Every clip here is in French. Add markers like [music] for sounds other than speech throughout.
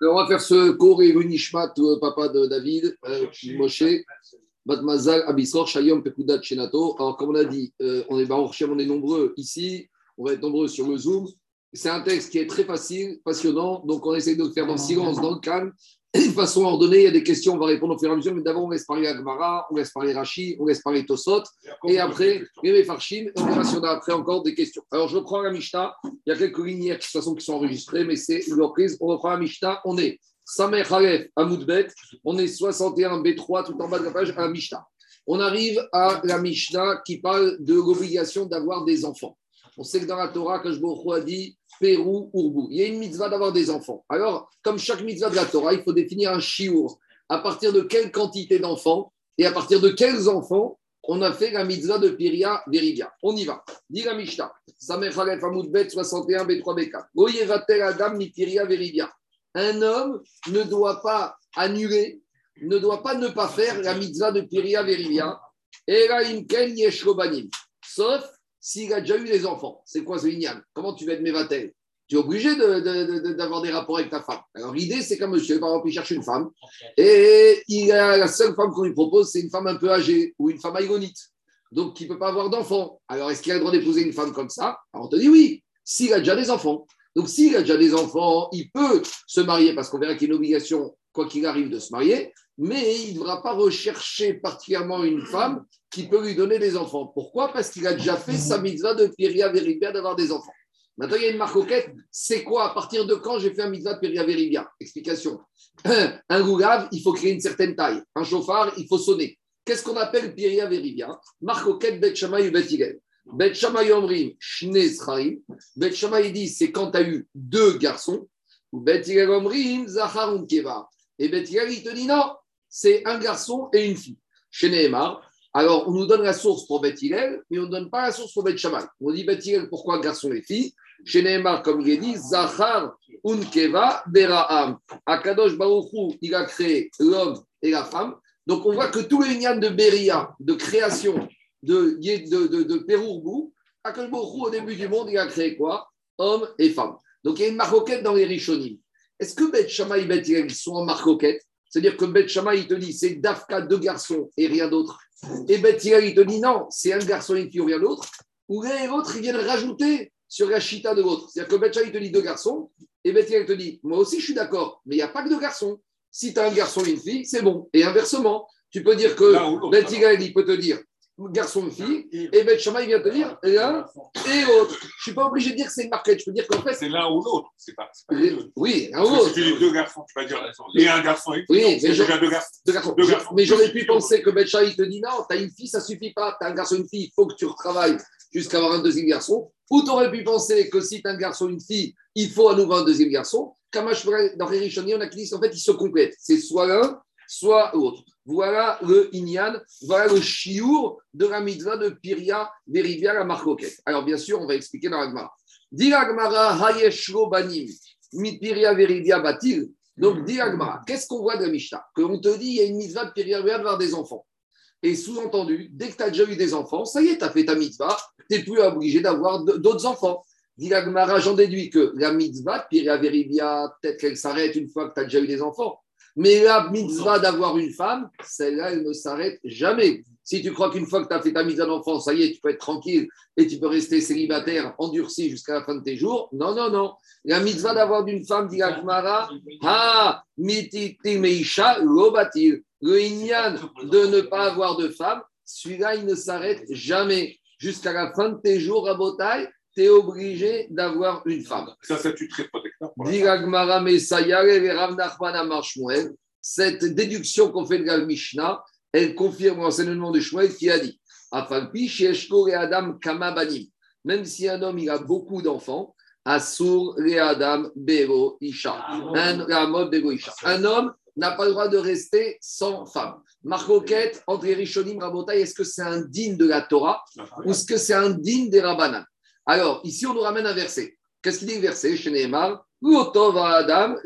on va faire ce cours et Nishmat, papa de David, euh, Moshe, Batmazal, Abisor, Shayom, Pekudat, Shenato. Alors, comme on a dit, euh, on, est, on est nombreux ici, on va être nombreux sur le Zoom. C'est un texte qui est très facile, passionnant, donc on essaie de le faire dans le silence, dans le calme, de façon ordonnée. Il y a des questions, on va répondre au fur et à mesure, mais d'abord on laisse parler Agmara, on laisse parler Rashi, on laisse parler Tosot, et après, les Farshim, et on verra si on a après encore des questions. Alors je prends la Mishnah, il y a quelques lignes de toute façon qui sont enregistrées, mais c'est une reprise. On reprend la Mishnah, on est Samer Khalef Amoudbet, on est 61 B3 tout en bas de la page à la Mishnah. On arrive à la Mishnah qui parle de l'obligation d'avoir des enfants. On sait que dans la Torah, je a dit Pérou, Urbou. Il y a une mitzvah d'avoir des enfants. Alors, comme chaque mitzvah de la Torah, il faut définir un chiour. À partir de quelle quantité d'enfants et à partir de quels enfants on a fait la mitzvah de Piria Veridia. On y va. Dis la Mishnah. Samer Khalef Bet 61 B3 B4. Adam mi Piria. Un homme ne doit pas annuler, ne doit pas ne pas faire la mitzvah de Piria Veridia. Sauf s'il a déjà eu des enfants. C'est quoi ce lignan Comment tu vas être mévatel? Tu es obligé d'avoir des rapports avec ta femme. Alors l'idée, c'est qu'un monsieur, par exemple, il cherche une femme et il a, la seule femme qu'on lui propose, c'est une femme un peu âgée ou une femme aïgonite. Donc, qui ne peut pas avoir d'enfants. Alors, est-ce qu'il a le droit d'épouser une femme comme ça? Alors, on te dit oui, s'il a déjà des enfants. Donc, s'il a déjà des enfants, il peut se marier parce qu'on verra qu'il y a une obligation, quoi qu'il arrive, de se marier mais il ne devra pas rechercher particulièrement une femme qui peut lui donner des enfants. Pourquoi? Parce qu'il a déjà fait sa mitzvah de Piria Veribia d'avoir des enfants. Maintenant, il y a une marcoquette. C'est quoi? À partir de quand j'ai fait un mitzvah de Piria Veribia? Explication. [clears throat] Un goulave, il faut créer une certaine taille. Un chauffard, il faut sonner. Qu'est-ce qu'on appelle Piria Veribia? Marcoquette Bet Shamay Bet Bet Shamay Omrim Shne Bet Shamay dit c'est quand tu as eu deux garçons. Ou Bet Omrim Zachar Keva. Et Bet il te dit non, c'est un garçon et une fille. Chez Nehemar, alors on nous donne la source pour Beth mais on ne donne pas la source pour Beth Shammai. On dit Beth pourquoi garçon et fille? Chez Nehemar, comme il est dit, Zachar unkeva beraham. Akadosh Baruchou, il a créé l'homme et la femme. Donc on voit que tous les lignes de Beria, de création, de, de, de, de Akadosh Baruchou, au début du monde, il a créé quoi? Homme et femme. Donc il y a une maroquette dans les Rishonim. Est-ce que Beth Shammai et Beth sont en maroquette c'est-à-dire que Bet il te dit c'est Dafka, deux garçons et rien d'autre. Et Bet il te dit non, c'est un garçon et une fille ou rien d'autre. Ou l'un et l'autre, ils viennent rajouter sur la chita de l'autre. C'est-à-dire que Bet il te dit deux garçons et Bet il te dit moi aussi je suis d'accord, mais il n'y a pas que deux garçons. Si tu as un garçon et une fille, c'est bon. Et inversement, tu peux dire que Bet il peut te dire garçon fille, et Ben Shama, il vient te dire l'un et l'autre. Je ne suis pas obligé de dire que c'est une marquette, je peux dire qu'en fait. C'est l'un ou l'autre, c'est pas, pas Oui, l'un ou l'autre. Si tu dis deux garçons, tu vas dire et un garçon et. Oui, mais déjà deux garçons. Deux garçons. Deux garçons. Mais j'aurais pu penser que Ben Shama, il te dit non, tu as une fille, ça ne suffit pas, tu as un garçon et une fille, il faut que tu retravailles jusqu'à avoir un deuxième garçon. Ou tu aurais pu penser que si tu as un garçon et une fille, il faut à nouveau un deuxième garçon. Kamash, dans Rérichoni, on a dit en fait, ils se complètent. C'est soit l'un, soit l'autre. Voilà le Inyan, voilà le chiour de la mitzvah de Piria Verivia la Marcoquette. Alors, bien sûr, on va expliquer dans l'Agmara. Dilagmara Hayeshro Banim, Piria Verivia Batil. Donc, Dilagmara, qu'est-ce qu'on voit de la Mishnah? Qu'on te dit, il y a une mitzvah de Piria Verivia d'avoir des enfants. Et sous-entendu, dès que tu as déjà eu des enfants, ça y est, tu as fait ta mitzvah, tu n'es plus obligé d'avoir d'autres enfants. Dilagmara, j'en déduis que la mitzvah de Piria Verivia, peut-être qu'elle s'arrête une fois que tu as déjà eu des enfants. Mais la mitzvah d'avoir une femme, celle-là, elle ne s'arrête jamais. Si tu crois qu'une fois que tu as fait ta mitzvah d'enfant, ça y est, tu peux être tranquille et tu peux rester célibataire, endurci jusqu'à la fin de tes jours, non, non, non. La mitzvah d'avoir d'une femme, dit Akmara, ha, meisha, lobatil. Le inyan de ne pas avoir de femme, celui-là, il ne s'arrête jamais. Jusqu'à la fin de tes jours à Botaï, tu es obligé d'avoir une femme. Ça, c'est très protecteur. Cette déduction qu'on fait de la Mishnah, elle confirme l'enseignement de Shmuel qui a dit même si un homme il a beaucoup d'enfants, Asur Adam Bero Isha. Un homme n'a pas le droit de rester sans femme. Marcoquette, entre Rishonim Rabotai, est-ce que c'est un digne de la Torah ou est-ce que c'est un digne des Rabbanan? Alors, ici, on nous ramène un verset. Qu'est-ce qu'il dit le verset chez Neymar Adam,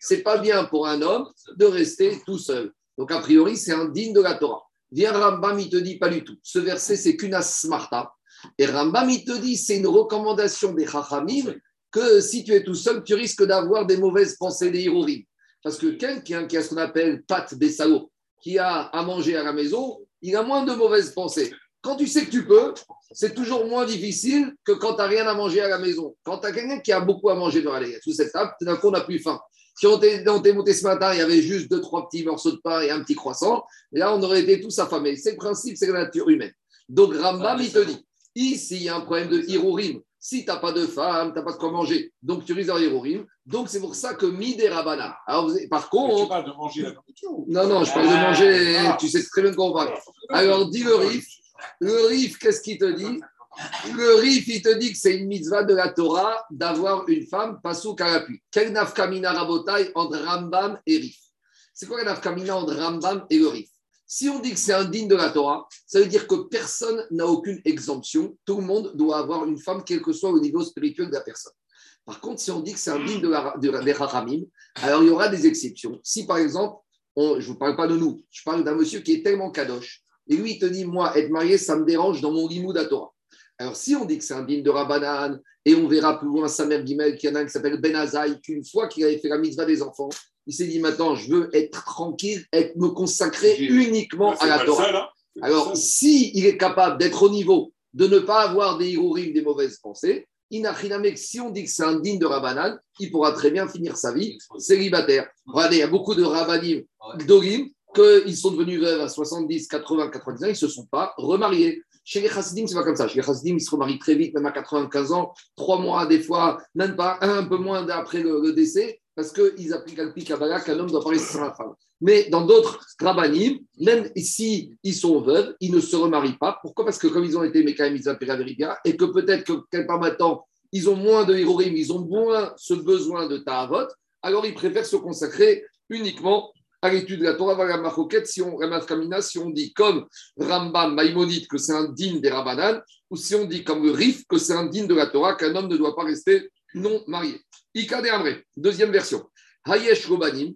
C'est pas bien pour un homme de rester tout seul. Donc, a priori, c'est un digne de la Torah. Viens Rambam, il te dit pas du tout. Ce verset, c'est qu'une asmarta. Et Rambam, il te dit, c'est une recommandation des Chachamim que si tu es tout seul, tu risques d'avoir des mauvaises pensées, des hirurim. Parce que quelqu'un qui a ce qu'on appelle pat bessalo, qui a à manger à la maison, il a moins de mauvaises pensées. Quand tu sais que tu peux, c'est toujours moins difficile que quand tu n'as rien à manger à la maison. Quand tu as quelqu'un qui a beaucoup à manger dans la sous cette table, d'un coup, on n'a plus faim. Si on t'est monté ce matin, il y avait juste deux, trois petits morceaux de pain et un petit croissant, et là, on aurait été tous affamés. C'est le principe, c'est la nature humaine. Donc, Rambam, il te dit, ici, il y a un problème de hirurim. Si tu n'as pas de femme, tu n'as pas de quoi manger, donc tu risques d'avoir hirurim. Donc, c'est pour ça que Midé Rabana. Alors, par contre. Tu parles de manger la nourriture Non, non, je parle de manger. Tu sais très bien de quoi on parle. Alors, dis le Rif. Le Rif, qu'est-ce qu'il te dit? Le Rif, il te dit que c'est une mitzvah de la Torah d'avoir une femme pasou karapi. Quel nafkamina rabotai entre Rambam et Rif? C'est quoi le nafkamina entre Rambam et le Rif? Si on dit que c'est un digne de la Torah, ça veut dire que personne n'a aucune exemption. Tout le monde doit avoir une femme, quel que soit au niveau spirituel de la personne. Par contre, si on dit que c'est un digne de la, de, des Rahamim, alors il y aura des exceptions. Si par exemple, je ne vous parle pas de nous, je parle d'un monsieur qui est tellement kadosh, et lui il te dit, moi, être marié, ça me dérange dans mon limoud à Torah. Alors si on dit que c'est un digne de Rabbanan, et on verra plus loin sa mère Guimel, qui en a un qui s'appelle Ben Azaï, qu'une fois qu'il avait fait la mitzvah des enfants, il s'est dit maintenant, je veux être tranquille, être, me consacrer uniquement à la Torah. Hein. Alors, s'il il est capable d'être au niveau, de ne pas avoir des hirurim, des mauvaises pensées, que si on dit que c'est un digne de Rabbanan, il pourra très bien finir sa vie célibataire. Regardez, il y a beaucoup de Rabbanim, d'Orim, qu'ils sont devenus veuves à 70, 80, 90 ans, ils ne se sont pas remariés. Chez les Chassidim, c'est pas comme ça. Chez les Chassidim, ils se remarient très vite, même à 95 ans, trois mois, des fois, même pas, un, peu moins après le décès parce qu'ils appliquent al Kabbalah qu'un homme doit parler sur la femme. Mais dans d'autres rabbanim, même si ils sont veuves, ils ne se remarient pas. Pourquoi? Parce que comme ils ont été Mekaim Veriga, et que peut-être que quelque maintenant, ils ont moins de hirorim, ils ont moins ce besoin de ta'avot, alors ils préfèrent se consacrer uniquement à l'étude de la Torah, si on, si on dit comme Rambam Maïmonide que c'est un digne des Rabbanan, ou si on dit comme le Rif que c'est un digne de la Torah, qu'un homme ne doit pas rester non marié. Ikade Amré, deuxième version. Hayesh Robanim,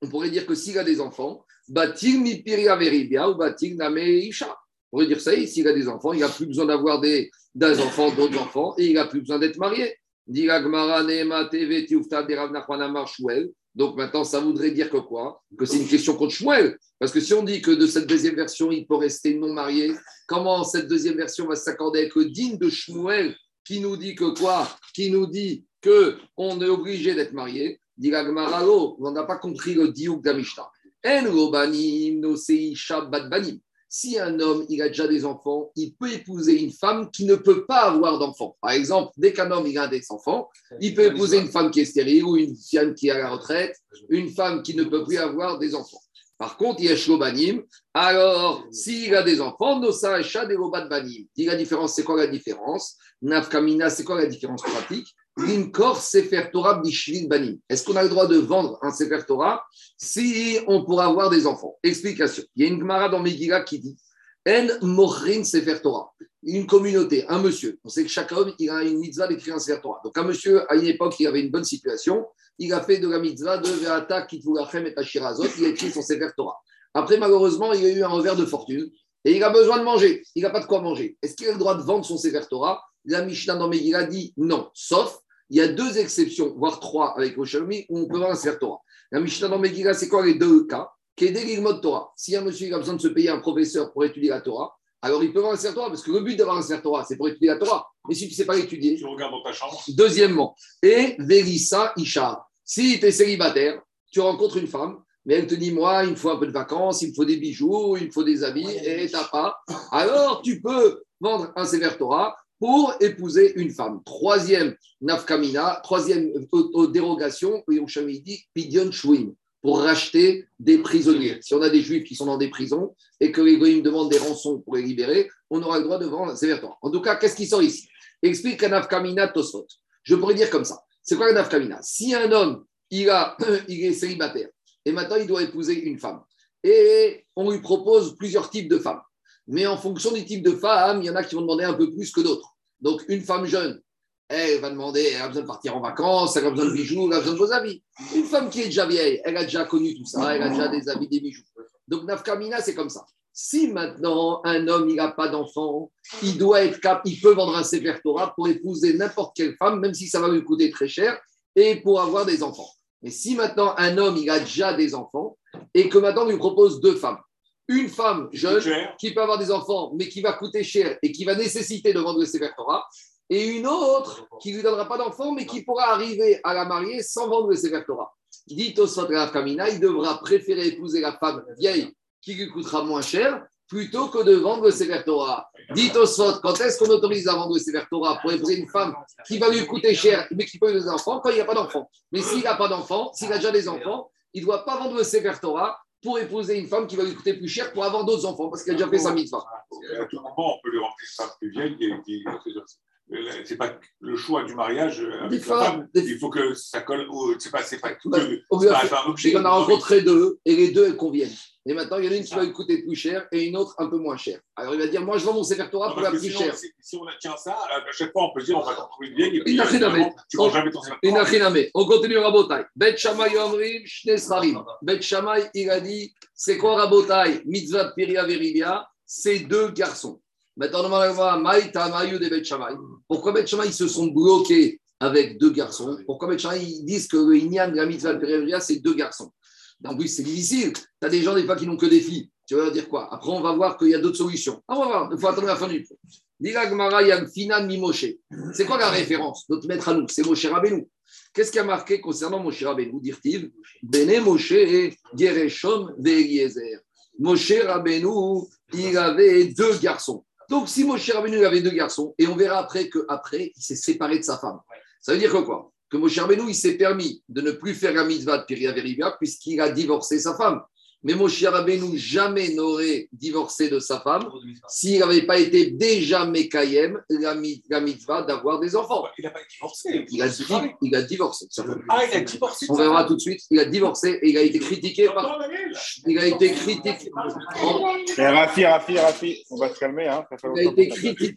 on pourrait dire que s'il a des enfants, Batil Mipiria Veribia ou Batil Nameisha. On pourrait dire ça, s'il a des enfants, il n'a plus besoin d'avoir des, des enfants, d'autres enfants, et il n'a plus besoin d'être marié. Donc maintenant, ça voudrait dire que quoi? Que c'est une question contre Shmuel. Parce que si on dit que de cette deuxième version, il peut rester non marié, comment cette deuxième version va s'accorder avec le digne de Shmuel qui nous dit que quoi? Qui nous dit qu'on est obligé d'être marié? Dit on n'a pas compris le diouk d'Amishta. Si un homme il a déjà des enfants, il peut épouser une femme qui ne peut pas avoir d'enfants. Par exemple, dès qu'un homme il a des enfants, il peut épouser une femme qui est stérile ou une femme qui est à la retraite, une femme qui ne peut plus avoir des enfants. Par contre, il y a Banim. Alors, s'il a des enfants, Nosa Banim. Dit la différence, c'est quoi la différence? Nafkamina, c'est quoi la différence pratique? Linkor Sefer Torah Bishvil. Est-ce qu'on a le droit de vendre un Sefer Torah si on pourra avoir des enfants? Explication. Il y a une Gemara dans Megillah qui dit En Mochrin Sefer Torah. Une communauté, un monsieur. On sait que chaque homme, il a une mitzvah d'écrire un Sefer Torah. Donc, un monsieur, à une époque, il avait une bonne situation il a fait de la mitzvah de Ve'ata Kitvulachem et Ashirazot, il a écrit son Sefer Torah. Après, malheureusement, il a eu un revers de fortune et il a besoin de manger. Il n'a pas de quoi manger. Est-ce qu'il a le droit de vendre son Sefer Torah? La Mishnah dans Megillah dit non, sauf il y a deux exceptions, voire trois avec Oshalmi, où on peut vendre un Sefer Torah. La Mishnah dans Megillah, c'est quoi les deux cas de Torah. Si un monsieur a besoin de se payer un professeur pour étudier la Torah, alors il peut vendre un Sefer Torah, parce que le but d'avoir un Sefer Torah, c'est pour étudier la Torah. Mais si tu ne sais pas l'étudier. Tu regardes dans ta chambre. Deuxièmement, et Verissa Ishar. Si tu es célibataire, tu rencontres une femme, mais elle te dit Moi, il me faut un peu de vacances, il me faut des bijoux, il me faut des habits, et tu pas. Alors, tu peux vendre un sévère Torah pour épouser une femme. Troisième nafkamina, troisième dérogation, dit Pidion Chouim, pour racheter des prisonniers. Si on a des juifs qui sont dans des prisons et que les goïms demandent des rançons pour les libérer, on aura le droit de vendre un sévère Torah. En tout cas, qu'est-ce qui sort ici? Explique un nafkamina Tosfot. Je pourrais dire comme ça. C'est quoi la nafkamina? Si un homme, il, a, [clears throat] il est célibataire, et maintenant il doit épouser une femme, et on lui propose plusieurs types de femmes, mais en fonction du type de femme, il y en a qui vont demander un peu plus que d'autres. Donc une femme jeune, elle va demander, elle a besoin de partir en vacances, elle a besoin de bijoux, elle a besoin de vos habits. Une femme qui est déjà vieille, elle a déjà connu tout ça, elle a déjà des habits, des bijoux. Donc Nafkamina, c'est comme ça. Si maintenant un homme n'a pas d'enfant, il doit être il peut vendre un Sefer Torah pour épouser n'importe quelle femme, même si ça va lui coûter très cher, et pour avoir des enfants. Mais si maintenant un homme il a déjà des enfants et que maintenant on lui propose deux femmes, une femme jeune qui peut avoir des enfants, mais qui va coûter cher et qui va nécessiter de vendre Sefer Torah, et une autre qui ne lui donnera pas d'enfants, mais qui pourra arriver à la marier sans vendre Sefer Torah. Dit Kamina, il devra préférer épouser la femme vieille qui lui coûtera moins cher plutôt que de vendre Sefer Torah. Dit au quand est-ce qu'on autorise à vendre Sefer Torah pour épouser une femme qui va lui coûter cher, mais qui peut avoir des enfants quand il n'y a pas d'enfants? Mais s'il n'a pas d'enfants, s'il a déjà des enfants, il ne doit pas vendre Sefer Torah pour épouser une femme qui va lui coûter plus cher pour avoir d'autres enfants, parce qu'elle a déjà fait sa mitzvah. Moment, on peut lui remplir une femme plus vieille. euh, C'est pas le choix du mariage euh, avec Des la fois, femme. des- Il faut que ça colle. au- C'est pas, c'est pas tout. Que- on a pas- un objet. En a rencontré deux, et les deux, elles conviennent. Et maintenant, il y en a une qui va lui coûter plus cher et une autre un peu moins cher. Alors, il va dire, moi, je vends mon Sefer Torah pour la plus chère. si, on tient ça, à chaque fois, on peut dire on va t'en trouver une vieille. Et puis, Il a euh, rien à finalement, mettre. tu ne jamais ton Une achiname. On continue Rabotai. Bet Shammai Omrim, Shne Srarim. Bet Shammai, il a dit c'est quoi Rabotai? Mitzvah Piria Veribia, c'est deux garçons. Maintenant. Pourquoi Bet Shammai, ils se sont bloqués avec deux garçons? Pourquoi Bet Shammai, ils disent que le Inyan la Mitzvah c'est deux garçons? En plus, c'est difficile. Tu as des gens, des fois, qui n'ont que des filles. Tu vas leur dire quoi? Après, on va voir qu'il y a d'autres solutions. Ah, on va voir. Il faut attendre la fin du. C'est quoi la référence Notre maître à nous, c'est Moshe Rabbeinu. Qu'est-ce qui a marqué concernant Moshe Rabbeinu Dire-t-il Bene Moshe, Gereshom, Ve'eliezer. Moshe Rabbeinu, il avait deux garçons. Donc, si Moshe Rabbeinu avait deux garçons, et on verra après qu'après, il s'est séparé de sa femme. Ça veut dire que quoi? Que Moshe Rabbeinu, il s'est permis de ne plus faire la mitzvah de Piria Veribia, puisqu'il a divorcé sa femme. Mais Moshe Rabbeinu jamais n'aurait divorcé de sa femme s'il n'avait pas été déjà Mekayem, la, mi- la mitzvah d'avoir des enfants. Il n'a pas divorcé. Il a, di- il a divorcé. Ah, il a divorcé. On verra tout de suite. Il a divorcé et il a été critiqué par. Il a été critiqué. Eh, Rafi, Rafi, Rafi, on va se calmer. Hein, Il a été critiqué.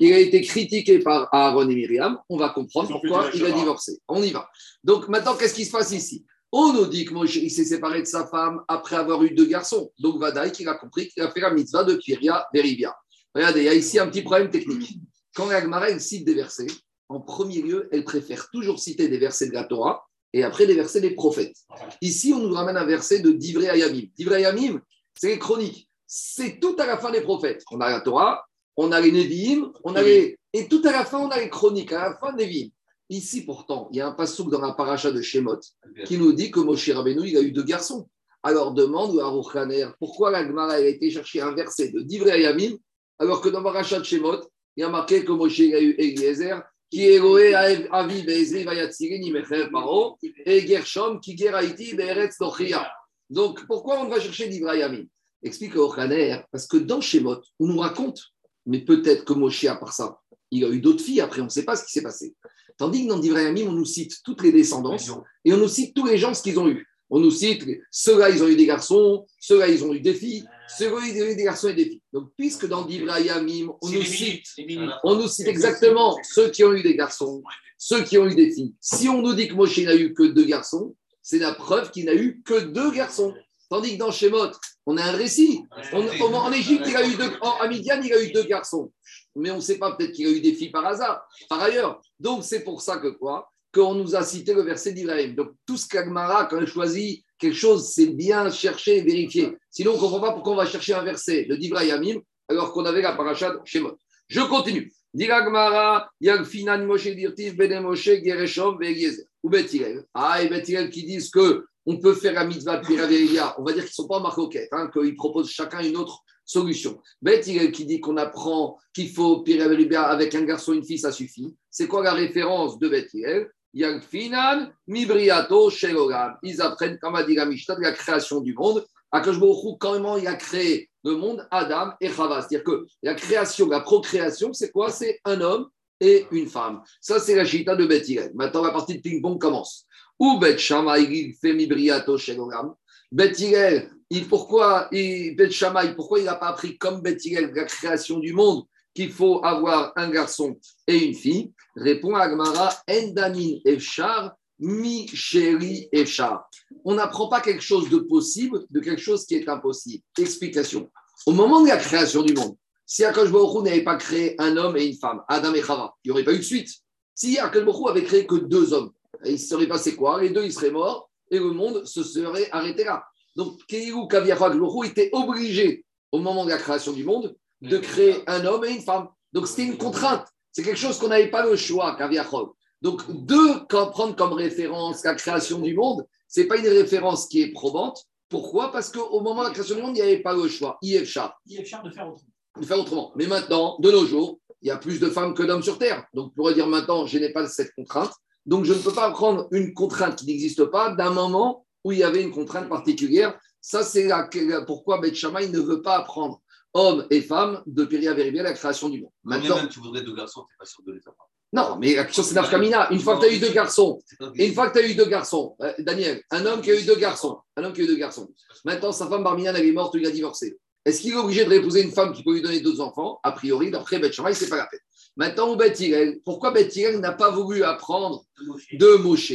Il a été critiqué par Aaron et Myriam. On va comprendre pourquoi il a divorcé. On y va. Donc maintenant, qu'est-ce qui se passe ici? On nous dit que Moshe s'est séparé de sa femme après avoir eu deux garçons. Donc Vadaï, qu'il a compris qu'il a fait la mitzvah de Kiria Verivia. Regardez, il y a ici un petit problème technique. Quand elle cite des versets, en premier lieu, elle préfère toujours citer des versets de la Torah et après des versets des prophètes. Ici, on nous ramène un verset de Divrei Ayamim. Divrei Ayamim, c'est les chroniques. C'est tout à la fin des prophètes. On a la Torah, on a les Nevi'im, on a les... et tout à la fin, on a les chroniques, à la fin des Nevi'im. Ici, pourtant, il y a un passouk dans la paracha de Shemot qui nous dit que Moshe Rabbeinu, il a eu deux garçons. Alors demande à Aruch Haner, pourquoi la Gemara a été chercher un verset de Divrei Ayamim alors que dans la paracha de Shemot, il y a marqué que Moshe il a eu Eliezer, qui est Eloé Avi Be'ezri Vayatsiri Nimecher Paro, et Gershom qui Geraiti Be'eretz Dochia. Donc pourquoi on va chercher Divrei Ayamim? Explique au Haner, parce que dans Shemot, on nous raconte, mais peut-être que Moshe, à part ça, il a eu d'autres filles, après on ne sait pas ce qui s'est passé. Tandis que dans Divrei Ayamim, on nous cite toutes les descendances et on nous cite tous les gens ce qu'ils ont eu. On nous cite ceux-là, ils ont eu des garçons, ceux-là, ils ont eu des filles, ceux-là, ils ont eu des garçons et des filles. Donc, puisque dans Divrei Ayamim, on nous cite on nous cite exactement ceux qui ont eu des garçons, ceux qui ont eu des filles. Si on nous dit que Moshe n'a eu que deux garçons, c'est la preuve qu'il n'a eu que deux garçons. Tandis que dans Shemot, on a un récit. On- on- en Égypte, il a eu deux, en, à Midian, il a eu deux garçons. Mais on ne sait pas, peut-être qu'il a eu des filles par hasard, par ailleurs. Donc c'est pour ça que quoi? Qu'on nous a cité le verset d'Ibrahim. Donc tout ce qu'Agmara, quand elle choisit quelque chose, c'est bien chercher et vérifier. Sinon, on ne comprend pas pourquoi on va chercher un verset de d'Ibrahim alors qu'on avait la paracha de Shemot. Je continue. Diragmara, Yagfinan Moshe Dirtiv, Bene Moshe, Gereshom. Ou Bethilel. Ah, et Bethilel qui disent que on peut faire la mitzvah de. On va dire qu'ils ne sont pas en hein, qu'ils proposent chacun une autre solution. Bethilel qui dit qu'on apprend qu'il faut Piraveria avec un garçon et une fille, ça suffit. C'est quoi la référence de Bethilel Yagfinan, Mibriato, Sheloram. Ils apprennent, comme a dit la Mishnah, de la création du monde. Akash Baruch Hu, comment il a créé le monde Adam et Chava. C'est-à-dire que la création, la procréation, c'est quoi? C'est un homme et une femme. Ça, c'est la chita de Beth. Maintenant, la partie de ping-pong commence. Ou Beth Shammai, il fait Mibriato Sheloram. Beth Hillel, il, pourquoi, il, pourquoi il n'a pas appris comme Beth Hillel la création du monde qu'il faut avoir un garçon et une fille? Répond Agmara, Endanin Efshar, Mi chéri Efchar. On n'apprend pas quelque chose de possible de quelque chose qui est impossible. Explication. Au moment de la création du monde, si Akash n'avait pas créé un homme et une femme, Adam et Chava, il n'y aurait pas eu de suite. Si Akash Baruch avait créé que deux hommes, il se serait passé quoi? Les deux, ils seraient morts et le monde se serait arrêté là. Donc, Keiru Kaviachak était obligé, au moment de la création du monde, de créer un homme et une femme. Donc, c'était une contrainte. C'est quelque chose qu'on n'avait pas le choix, Kaviachak. Donc, deux, prendre comme référence la création du monde, ce n'est pas une référence qui est probante. Pourquoi? Parce qu'au moment de la création du monde, il n'y avait pas le choix. IFCHA. IFCHA de faire autrement. De faire autrement. Mais maintenant, de nos jours, il y a plus de femmes que d'hommes sur Terre. Donc, on pourrait dire maintenant, je n'ai pas cette contrainte. Donc, je ne peux pas prendre une contrainte qui n'existe pas d'un moment où il y avait une contrainte particulière. Ça, c'est pourquoi Beth Shammai ne veut pas apprendre hommes et femmes de Péria à la création du monde. Maintenant, même tu voudrais deux garçons, tu n'es pas sûr de les avoir. Non, mais la question, c'est Nafkamina. Une fois que tu as eu deux garçons, une fois que tu as eu deux garçons, euh, Daniel, un homme qui a eu deux garçons, un homme qui a eu deux garçons, maintenant sa femme Barminan, elle est morte, il a divorcé. Est-ce qu'il est obligé de réépouser une femme qui peut lui donner deux enfants? A priori, d'après Beth Shammai, ce n'est pas la peine. Maintenant, au Beth pourquoi Beth n'a pas voulu apprendre de Moshe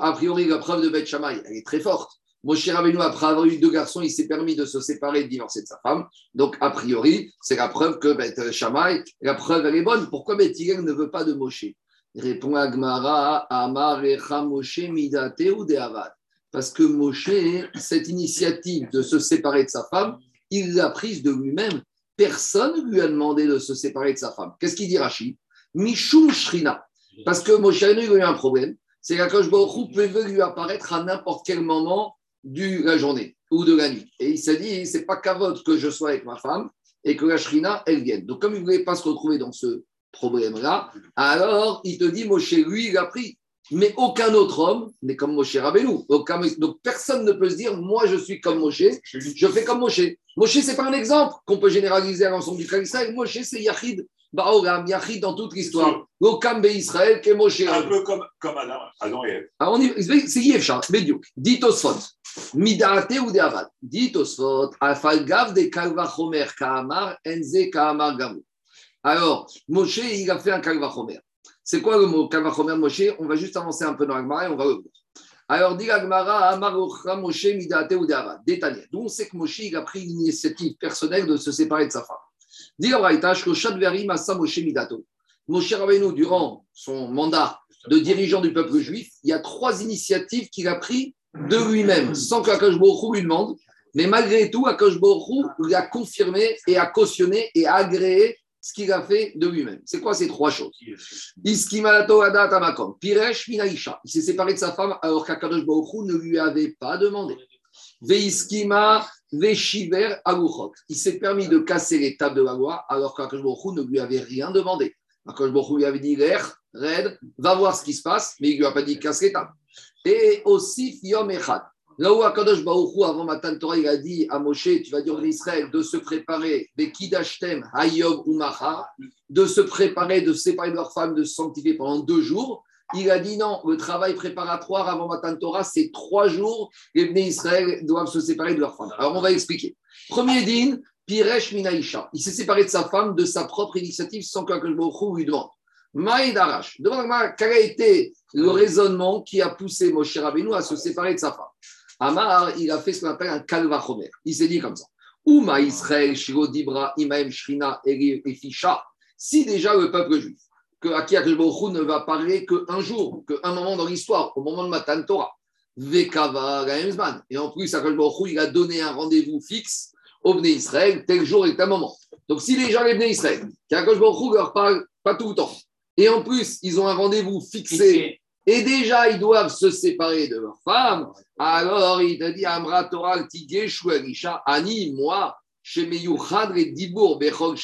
A priori, la preuve de Beth Shammai, elle est très forte. Moshe Rabbeinu, après avoir eu deux garçons, il s'est permis de se séparer, de divorcer de sa femme. Donc, a priori, c'est la preuve que Beth Shammai, la preuve, elle est bonne. Pourquoi Beth ne veut pas de Moshe? Répond Agmara, Amar Moshe Midate ou Deavad. Parce que Moshe, cette initiative de se séparer de sa femme, il l'a prise de lui-même. Personne ne lui a demandé de se séparer de sa femme. Qu'est-ce qu'il dit Rachid Mishum Shrina. Parce que Moshe a eu un problème. C'est qu'Akash Baruch peut lui apparaître à n'importe quel moment de la journée ou de la nuit. Et il s'est dit, c'est pas qu'avot que je sois avec ma femme et que la Shrina, elle vienne. Donc, comme il ne voulait pas se retrouver dans ce problème-là, alors il te dit, Moshe, lui, il a pris. Mais aucun autre homme n'est comme Moshe Rabbeinu. Donc personne ne peut se dire, moi je suis comme Moshe, je fais comme Moshe. Moshe, ce n'est pas un exemple qu'on peut généraliser à l'ensemble du Israël. Moshe, c'est Yachid Baoram, Yachid dans toute l'histoire. L'Okam Israël, que Moshe. Un peu comme, comme Adam, Adam et Ève. Alors, c'est Yefcha, Bediuk. Dit Osfot. Midate ou Deavad. Dit Osfot. Afalgav de Kalvachomer Kaamar, Enze Kaamar Gamou. Alors, Moshe, il a fait un Kalvachomer. C'est quoi le mot Kalvachomer Moshe On va juste avancer un peu dans l'Agmara et on va le voir. Alors, dit l'Agmara, Amar Moshe, Midate ou Deavad. Détaillé. D'où on sait que Moshe, a pris l'initiative personnelle de se séparer de sa femme. Dit Verim Asa Moshe Midato. Moshe Rabbeinu, durant son mandat de dirigeant du peuple juif, il y a trois initiatives qu'il a prises de lui-même, sans qu'Akash lui demande. Mais malgré tout, Akash lui a confirmé et a cautionné et a agréé ce qu'il a fait de lui-même. C'est quoi ces trois choses Iskimalato. Piresh Minaisha. Il s'est séparé de sa femme alors qu'Akadosh Baruch ne lui avait pas demandé. Veiskima Veshiver Aluchot. Il s'est permis de casser les tables de la loi alors qu'Akadosh Baruch ne lui avait rien demandé. Akadosh Baruch lui avait dit Red, va voir ce qui se passe, mais il ne lui a pas dit casse les tables. Et aussi Yom Echad. Là où Akadosh avant Matan Torah, il a dit à Moshe, tu vas dire à Israël de se préparer, Bekidashtem, Hayom ou de se préparer, de séparer de leur femme, de se sanctifier pendant deux jours. Il a dit non, le travail préparatoire avant Matan Torah, c'est trois jours. Les Bnei Israël doivent se séparer de leur femme. Alors on va expliquer. Premier din, Piresh Minaïcha. Il s'est séparé de sa femme de sa propre initiative sans qu'Akadosh Baruch lui demande. Maïdarash. Demande quel a été le raisonnement qui a poussé Moshe Rabbeinu à se séparer de sa femme? Amar, il a fait ce qu'on appelle un kalvachomer. Il s'est dit comme ça. Uma Israël, Shiro Dibra, Imaem, Shrina, et Fisha. Si déjà le peuple juif, que Aki ne va parler qu'un jour, qu'un moment dans l'histoire, au moment de Matan Torah, Vekava, Et en plus, il a donné un rendez-vous fixe au Bnei Israël, tel jour et tel moment. Donc, si gens, les Bnei Israël, qu'Akadosh ne leur parle pas tout le temps, et en plus, ils ont un rendez-vous fixé et déjà ils doivent se séparer de leur femme, alors il te dit Amra Torah Tigé Ani, moi, chez et Dibour, Bechol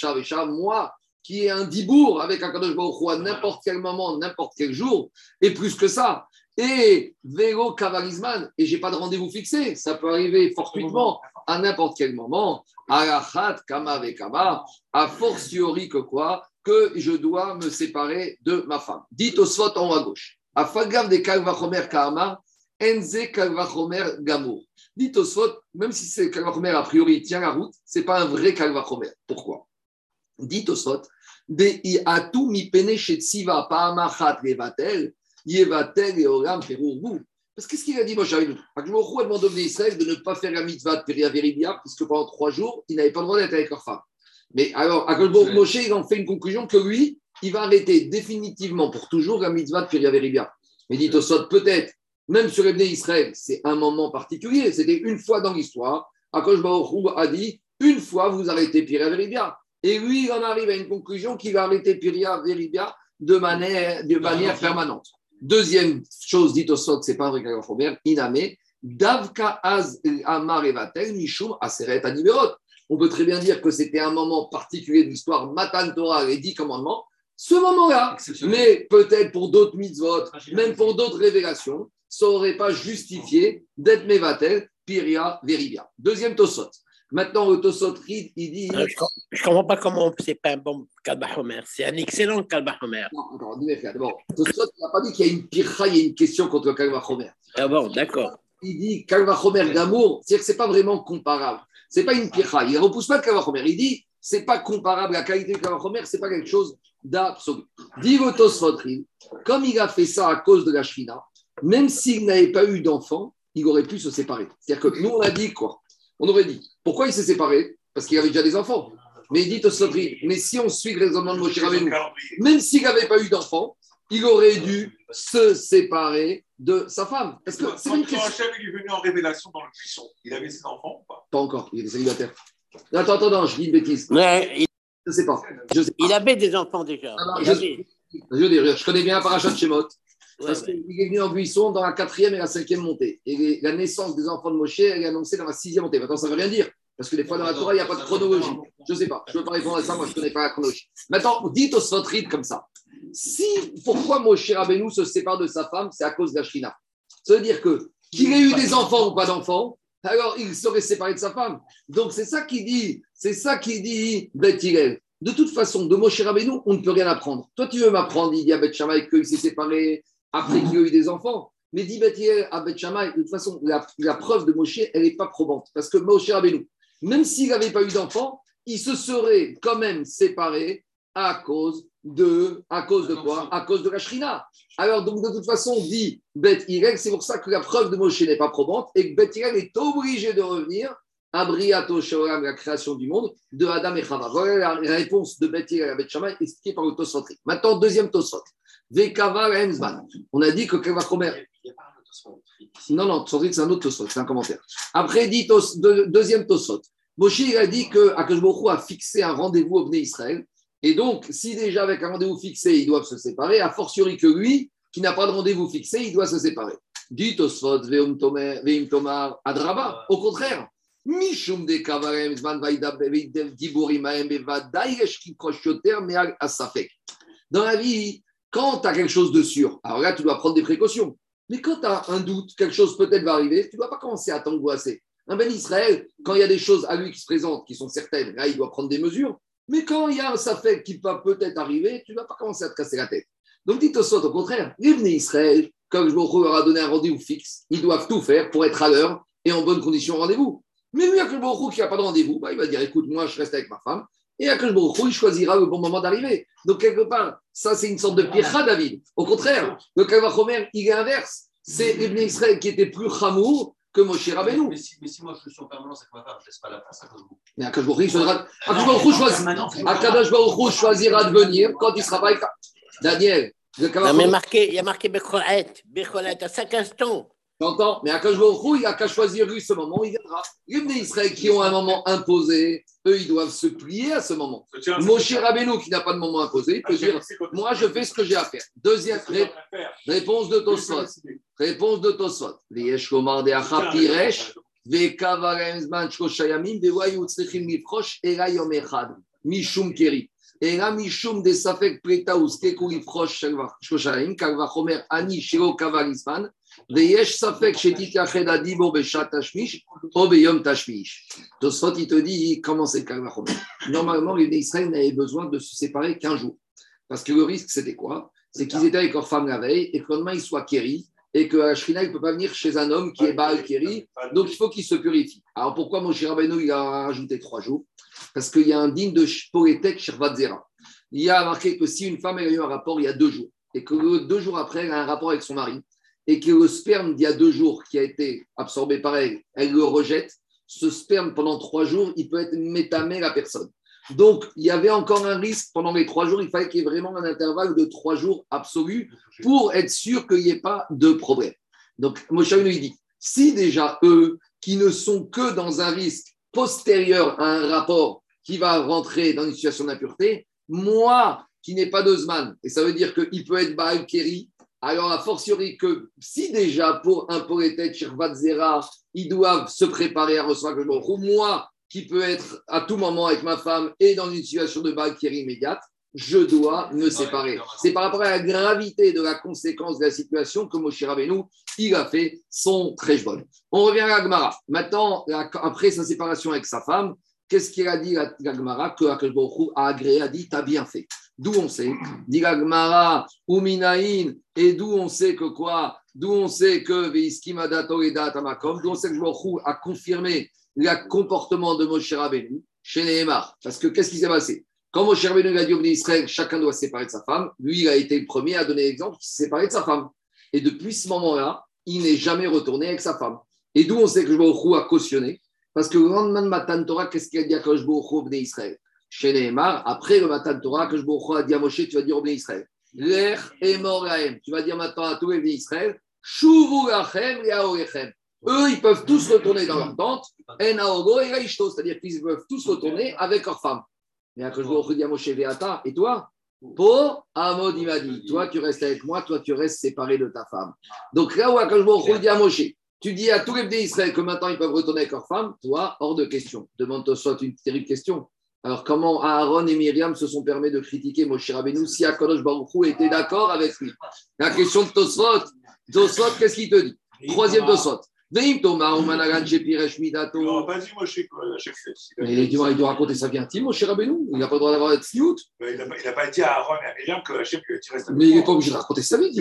moi, qui est un Dibour avec un Kadosh Baruch à n'importe quel moment, n'importe quel jour, et plus que ça. Et Vélo Kavalizman, et j'ai pas de rendez-vous fixé, ça peut arriver fortuitement à n'importe quel moment. Arachat Kama Vekama, a fortiori que quoi? Que je dois me séparer de ma femme. Dites au spot en haut à gauche. Afagav de Kalvachomer Kahama, Enze Kalvachomer Gamour. Dit Tosfot, même si c'est Kalvachomer a priori tient la route, ce n'est pas un vrai Kalvachomer. Pourquoi? Dit Tosfot, de Iatu mi pene shetsiva paamachat levatel, Yevatel et Perourou. Parce qu'est-ce qu'il a dit, Moshe Rabbeinu? Akshbohu a demandé au Israël de ne pas faire la mitzvah de Peria Veribia, puisque pendant trois jours, ils n'avaient pas le droit d'être avec leur femme. Mais alors, Akshbohu Moshe, il en fait une conclusion que lui, il va arrêter définitivement pour toujours la mitzvah de Peria Veribia. Mais dit Tosot, peut-être, même sur Ebné Israël, c'est un moment particulier, c'était une fois dans l'histoire. Akash Baruch a dit une fois vous arrêtez Piria Veribia. Et lui, il en arrive à une conclusion qu'il va arrêter Piria Veribia de manière, de manière permanente. Deuxième chose, dit au Sot, c'est pas un vrai Kagachomer, Iname, Davka Az Amar Mishum Aseret Adiberot. On peut très bien dire que c'était un moment particulier de l'histoire, Matan Torah, les dix commandements, ce moment-là. Mais peut-être pour d'autres mitzvot, même pour d'autres révélations, ça n'aurait pas justifié d'être Mevatel, Piria, Veribia. Deuxième Tosot. Maintenant, le Tosot Rid, il dit. Euh, Je ne comprends pas comment c'est pas un bon Kalbahomer. C'est un excellent Kalbahomer. Non, encore, D'abord, Tosot n'a pas dit qu'il y a une pircha, il y a une question contre le Kalbahomer. Ah bon, d'accord. Il dit Kalvachomer d'amour, c'est-à-dire que ce n'est pas vraiment comparable. Ce n'est pas une pircha. Il ne repousse pas le Kalvachomer. Il dit ce n'est pas comparable. La qualité du Kalvachomer, ce n'est pas quelque chose d'absolu. Tosot Rid, comme il a fait ça à cause de la Shvina, même s'il n'avait pas eu d'enfant, il aurait pu se séparer. C'est-à-dire que nous, on a dit quoi? On aurait dit pourquoi il s'est séparé? Parce qu'il avait déjà des enfants. Mais il dit mais si on suit le raisonnement de Moshe Rabbeinu, même s'il n'avait pas eu d'enfant, il aurait dû se séparer de sa femme. Parce que c'est une question? Hachem il est venu en révélation dans le buisson, il avait ses enfants ou pas? Pas encore, il est célibataire. Attends, attends, non, je dis une bêtise. Il, Je ne sais pas. Il avait des enfants déjà. Ah non, je- avait. Je veux dire, je connais bien Parachat Shemot. Ouais, Parce ouais. qu'il est venu en buisson dans la quatrième et la cinquième montée. Et la naissance des enfants de Moshe, elle est annoncée dans la sixième montée. Maintenant, ça ne veut rien dire. Parce que des fois, dans la Torah, il n'y a pas de chronologie. Je ne sais pas. Je ne peux pas répondre à ça. Moi, je ne connais pas la chronologie. Maintenant, dites au Sotrid comme ça. Si, pourquoi Moshe Rabbeinu se sépare de sa femme, c'est à cause de la Shrina. Ça veut dire que qu'il ait eu des enfants ou pas d'enfants, alors il serait séparé de sa femme. Donc, c'est ça qui dit, c'est ça qui dit Beth. De toute façon, de Moshe Rabbeinu, on ne peut rien apprendre. Toi, tu veux m'apprendre, il dit à Beth qu'il s'est séparé après qu'il a eu des enfants. Mais dit Beth à Beth de toute façon, la, preuve de Moshe, elle n'est pas probante. Parce que Moshe Rabbeinu, même s'il n'avait pas eu d'enfants, il se serait quand même séparé à cause de, à cause de quoi? À cause de la Shrina. Alors, donc, de toute façon, dit Beth Hillel, c'est pour ça que la preuve de Moshe n'est pas probante et que Beth Hillel est obligé de revenir à Briato Shoram, la création du monde, de Adam et Chava. Voilà la réponse de Beth Hillel à Beth Shammai, expliquée par le Tosotri. Maintenant, deuxième Tosot. Vekava Hemzman. On a dit que son. Non, non, Tosotri, c'est un autre Tosot, c'est un commentaire. Après, dit Tos- de- deuxième Tosot. Moshe il a dit que Akash a fixé un rendez-vous au Bnei Israël. Et donc, si déjà avec un rendez-vous fixé, ils doivent se séparer, a fortiori que lui, qui n'a pas de rendez-vous fixé, il doit se séparer. Dit Tosfot, Veum Tomar, Adraba. Au contraire, Mishum de Kavarem, Asafek. Dans la vie, quand tu as quelque chose de sûr, alors là, tu dois prendre des précautions. Mais quand tu as un doute, quelque chose peut-être va arriver, tu ne dois pas commencer à t'angoisser. Un Ben Israël, quand il y a des choses à lui qui se présentent, qui sont certaines, là, il doit prendre des mesures. Mais quand il y a un safek qui va peut-être arriver, tu ne vas pas commencer à te casser la tête. Donc, dites au au contraire, les Israël, comme je leur a donné un rendez-vous fixe, ils doivent tout faire pour être à l'heure et en bonne condition au rendez-vous. Mais lui, Akash Baruch qui n'a pas de rendez-vous, bah, il va dire écoute, moi, je reste avec ma femme. Et Akash Baruch il choisira le bon moment d'arriver. Donc, quelque part, ça, c'est une sorte de pircha, David. Au contraire, le Kavachomer, il est inverse. C'est Bnei Israël qui étaient plus chamour que Moshe Rabbeinu. Mais si, mais si moi je suis en permanence avec ma femme, je ne laisse pas la place à cause de vous. Mais Akash Baruch Hu, il choisira- Akash Akadosh Baruch choisira de venir quand il sera pas avec Daniel, Non, mais marqué, il y a marqué Becholet. Becholet à chaque instant. J'entends, mais Akash Baruch Hu, il n'a qu'à choisir lui ce moment, il viendra. Les Bnei Israël qui ont un moment imposé, eux, ils doivent se plier à ce moment. Moshe Rabbeinu, qui n'a pas de moment imposé, il peut dire Moi, je fais ce que j'ai à faire. Deuxième ré- réponse de Tosfot. Réponse de echad, mishum keri. ela mishum de safek preta uskeku lifrosh shloshayamim, kal vachomer ani shelo kavar zman, ve'yesh safek shetitached adibor beshat tashmish, o beyom tashmish. Tosfot, il te dit comment c'est kal vachomer. Normalement, les Israël n'avaient besoin de se séparer qu'un jour. Parce que le risque, c'était quoi? C'est qu'ils étaient avec leur femme la veille et que le lendemain, ils soient kéris et que la Shrina, ne peut pas venir chez un homme qui est Baal. Donc, il faut qu'il se purifie. Alors, pourquoi Moshe Rabbeinu, il a rajouté trois jours? Parce qu'il y a un digne de Poétek Shirvat Zera. Il y a marqué que si une femme a eu un rapport il y a deux jours et que deux jours après, elle a un rapport avec son mari, et que le sperme d'il y a deux jours qui a été absorbé par elle, elle le rejette, ce sperme pendant trois jours, il peut être métamé la personne. Donc, il y avait encore un risque pendant les trois jours, il fallait qu'il y ait vraiment un intervalle de trois jours absolu pour être sûr qu'il n'y ait pas de problème. Donc, Moshe il dit, si déjà eux, qui ne sont que dans un risque postérieur à un rapport qui va rentrer dans une situation d'impureté, moi, qui n'ai pas de Zman, et ça veut dire qu'il peut être Baal Keri, alors a fortiori que si déjà pour un poétette, Shirvat Zera, ils doivent se préparer à recevoir le Hu, moi, qui peux être à tout moment avec ma femme et dans une situation de Baal Keri immédiate, je dois me séparer. C'est par rapport à la gravité de la conséquence de la situation que Moshe Rabbeinu, il a fait son bon. On revient à la Gemara. Maintenant, après sa séparation avec sa femme, qu'est-ce qu'il a dit la Gemara Que Hu a agréé, a dit, t'as bien fait. D'où on sait, dit la Gemara, Uminaïn, et d'où on sait que quoi? D'où on sait que Veiskimada Toreda Tamakom, d'où on sait que Hu a confirmé le comportement de Moshe Rabbeinu chez Nehemar. Parce que qu'est-ce qui s'est passé? Quand Moshe Rabbeinu a dit au Israël, chacun doit se séparer de sa femme, lui, il a été le premier à donner l'exemple qui s'est séparé de sa femme. Et depuis ce moment-là, il n'est jamais retourné avec sa femme. Et d'où on sait que Baruch a cautionné? Parce que le lendemain de Matan Torah, qu'est-ce qu'il a dit à Kosh au Bnei Israël? Chez Nehemar, après le Matan Torah, Kosh a dit à Moshe, tu vas dire au Bnei Israël, L'er et Morahem. Tu vas dire maintenant à tous les Bnei Israël, Shuvu lachem yaorechem. Eux, ils peuvent tous retourner dans leur tente, et c'est-à-dire qu'ils peuvent tous retourner avec leur femme. À Kosh Baruch Hu dit à Moshe, Veata, et toi? Pour Amod, il m'a dit, toi tu restes avec moi, toi tu restes séparé de ta femme. Donc là Akash Baruch Hu dit à Moshe, tu dis à tous les Bnei Israël que maintenant ils peuvent retourner avec leur femme, toi, hors de question. Demande-toi soit une terrible question. Alors comment Aaron et Myriam se sont permis de critiquer Moshe Rabbeinu si Akadosh Baruch Hu était d'accord avec lui? La question de Tosfot. Tosfot, qu'est-ce qu'il te dit? Troisième Tosfot. Veim Toma, Omanagan, Shepiresh, Midato. Il n'aura pas dit, moi, je fois. Mais dis-moi, il doit raconter sa vie intime, Moshe Rabbeinu. Il n'a pas le droit d'avoir sniout. Mais Il n'a pas, il dit à Aaron et à Myriam que Hachem tiré sa Mais il n'est pas obligé de raconter sa vie.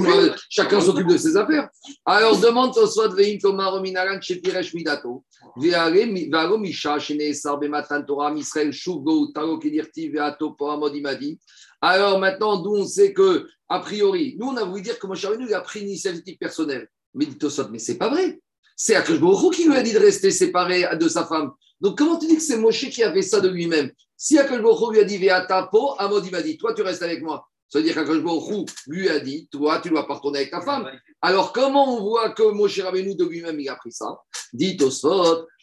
Chacun s'occupe de ses affaires. Alors demande Tosfot, Veim Toma, Omanagan, Shepiresh, Midato. Ve'aro Misha, Sheneesar, Bematan Torah, Misrael, Shugo, Taro, Kedirti, Ve'ato, Poramod, il m'a dit. Alors maintenant, d'où on sait que, a priori, nous on a voulu dire que Moshe Rabbeinu il a pris une initiative personnelle. Mais dit mais c'est pas vrai. C'est Akash Hu qui lui a dit de rester séparé de sa femme. Donc comment tu dis que c'est Moshe qui a fait ça de lui-même? Si Akash Hu lui a dit Ve'ata po, Amod il m'a dit, toi tu restes avec moi. Ça veut dire qu'Akash Hu lui a dit, toi tu dois pas retourner avec ta femme. Alors comment on voit que Moshe Rabbeinu de lui-même il a pris ça? Dit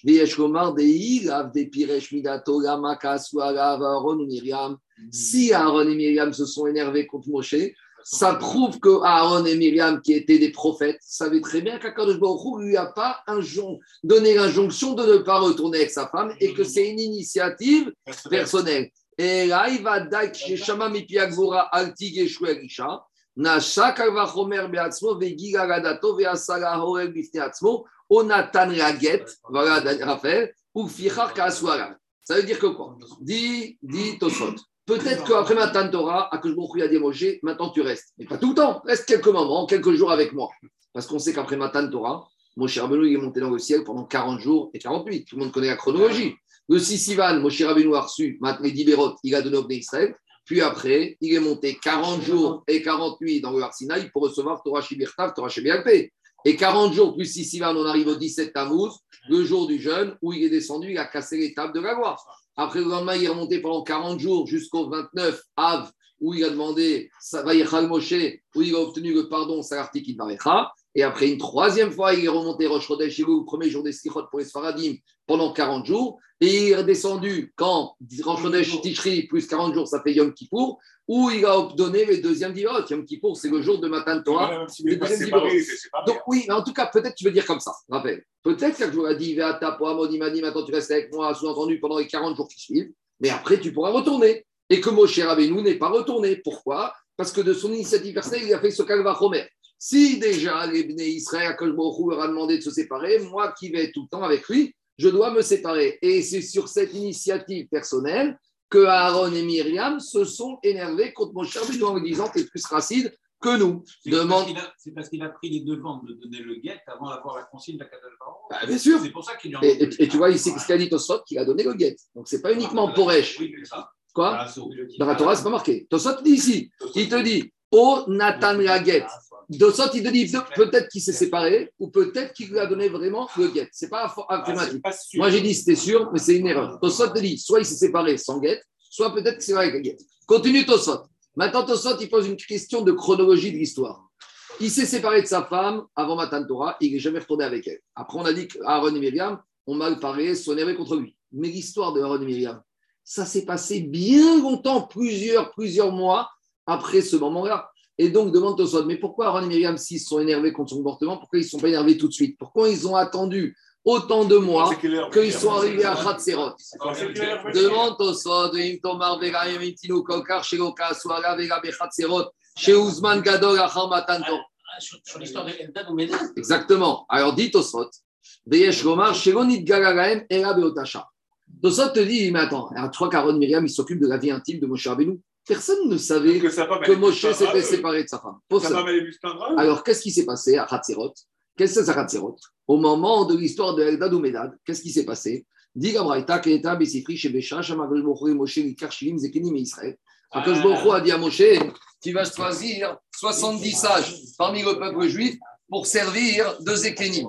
Ve'esh Komar Midato, Myriam. Si Aaron et Myriam se sont énervés contre Moshe, ça prouve que Aaron et Myriam, qui étaient des prophètes, savaient très bien qu'Akadosh Baruch lui a pas donné l'injonction de ne pas retourner avec sa femme et que c'est une initiative personnelle. Et là, il va. Ça veut dire que quoi? Dit, dit Tosfot. Peut-être qu'après Matan Torah, Hu a dit Moshe, maintenant tu restes. Mais pas tout le temps, reste quelques moments, quelques jours avec moi. Parce qu'on sait qu'après Matan Torah, Moshe Rabbeinu il est monté dans le ciel pendant 40 jours et 40 nuits. Tout le monde connaît la chronologie. Le 6 Sivan, Moshe Rabbeinu a reçu les 10 Bérot, il a donné au Israël. Puis après, il est monté 40 jours et 40 nuits dans le Har Sinaï pour recevoir Torah Shibirtav, Torah Shebialpé. Et 40 jours plus 6 Sivan, on arrive au 17 Tammuz, le jour du jeûne, où il est descendu, il a cassé les tables de la gloire. Après, le lendemain, il est remonté pendant 40 jours jusqu'au 29 Av, où il a demandé Vaïchal où il a obtenu le pardon, Salartik Idvarecha. Et après, une troisième fois, il est remonté Rosh Chodesh Elul, le premier jour des Slichot pour les Sfaradim, pendant 40 jours. Et il est redescendu quand Rosh Chodesh Tishri plus 40 jours, ça fait Yom Kippour, où il a donné les deuxièmes divots. Yom Kippour, c'est le jour de Matan Torah. Même s'il n'est pas le deuxième séparé. Donc oui, mais en tout cas, peut-être tu veux dire comme ça, rappelle. Peut-être que je vous ai dit, Veata, Poamod, il m'a dit, maintenant tu restes avec moi, sous-entendu, pendant les 40 jours qui suivent, mais après tu pourras retourner. Et que Moshe Rabbeinu n'est pas retourné. Pourquoi? Parce que de son initiative personnelle, il a fait ce Kalva Chomer. Si déjà les Bnei Israël, que leur a demandé de se séparer, moi qui vais tout le temps avec lui, je dois me séparer. Et c'est sur cette initiative personnelle que Aaron et Myriam se sont énervés contre Moshe Rabbeinu en lui disant T'es plus racide que nous. C'est parce qu'il a- C'est parce qu'il a pris les devants de donner le guet avant d'avoir la consigne de la catalogue. Bah, bien sûr. C'est pour ça qu'il en Et, et- et tu vois ici ce qu'a dit Tosfot, qu'il a donné le guet. Donc c'est pas uniquement Poresh. Oui, c'est ça. Quoi Ah, Dans la Torah, c'est pas marqué. Tosfot dit ici, il te dit O Nathan la guette. Tosot, il te dit peut-être qu'il s'est séparé ou peut-être qu'il lui a donné vraiment le guette. C'est pas affirmatif. Ah. Moi, j'ai dit c'était sûr, mais c'est une erreur. Tosot te dit soit il s'est séparé sans guette, soit peut-être que c'est avec la guette. Continue Tosot. Maintenant, Tosot, il pose une question de chronologie de l'histoire. Il s'est séparé de sa femme avant Matan Torah, il n'est jamais retourné avec elle. Après, on a dit qu'Aaron et Myriam ont mal parlé, sont énervés contre lui. Mais l'histoire de Aaron et Myriam, ça s'est passé bien longtemps, plusieurs, plusieurs mois après ce moment-là. Et donc, demande Tosot, mais pourquoi Aaron et Myriam, s'ils sont énervés contre son comportement, pourquoi ils ne sont pas énervés tout de suite? Pourquoi ils ont attendu autant de mois qu'ils sont arrivés à Hatserot C'est quelle heure, Myriam. Demande Tosot, Veim Tomar Vega Yemitinu Kokar Sheloka Suara Vega Bechatserot, chez Ouzman Gadol Achar Matan Torah. Ah, Sur, l'histoire de Eldad ou Médad Exactement. Alors dit Tosot, Veyesh Gomar, Shelonit Galagaem, Era Beotasha. Tosot te dit, mais attends, alors, tu crois qu'Aaron Myriam, il s'occupe de la vie intime de Moshe Rabbeinu Personne ne savait Que Moshe s'était séparé de sa femme. Alors, qu'est-ce qui s'est passé à Hatzerot Qu'est-ce que c'est à Hatzerot Au moment de l'histoire de Eldad ou Medad, qu'est-ce qui s'est passé? Dit Gabraïta, Keta, Shebesha, Moshe, Nikar, Shilim, Zekenim et Israël. Akash Bokho a dit à Moshe Tu vas choisir 70 sages parmi le peuple juif pour servir de Zekenim.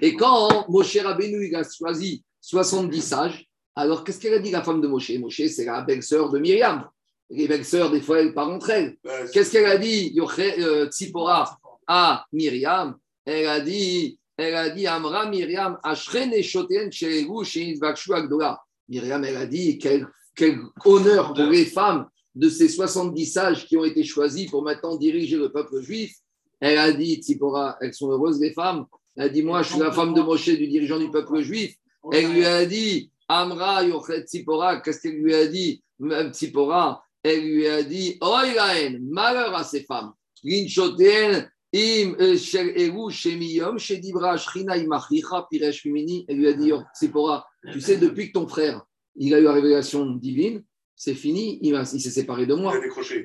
Et quand Moshe Rabbeinu a choisi 70 sages, alors qu'est-ce qu'elle a dit la femme de Moshe? Moshe, c'est la belle-sœur de Myriam. Les belles-sœurs, des fois, elles parlent entre elles. euh, Qu'est-ce qu'elle a dit euh, Tzipora à Myriam? Elle a dit, elle a dit Amra Myriam, Ashren et Shoten Sheregu Shinitvakshu Agdola. Myriam, elle a dit quel, quel honneur pour les femmes de ces 70 sages qui ont été choisis pour maintenant diriger le peuple juif. Elle a dit, Tzipora, elles sont heureuses les femmes. Elle a dit, moi, je suis la femme de Moshe, du dirigeant du peuple juif. Elle lui a dit, Amra Yochet Tzipora, qu'est-ce qu'elle lui a dit Même Tzipora, elle lui a dit, Oilaen, malheur à ces femmes. Linchoten, im euh, shel eru shemiyom, shedibra shrina imachicha piresh mimini. Elle lui a dit, Tzipora, tu sais, depuis que ton frère, il a eu la révélation divine, c'est fini, il, il s'est séparé de moi.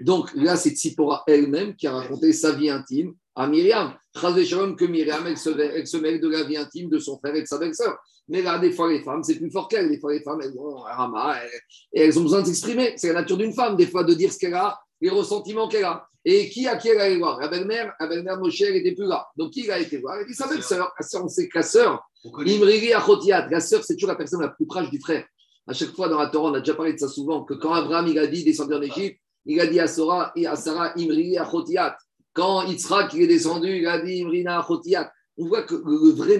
Donc là, c'est Tzipora elle-même qui a raconté sa vie intime à Myriam. Chazé Shalom que Myriam, elle se, elle se mêle de la vie intime de son frère et de sa belle-sœur. Mais là, des fois, les femmes, c'est plus fort qu'elles. Des fois, les femmes, elles ont un rama elles- et elles ont besoin de s'exprimer. C'est la nature d'une femme, des fois, de dire ce qu'elle a, les ressentiments qu'elle a. Et qui à qui elle allait voir? La belle-mère, la belle-mère Moshe, elle n'était plus là. Donc qui a été voir? Elle dit sa belle-sœur. Sœur, on sait que la sœur. Imriri Achotiat, la sœur, c'est toujours la personne la plus proche du frère. À chaque fois dans la Torah, on a déjà parlé de ça souvent, que quand Abraham il a dit descendu en Égypte, il a dit à Sarah, et à Sarah Imriri Achotiat. Quand Yitzhak est descendu, il a dit Imrina Achotiat. On voit que le vrai,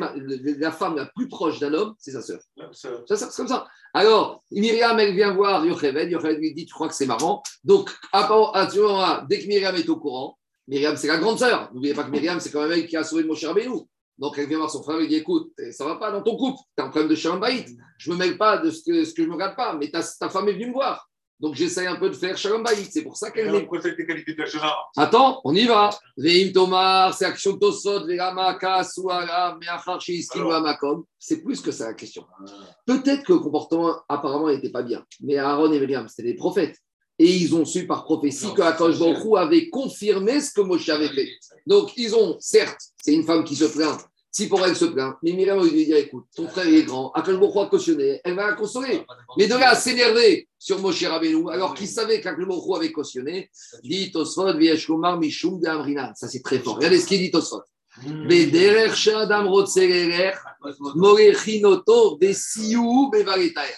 la femme la plus proche d'un homme, c'est sa sœur. Ça- C'est comme ça. Alors, Myriam, elle vient voir Yocheved. Yocheved lui dit Tu crois que c'est marrant? Donc, à, à dès que Myriam est au courant, Myriam, c'est la grande sœur. N'oubliez pas que Myriam, c'est quand même elle qui a sauvé Moshe Rabbeinu. Donc, elle vient voir son frère et dit Écoute, ça va pas dans ton couple. Tu as un problème de Shalom. Je me mêle pas de ce que, ce que je me regarde pas, mais ta, ta femme est venue me voir. Donc, j'essaye un peu de faire Shalom Baït. C'est pour ça qu'elle est. pourquoi qualifié de Attends, on y va. Veim Tomar, c'est action Tosot. Makom. C'est plus que ça la question. Peut-être que le comportement apparemment n'était pas bien, mais Aaron et Myriam, c'était des prophètes. Et ils ont su par prophétie Non, que Akash Baruch avait confirmé ce que Moshe avait fait. Donc, ils ont, certes, c'est une femme qui se plaint, si pour elle se plaint, mais Myriam lui dit écoute, ton frère il est grand, Hu a cautionné, elle va la consoler. Mais de là à s'énerver sur Moshe Rabbeinu, alors qu'il savait Hu avait cautionné, dit Tosfot, Vieshkomar, Mishum, de Amrinan. Ça, c'est très fort. Regardez ce qu'il dit Tosfot. Besiou, Bevaretaer.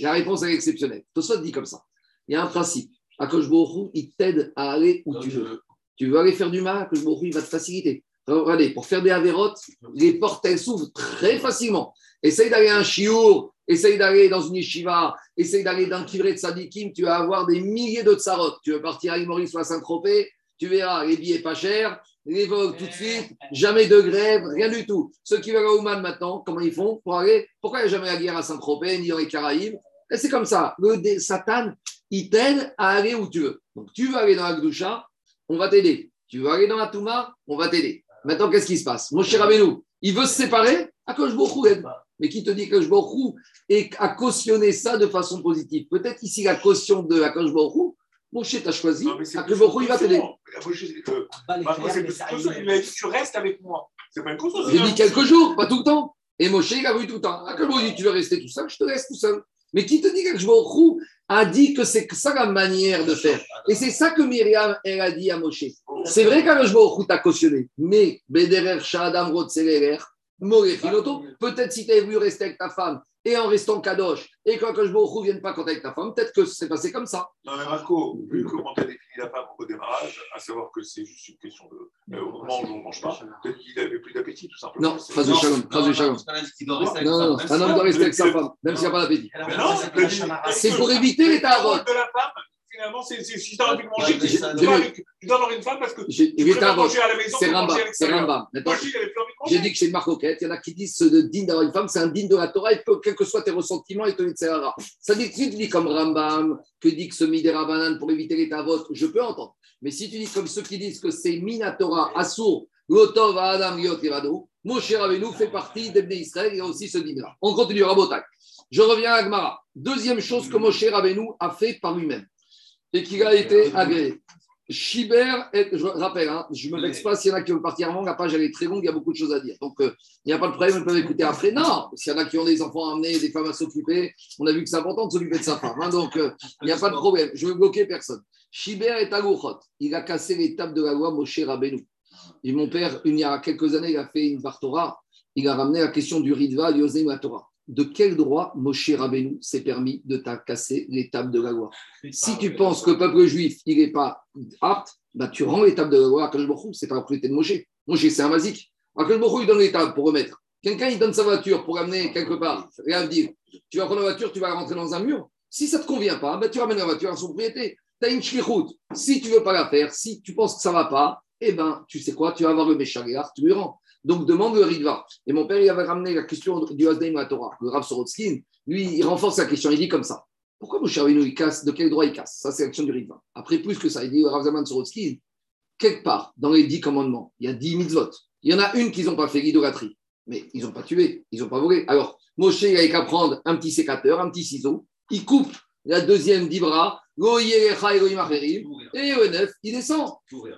La réponse est exceptionnelle. Tosfot dit comme ça. Il y a un principe. Hu, il t'aide à aller où tu veux. Tu veux aller faire du mal, Hu, il va te faciliter. Regardez, pour faire des avérotes, les portes, elles s'ouvrent très facilement. Essaye d'aller à un chiour, essaye d'aller dans une yeshiva, essaye d'aller dans de Sadikim, tu vas avoir des milliers de tsarot. Tu veux partir à Maurice ou à Saint-Tropez, tu verras les billets pas chers, les vols tout de suite, jamais de grève, rien du tout. Ceux qui veulent à Ouman maintenant, comment ils font pour aller? Pourquoi il n'y a jamais la guerre à Saint-Tropez ni dans les Caraïbes? C'est comme ça. Le Satan, il t'aide à aller où tu veux. Donc tu veux aller dans la Gdusha, on va t'aider. Tu veux aller dans la Touma, on va t'aider. Maintenant, qu'est-ce qui se passe? Mon cher il veut se séparer? Akash Baruch Hu aide. Mais qui te dit que et a cautionné ça de façon positive? Peut-être ici la caution de Hu, mon cher, t'as choisi, Hu, il va t'aider. Je- euh, Maintenant, c'est plus une caution. Il a dit Tu restes avec moi. C'est pas une caution. J'ai dit quelques jours, pas tout le temps. Et Moshe, il a voulu tout le temps. Dit Tu veux rester tout seul? Je te laisse tout seul. Mais qui te dit qu'Akashbaoru a dit que c'est ça la manière de faire Et c'est ça que Myriam, elle a dit à Moshe. C'est vrai qu'Akashbaoru t'a cautionné, mais Bederer Shadam Rotzeler, Morechiloto, peut-être si tu avais voulu rester avec ta femme et en restant Kadosh, et quand Akashbaoru ne vienne pas quand avec ta femme, peut-être que c'est passé comme ça. Non, mais Marco, vu comment tu as défini la femme au démarrage, à savoir que c'est juste une question de. euh, on mange ou on ne mange pas, peut-être qu'il n'avait plus d'appétit, tout simplement. Non, C'est- phrase de Shalom, phrase de Shalom. Non, non, un homme doit rester avec sa femme, même s'il n'y a pas d'appétit. C'est pour éviter les tarots. de la femme, finalement, c'est si tu as envie de manger, tu dois tu avoir une femme parce que tu préfères manger à la maison C'est que manger Rambam, à c'est l'extérieur. J'ai dit que une marque Il y en a qui disent que le digne d'avoir une femme, c'est un digne de la Torah, et quels que soient tes ressentiments et ton Yitzhara. Ça dit que si tu dis comme Rambam, que dit que ce Midera Banan pour éviter les tavot, je peux entendre. Mais si tu dis comme ceux qui disent que c'est Minatora, Assour, Lotov, Adam, Yot, Evado, Moshe Rabbeinu fait partie d'Ebné Israël, il y a aussi ce digne-là. On continue, Rabotak. Je reviens à Agmara. Deuxième chose que Moshe Rabbeinu a fait par lui-même et qu'il a été agréé. Chiber, est- je rappelle, hein, je me vexe pas s'il y en a qui veulent partir avant, la page elle est très longue, il y a beaucoup de choses à dire. Donc euh, il n'y a pas de problème, ils peuvent écouter après. Non, s'il y en a qui ont des enfants à amener, des femmes à s'occuper, on a vu que c'est important de s'occuper de sa femme. hein, donc euh, il n'y a pas de problème, je ne veux bloquer personne. Chiber est à Il a cassé l'étape de la loi Moshe Rabbeinu. Et mon père, il y a quelques années, il a fait une Bartora, il a ramené la question du Ritva, Yosem la Torah. De quel droit Moshe Rabbeinu s'est permis de casser l'étape de la loi si tu penses que le peuple juif, il n'est pas apte, bah, tu rends l'étape de la loi à Hu, c'est pas la propriété de Moshe. Moshe, c'est un basique. Hu, il donne l'étape pour remettre. Quelqu'un, il donne sa voiture pour l'amener quelque part. Regarde, dire, tu vas prendre la voiture, tu vas rentrer dans un mur. Si ça ne te convient pas, bah, tu ramènes la voiture à son propriété. Tu as une shlichut. Si tu ne veux pas la faire, si tu penses que ça ne va pas, eh ben, tu sais quoi, tu vas avoir le Méchaléar, tu lui rends. Donc, demande le Ritva. Et mon père, il avait ramené la question du Hasdaim à la Torah. Le Rav Sorotskin, lui, il renforce la question. Il dit comme ça. Pourquoi Moshe Rabbeinu, il casse De quel droit il casse? Ça, c'est l'action du Ritva. Après, plus que ça, il dit Rav Zaman Sorotskin, quelque part, dans les dix commandements, il y a dix mitzvot. Il y en a une qu'ils n'ont pas fait, l'idolâtrie. Mais ils n'ont pas tué, ils n'ont pas volé. Alors, Moshe, il qu'à prendre un petit sécateur, un petit ciseau, il coupe la deuxième d'Ibra, Et le il descend.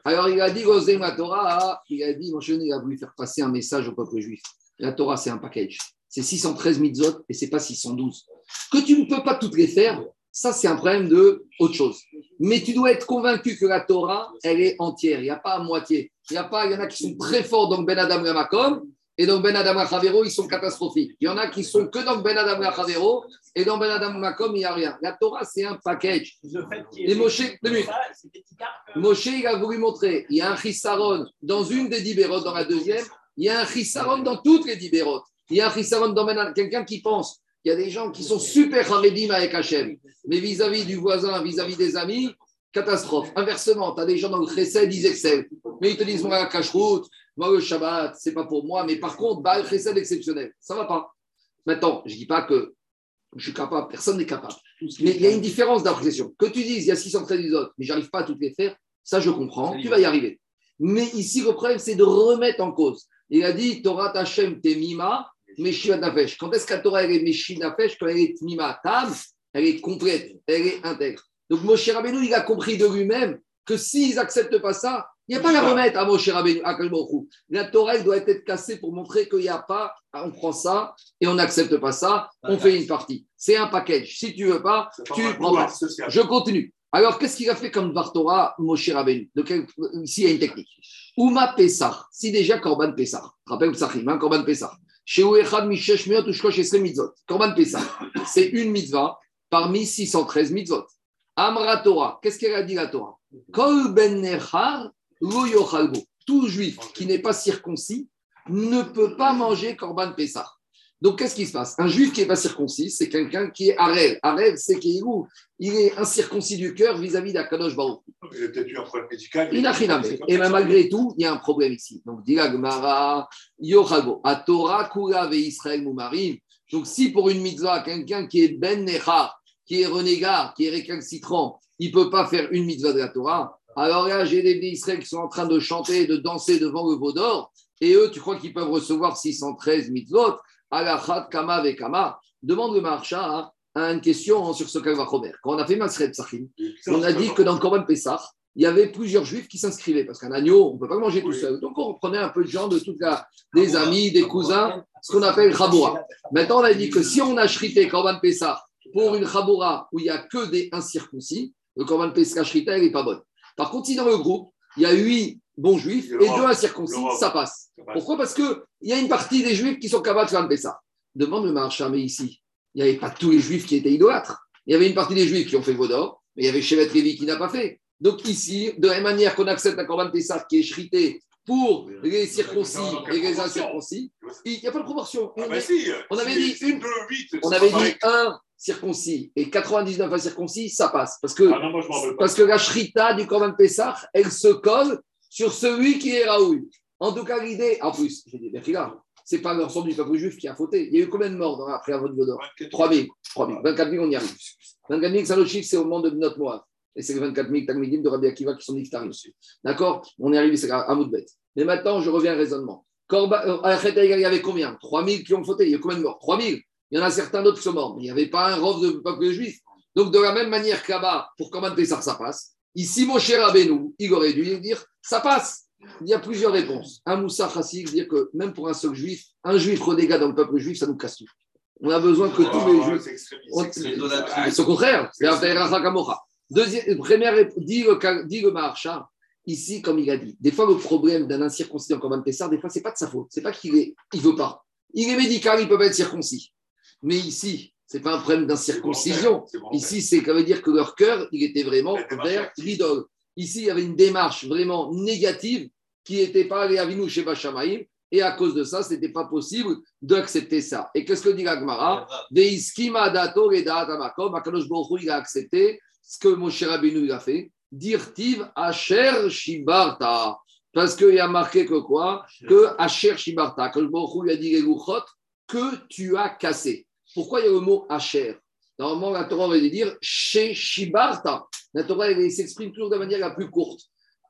Alors, il a dit, la Torah, il a dit, Moshe, il a voulu faire passer un message au peuple juif. La Torah, c'est un package. C'est 613 mitzvot et c'est pas 612. Que tu ne peux pas toutes les faire, ça, c'est un problème de autre chose. Mais tu dois être convaincu que la Torah, elle est entière. Il n'y a pas à moitié. Il y a pas, il y en a qui sont très forts dans Ben Adam Ramakom et dans Ben Adam Rachavero, ils sont catastrophiques. Il y en a qui sont que dans Ben Adam Rachavero et dans Ben Adam Ramakom, il n'y a rien. La Torah, c'est un package. Le fait qu'il Et Moshe, Moshe, il a voulu montrer, il y a un chisaron dans une des dibérotes, dans la deuxième, il y a un chisaron dans toutes les dibérotes. Il y a un chisaron dans Ben- quelqu'un qui pense. Il y a des gens qui sont super haredim avec Hachem, mais vis-à-vis du voisin, vis-à-vis des amis, catastrophe. Inversement, tu as des gens dans le chesed, ils excellent, mais ils te disent, moi, la cache-route, moi, le Shabbat, c'est pas pour moi, mais par contre, bah, le chesed exceptionnel, ça va pas. Maintenant, je dis pas que je suis capable, personne n'est capable. Mais il y a une différence d'appréciation. Que tu dises, il y a 613 autres, mais j'arrive pas à toutes les faire, ça je comprends, tu vas y arriver. Mais ici, le problème, c'est de remettre en cause. Il a dit, Torah Tachem Temima, Meshiva Nafesh. Quand est-ce que la Torah elle est Meshiva Nafesh? Quand elle est Tmima Tam, elle est complète, elle est intègre. Donc Moshe Rabbeinu, il a compris de lui-même que s'ils n'acceptent pas ça, il n'y a pas à la remettre à Moshe Rabbeinu, à Hu. La Torah, elle doit être cassée pour montrer qu'il n'y a pas, on prend ça et on n'accepte pas ça, on fait une partie. C'est un package. Si tu veux pas, tu ne prends pas. Je continue. Alors, qu'est-ce qu'il a fait comme Vartora, Moshe Rabbeinu? De quel- Ici, il y a une technique. Uma Pessah, si déjà Korban Pessah, rappelle Psachim, hein, Korban Pessah. Chez Ouechad Mishesh Miot ou Shkosh Esre Mitzvot. Korban Pessah, c'est une mitzvah parmi 613 mitzvot. Amra Torah, qu'est-ce qu'elle a dit la Torah? Kol ben. Tout juif qui n'est pas circoncis ne peut pas manger Korban Pessah. Donc, qu'est-ce qui se passe? Un juif qui n'est pas circoncis, c'est quelqu'un qui est Arel. Arel, c'est qu'il est où? Il est incirconcis du cœur vis-à-vis d'Akadosh Baruch. Il a peut-être eu un problème médical. Inachiname. Et même malgré tout, il y a un problème ici. Donc, dit la Gemara, Yochago, à Torah, Kula ve Israël Moumarim. Donc, si pour une mitzvah, quelqu'un qui est Ben Nechar, qui est renégat, qui est récalcitrant, il ne peut pas faire une mitzvah de la Torah, alors là, j'ai des Israël qui sont en train de chanter, de danser devant le veau d'or, et eux, tu crois qu'ils peuvent recevoir 613 mitzvot? Alachat Kama ve Kama. Demande le marcha à une question sur ce Kalvachomer. Quand on a fait Masred Sachim, on a dit que dans Korban Pessah, il y avait plusieurs juifs qui s'inscrivaient parce qu'un agneau, on ne peut pas le manger tout seul. Donc on prenait un peu de gens de toute la, des amis, des cousins, ce qu'on appelle Chaboura. Maintenant, on a dit que si on a shrité Korban Pessah pour une Khaboura où il n'y a que des incirconcis, le Korban Pescachrita, elle n'est pas bonne. Par contre, si dans le groupe, il y a huit bons juifs et deux incirconcis, ça passe. Pourquoi? Parce qu'il y a une partie des juifs qui sont capables de faire ça. Demande le marchand, mais ici, il n'y avait pas tous les juifs qui étaient idolâtres. Il y avait une partie des juifs qui ont fait Vaudor, mais il y avait Shevet Lévi qui n'a pas fait. Donc ici, de la même manière qu'on accepte la Korban Pessah qui est shritée pour les circoncis et les incirconcis, il n'y a pas de proportion. On, avait dit une, on avait dit 1 circoncis et 99 incirconcis, ça passe. Parce que, Ah non, moi parce que la shrita du Korban Pessah, elle se colle sur celui qui est Raoul. En tout cas, l'idée, en plus, j'ai dit, c'est pas l'ensemble du peuple juif qui a fauté. Il y a eu combien de morts dans, après la vote de 24 3 000, 3 000, 24 000, on y arrive. 24 000, c'est le chiffre, c'est au moment de notre Moab. Et c'est les 24 000 Talmidim de Rabbi Akiva qui sont niftarim. D'accord? On est arrivé, c'est à Moudbet. Mais maintenant, je reviens au raisonnement. Euh, il y avait combien? 3 000 qui ont fauté. Il y a combien de morts? 3 000. Il y en a certains d'autres qui sont morts. Mais il n'y avait pas un rov de peuple juif. Donc, de la même manière que là-bas, pour Korban Pessar, ça passe. Ici, mon cher Abénou, il aurait dû dire ça passe. Il y a plusieurs réponses. Un Moussa Chassik dire que même pour un seul juif, un juif renégat dans le peuple juif, ça nous casse tout. On a besoin que tous les Ah, juifs c'est. Ah, au contraire. C'est Kamocha. Deuxième, première, dit le, dit le Maharsha, ici, comme il a dit, des fois, le problème d'un incirconcis en Corban Pessar, des fois, c'est pas de sa faute. C'est pas qu'il est, il veut pas. Il est médical, il peut pas être circoncis. Mais ici, c'est pas un problème d'incirconcision. Ici, c'est ça veut dire que leur cœur, il était vraiment vers l'idole. Ici, il y avait une démarche vraiment négative qui n'était pas allée à Vinou chez Bachamaïm. Et à cause de ça, ce n'était pas possible d'accepter ça. Et qu'est-ce que dit la Gemara? Veiskima dato et da'at hamakom. Akadosh Baruch il a accepté ce que Moshe Rabbeinu il a fait. Dirtiv Asher Shibarta. Parce qu'il y a marqué que quoi? Que Asher Shibarta. Akadosh Baruch il a dit les que tu as cassé. Pourquoi il y a le mot Asher? Normalement, la Torah aurait dû dire chez Shibarta. La Torah elle s'exprime toujours de la manière la plus courte.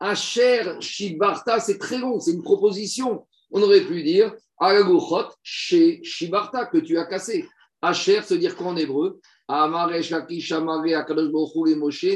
Asher Shibarta, c'est très long, c'est une proposition. On aurait pu dire Alaguchot chez Shibarta, que tu as cassé. Asher, se dire quoi en hébreu Amare Shakish Amare Akadosh Moshe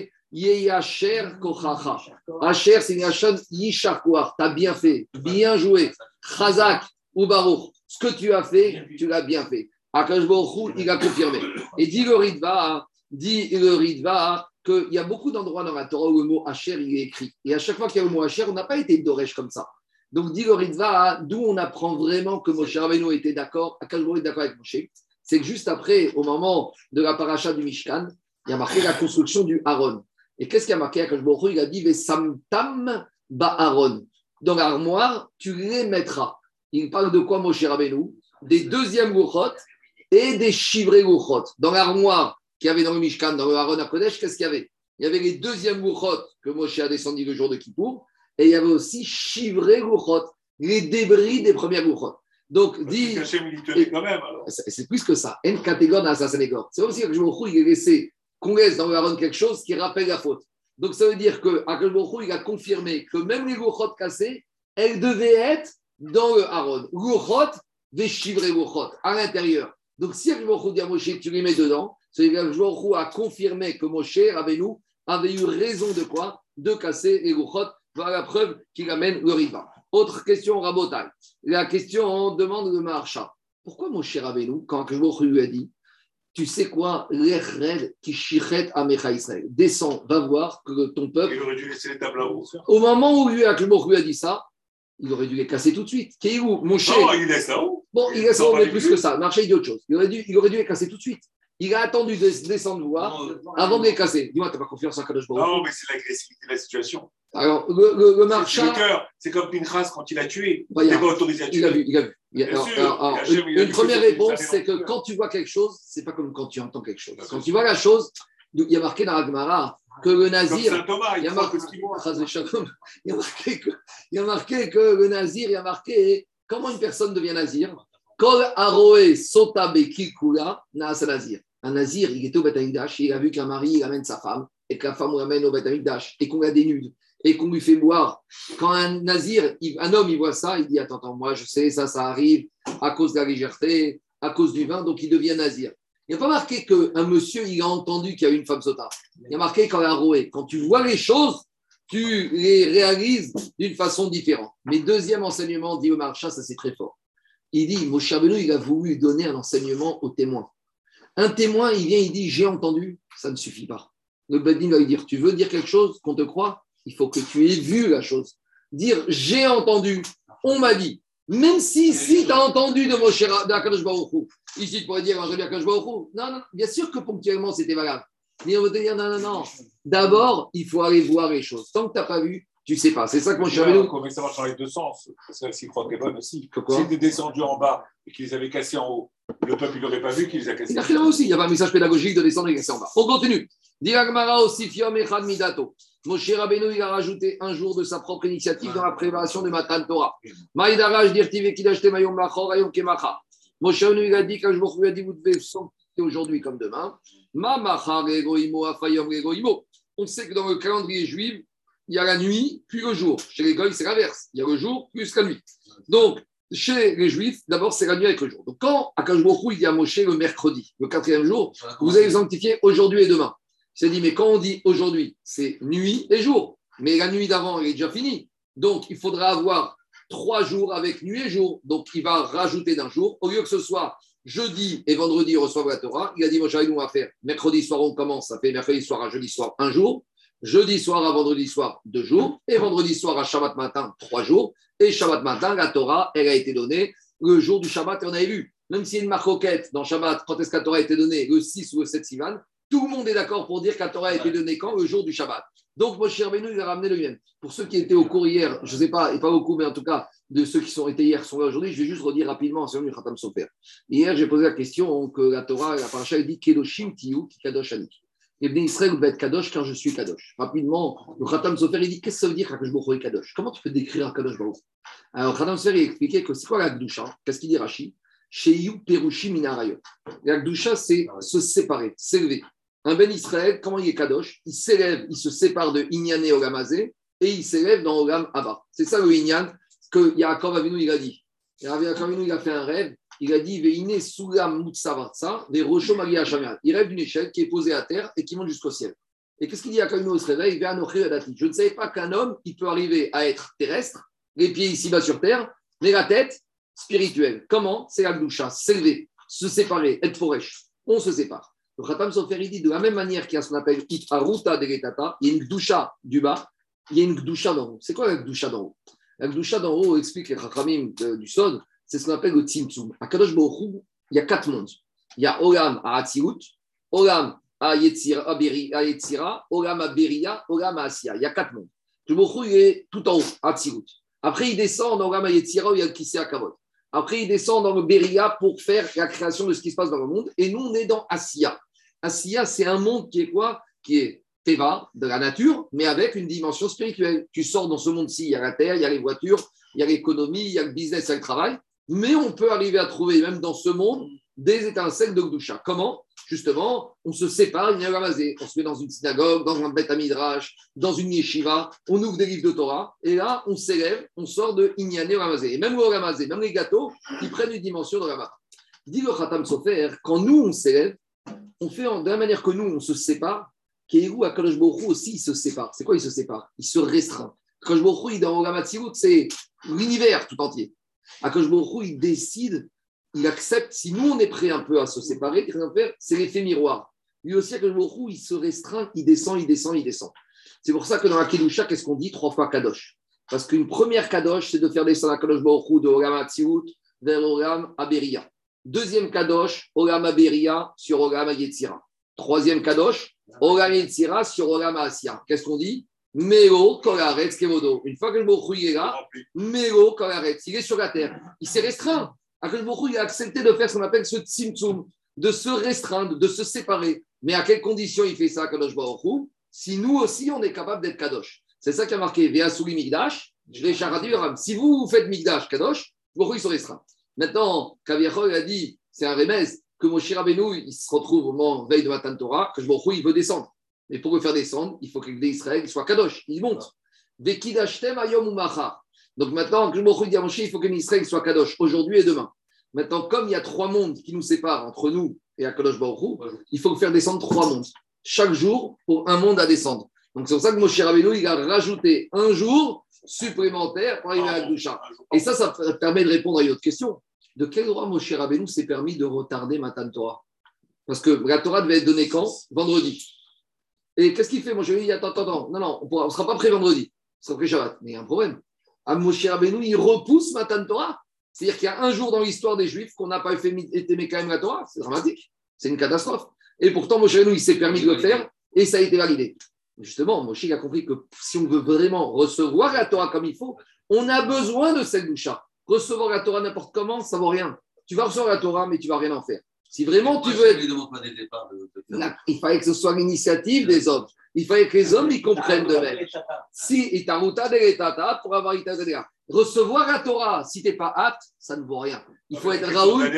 Kochacha. Asher, c'est une Hachon Yisharkoar. Tu bien fait, bien joué. Chazak ou Baruch, ce que tu as fait, tu l'as bien fait. Hu, il a confirmé. Et dit le Ritva, dit le Ritva, qu'il y a beaucoup d'endroits dans la Torah où le mot Asher il est écrit. Et à chaque fois qu'il y a le mot Asher, on n'a pas été Doresh comme ça. Donc, dit le Ritva, d'où on apprend vraiment que Moshe Rabbeinu était d'accord, Hu est d'accord avec Moshe, c'est que juste après, au moment de la paracha du Mishkan, il y a marqué la construction du Aaron. Et qu'est-ce qu'il y a marqué Akadosh Baruch Il a dit Vesamtam Aaron. Dans l'armoire, tu les mettras. Il parle de quoi Moshe Rabbeinu? Des deuxièmes Luchot et des chivrés Luchot. Dans l'armoire qu'il y avait dans le Mishkan, dans le Aaron à Kodesh, qu'est-ce qu'il y avait? Il y avait les deuxièmes Luchot que Moshe a descendu le jour de Kippour, et il y avait aussi chivrés Luchot, les débris des premières Luchot. Donc, dit. C'est plus que ça. Catégone à Sassanégor. C'est aussi que je il a laissé qu'on laisse dans le Aaron quelque chose qui rappelle la faute. Donc ça veut dire que Akadosh il a confirmé que même les Luchot cassées, elles devaient être dans le Aaron. Luchot, des chivrés Luchot, à l'intérieur. Donc si Akadosh dit à Moshe, tu les mets dedans, c'est que Akadosh a confirmé que Moshe, Rabbeinu, avait eu raison de quoi? De casser les Luchot. Voilà la preuve qu'il amène le riva. Autre question, Rabotai. La question, on demande de Maharsha. Pourquoi mon cher Rabbeinu, quand Akadosh lui a dit, tu sais quoi, l'Echred qui chichet à Israël, descends, va voir que ton peuple, Il aurait dû laisser les tables à haut. au moment où lui, a dit ça, il aurait dû les casser tout de suite. Kéhou, mon cher, Non, il laisse là-haut. Bon, il a les plus que ça, Marché, il dit autre chose. Il aurait, dû, il aurait dû les casser tout de suite. Il a attendu de descendre voir avant de les casser. Dis-moi, tu n'as pas confiance en Kadosh Baruch Non, mais c'est l'agressivité de la situation. Alors, le, le, le marchand, cœur. C'est comme Pinchas quand il a tué. Bah, Il n'est pas autorisé à tuer. il a vu, il a vu. Il a- Bien alors, sûr, alors, alors, Hachem, une, première réponse, c'est que quand tu vois quelque chose, c'est pas comme quand tu entends quelque chose. Quand tu vois la chose, il y a marqué dans la Gemara que le nazir, Saint Thomas, il y il a faut marqué, que ce qu'il voit. Chas v'shalom, il y a marqué que, il y a marqué que le nazir, il y a marqué comment une personne devient nazir? Kol aroe sotabe kikula naasa nazir. Un nazir, il était au Beth Amikdash, il a vu qu'un mari il amène sa femme et que la femme l'amène au Beth Amikdash et qu'on la dénude et qu'on lui fait boire. Quand un nazir, un homme, il voit ça, il dit attends, attends, moi je sais, ça, ça arrive à cause de la légèreté, à cause du vin, donc il devient nazir. Il n'y a pas marqué qu'un monsieur, il a entendu qu'il y a une femme sota. Il y a marqué quand roé. Quand tu vois les choses, tu les réalises d'une façon différente. Mais deuxième enseignement, dit Omar Shah, ça c'est très fort. Il dit, Moshe Rabbeinu, il a voulu donner un enseignement aux témoins. Un témoin, il vient, il dit j'ai entendu, ça ne suffit pas. Le Bedin va lui dire tu veux dire quelque chose qu'on te croit? Il faut que tu aies vu la chose. Dire j'ai entendu, on m'a dit. Même si, si tu as entendu de Moshe ici tu pourrais dire. Non, non, bien sûr que ponctuellement c'était valable. Mais on veut te dire non, non, non. D'abord, il faut aller voir les choses. Tant que tu n'as pas vu, tu ne sais pas. C'est ça que mon cher Benoît- Comment ça marche dans les deux sens croit qu'elle est bonne aussi. Pourquoi S'ils étaient descendus en bas et qu'ils avaient cassés en haut, le peuple n'aurait pas vu qu'ils les a cassés. Il y a aussi, il y a pas un message pédagogique de descendre et casser en bas. On continue. Diragmara aussi fiom echad midato. Moshe Rabbeinu, il a rajouté un jour de sa propre initiative dans la préparation de Matan Torah. Maïdaraj dirtive kidashte mayom lachor ayom kemacha. Moshe Rabbeinu, il a dit, quand je vous lui a dit, vous devez sanctifier aujourd'hui comme demain. On sait que dans le calendrier juif, il y a la nuit puis le jour. Chez les goïs, c'est l'inverse. Il y a le jour plus la nuit. Donc, chez les juifs, d'abord, c'est la nuit avec le jour. Donc, quand Baruch Hu, il dit à Moshe le mercredi, le quatrième jour, vous allez sanctifier aujourd'hui et demain. Il s'est dit, mais quand on dit aujourd'hui, c'est nuit et jour. Mais la nuit d'avant, elle est déjà finie. Donc, il faudra avoir trois jours avec nuit et jour. Donc, il va rajouter d'un jour. Au lieu que ce soit jeudi et vendredi, reçoit la Torah, il a dit, Moshe, nous, on va faire mercredi soir, on commence, ça fait mercredi soir à jeudi soir, un jour. Jeudi soir à vendredi soir, deux jours. Et vendredi soir à Shabbat matin, trois jours. Et Shabbat matin, la Torah, elle a été donnée le jour du Shabbat. Et on avait vu, même s'il y a une marcoquette dans Shabbat, quand est-ce que la Torah a été donnée? Le 6 ou le 7 Sivan, tout le monde est d'accord pour dire que la Torah a été donnée quand? Le jour du Shabbat. Donc, Moshe Rabbeinu, il a ramené le même. Pour ceux qui étaient au cours hier, je ne sais pas, et pas beaucoup, mais en tout cas, de ceux qui sont été hier, sont là aujourd'hui, je vais juste redire rapidement sur le Khatam Sofer. Hier, j'ai posé la question que la Torah, la paracha, elle dit Kedoshim Tiyu Kadosh Ani. Et bien Israël va être Kadosh car je suis Kadosh. Rapidement, le Khatam Sofer, il dit Qu'est-ce que ça veut dire Kadosh Baruch est Kadosh? Comment tu peux décrire un Kadosh Baruch Alors, Khatam Sofer, il expliquait que c'est quoi la Gdusha Qu'est-ce qu'il dit Rashi? Sheyu Perushi Minarayot. La c'est se séparer, s'élever. Un Ben Israël, comment il est Kadosh? Il s'élève, il se sépare de Inyan et Olamazé et il s'élève dans Olam Abba. C'est ça le Inyan que Yaakov Avinu il a dit. Yaakov Avinu il a fait un rêve. Il a dit Veine Sulam Mutsavartsa, des Roshom Agia Shamian. Il rêve d'une échelle qui est posée à terre et qui monte jusqu'au ciel. Et qu'est-ce qu'il dit Yaakov Avinu au se réveil Je ne savais pas qu'un homme, il peut arriver à être terrestre, les pieds ici-bas sur terre, mais la tête spirituelle. Comment? C'est la s'élever, se séparer, être foresh. On se sépare. Le Khatam Sofer, il dit de la même manière qu'il y a ce qu'on appelle Itharuta de Getata, il y a une Gdusha du bas, il y a une Gdusha d'en haut. C'est quoi la Gdusha d'en haut? La Gdusha d'en haut, explique les Chachamim du Sod, c'est ce qu'on appelle le Tzimtzum. À Kadosh Hu, il y a quatre mondes. Il y a Olam à Atziut, Olam à Yetzira, Olam à Beria, Olam à Asiya. Il y a quatre mondes. Le il est tout en haut, à. Après, il descend dans Olam à Yetzira, où il y a Kisei à Kavod. Après, il descend dans le Beria pour faire la création de ce qui se passe dans le monde. Et nous, on est dans Asiya. Asiya, c'est un monde qui est quoi Qui est Teva, de la nature, mais avec une dimension spirituelle. Tu sors dans ce monde-ci, il y a la terre, il y a les voitures, il y a l'économie, il y a le business, il y a le travail. Mais on peut arriver à trouver, même dans ce monde, des étincelles de Gdusha. Comment? Justement, on se sépare, il y a. On se met dans une synagogue, dans un Midrash, dans une yeshiva, on ouvre des livres de Torah, et là, on s'élève, on sort de Inyane Ramazé. Et même le Ramazé, même les gâteaux, ils prennent une dimension de Ramazé. Dit le Khatam Sofer, quand nous, on s'élève, on fait en- de la manière que nous, on se sépare, Kéhou, Akadosh aussi, il se sépare. C'est quoi, il se sépare? Il se restreint. Akadosh Baruch il dans Olam Hatzirut, c'est l'univers tout entier. Akadosh il décide, il accepte, si nous, on est prêt un peu à se séparer, C'est l'effet miroir. Lui aussi, Akadosh il se restreint, il descend, il descend, il descend. C'est pour ça que dans la Kedusha, qu'est-ce qu'on dit? Trois fois Kadosh. Parce qu'une première Kadosh, c'est de faire descendre Akadosh de Olam Hatzirut vers Olam Aberia. Deuxième Kadosh, Olam Aberia sur Olam Yetzira. Troisième Kadosh, Olam Yetzira sur Olam Asya. Qu'est-ce qu'on dit? Meo Kolaretz Kevodo. Une fois que le Hu est là. Meo Kolaretz, il est sur la terre. Il s'est restreint. Baruch Hu, il a accepté de faire ce qu'on appelle ce tzimtzum, de se restreindre, de se séparer. Mais à quelles conditions il fait ça, Kadosh Baruch Hu? Si nous aussi, on est capable d'être Kadosh. C'est ça qui a marqué Veasuli Migdash, je l'ai. Si vous, faites Migdash, Kadosh, il se restreint. Maintenant, Kaviachol a dit, c'est un remède, que Moshe Rabbeinu, il se retrouve au moment veille de Matan Torah, que Hu, il veut descendre. Mais pour le faire descendre, il faut que l'Israël soit Kadosh, il monte. Donc maintenant, que Hu dit à Moshe, il faut que l'Israël soit Kadosh, aujourd'hui et demain. Maintenant, comme il y a trois mondes qui nous séparent entre nous et Akadosh Baruch Hu, il faut faire descendre trois mondes. Chaque jour, pour un monde à descendre. Donc c'est pour ça que Moshe Rabbeinu, il a rajouté un jour supplémentaire pour arriver à Gdusha. Et ça, ça permet de répondre à une autre question. De quel droit Moshe Rabbeinu s'est permis de retarder Matan Torah? Parce que la Torah devait être donnée quand? Vendredi. Et qu'est-ce qu'il fait, chéri Il dit, Attends, attends, attends. Non, non, on ne sera pas prêt vendredi. On sera prêt Shabbat. Mais il y a un problème. À Moshe Rabbeinu, il repousse Matan Torah? C'est-à-dire qu'il y a un jour dans l'histoire des Juifs qu'on n'a pas fait aimer quand même la Torah? C'est dramatique. C'est une catastrophe. Et pourtant, Moshe Rabbeinu, il s'est permis de le faire et ça a été validé. Justement, Moshe il a compris que si on veut vraiment recevoir la Torah comme il faut, on a besoin de cette doucha. Recevoir la Torah n'importe comment, ça ne vaut rien. Tu vas recevoir la Torah, mais tu ne vas rien en faire. Si vraiment tu veux être. Là, il fallait que ce soit l'initiative des hommes. Il fallait que les hommes y comprennent de même. Si itaruta de tata pour avoir itaruta Recevoir la Torah, si tu n'es pas apte, ça ne vaut rien. Il faut être Raoul.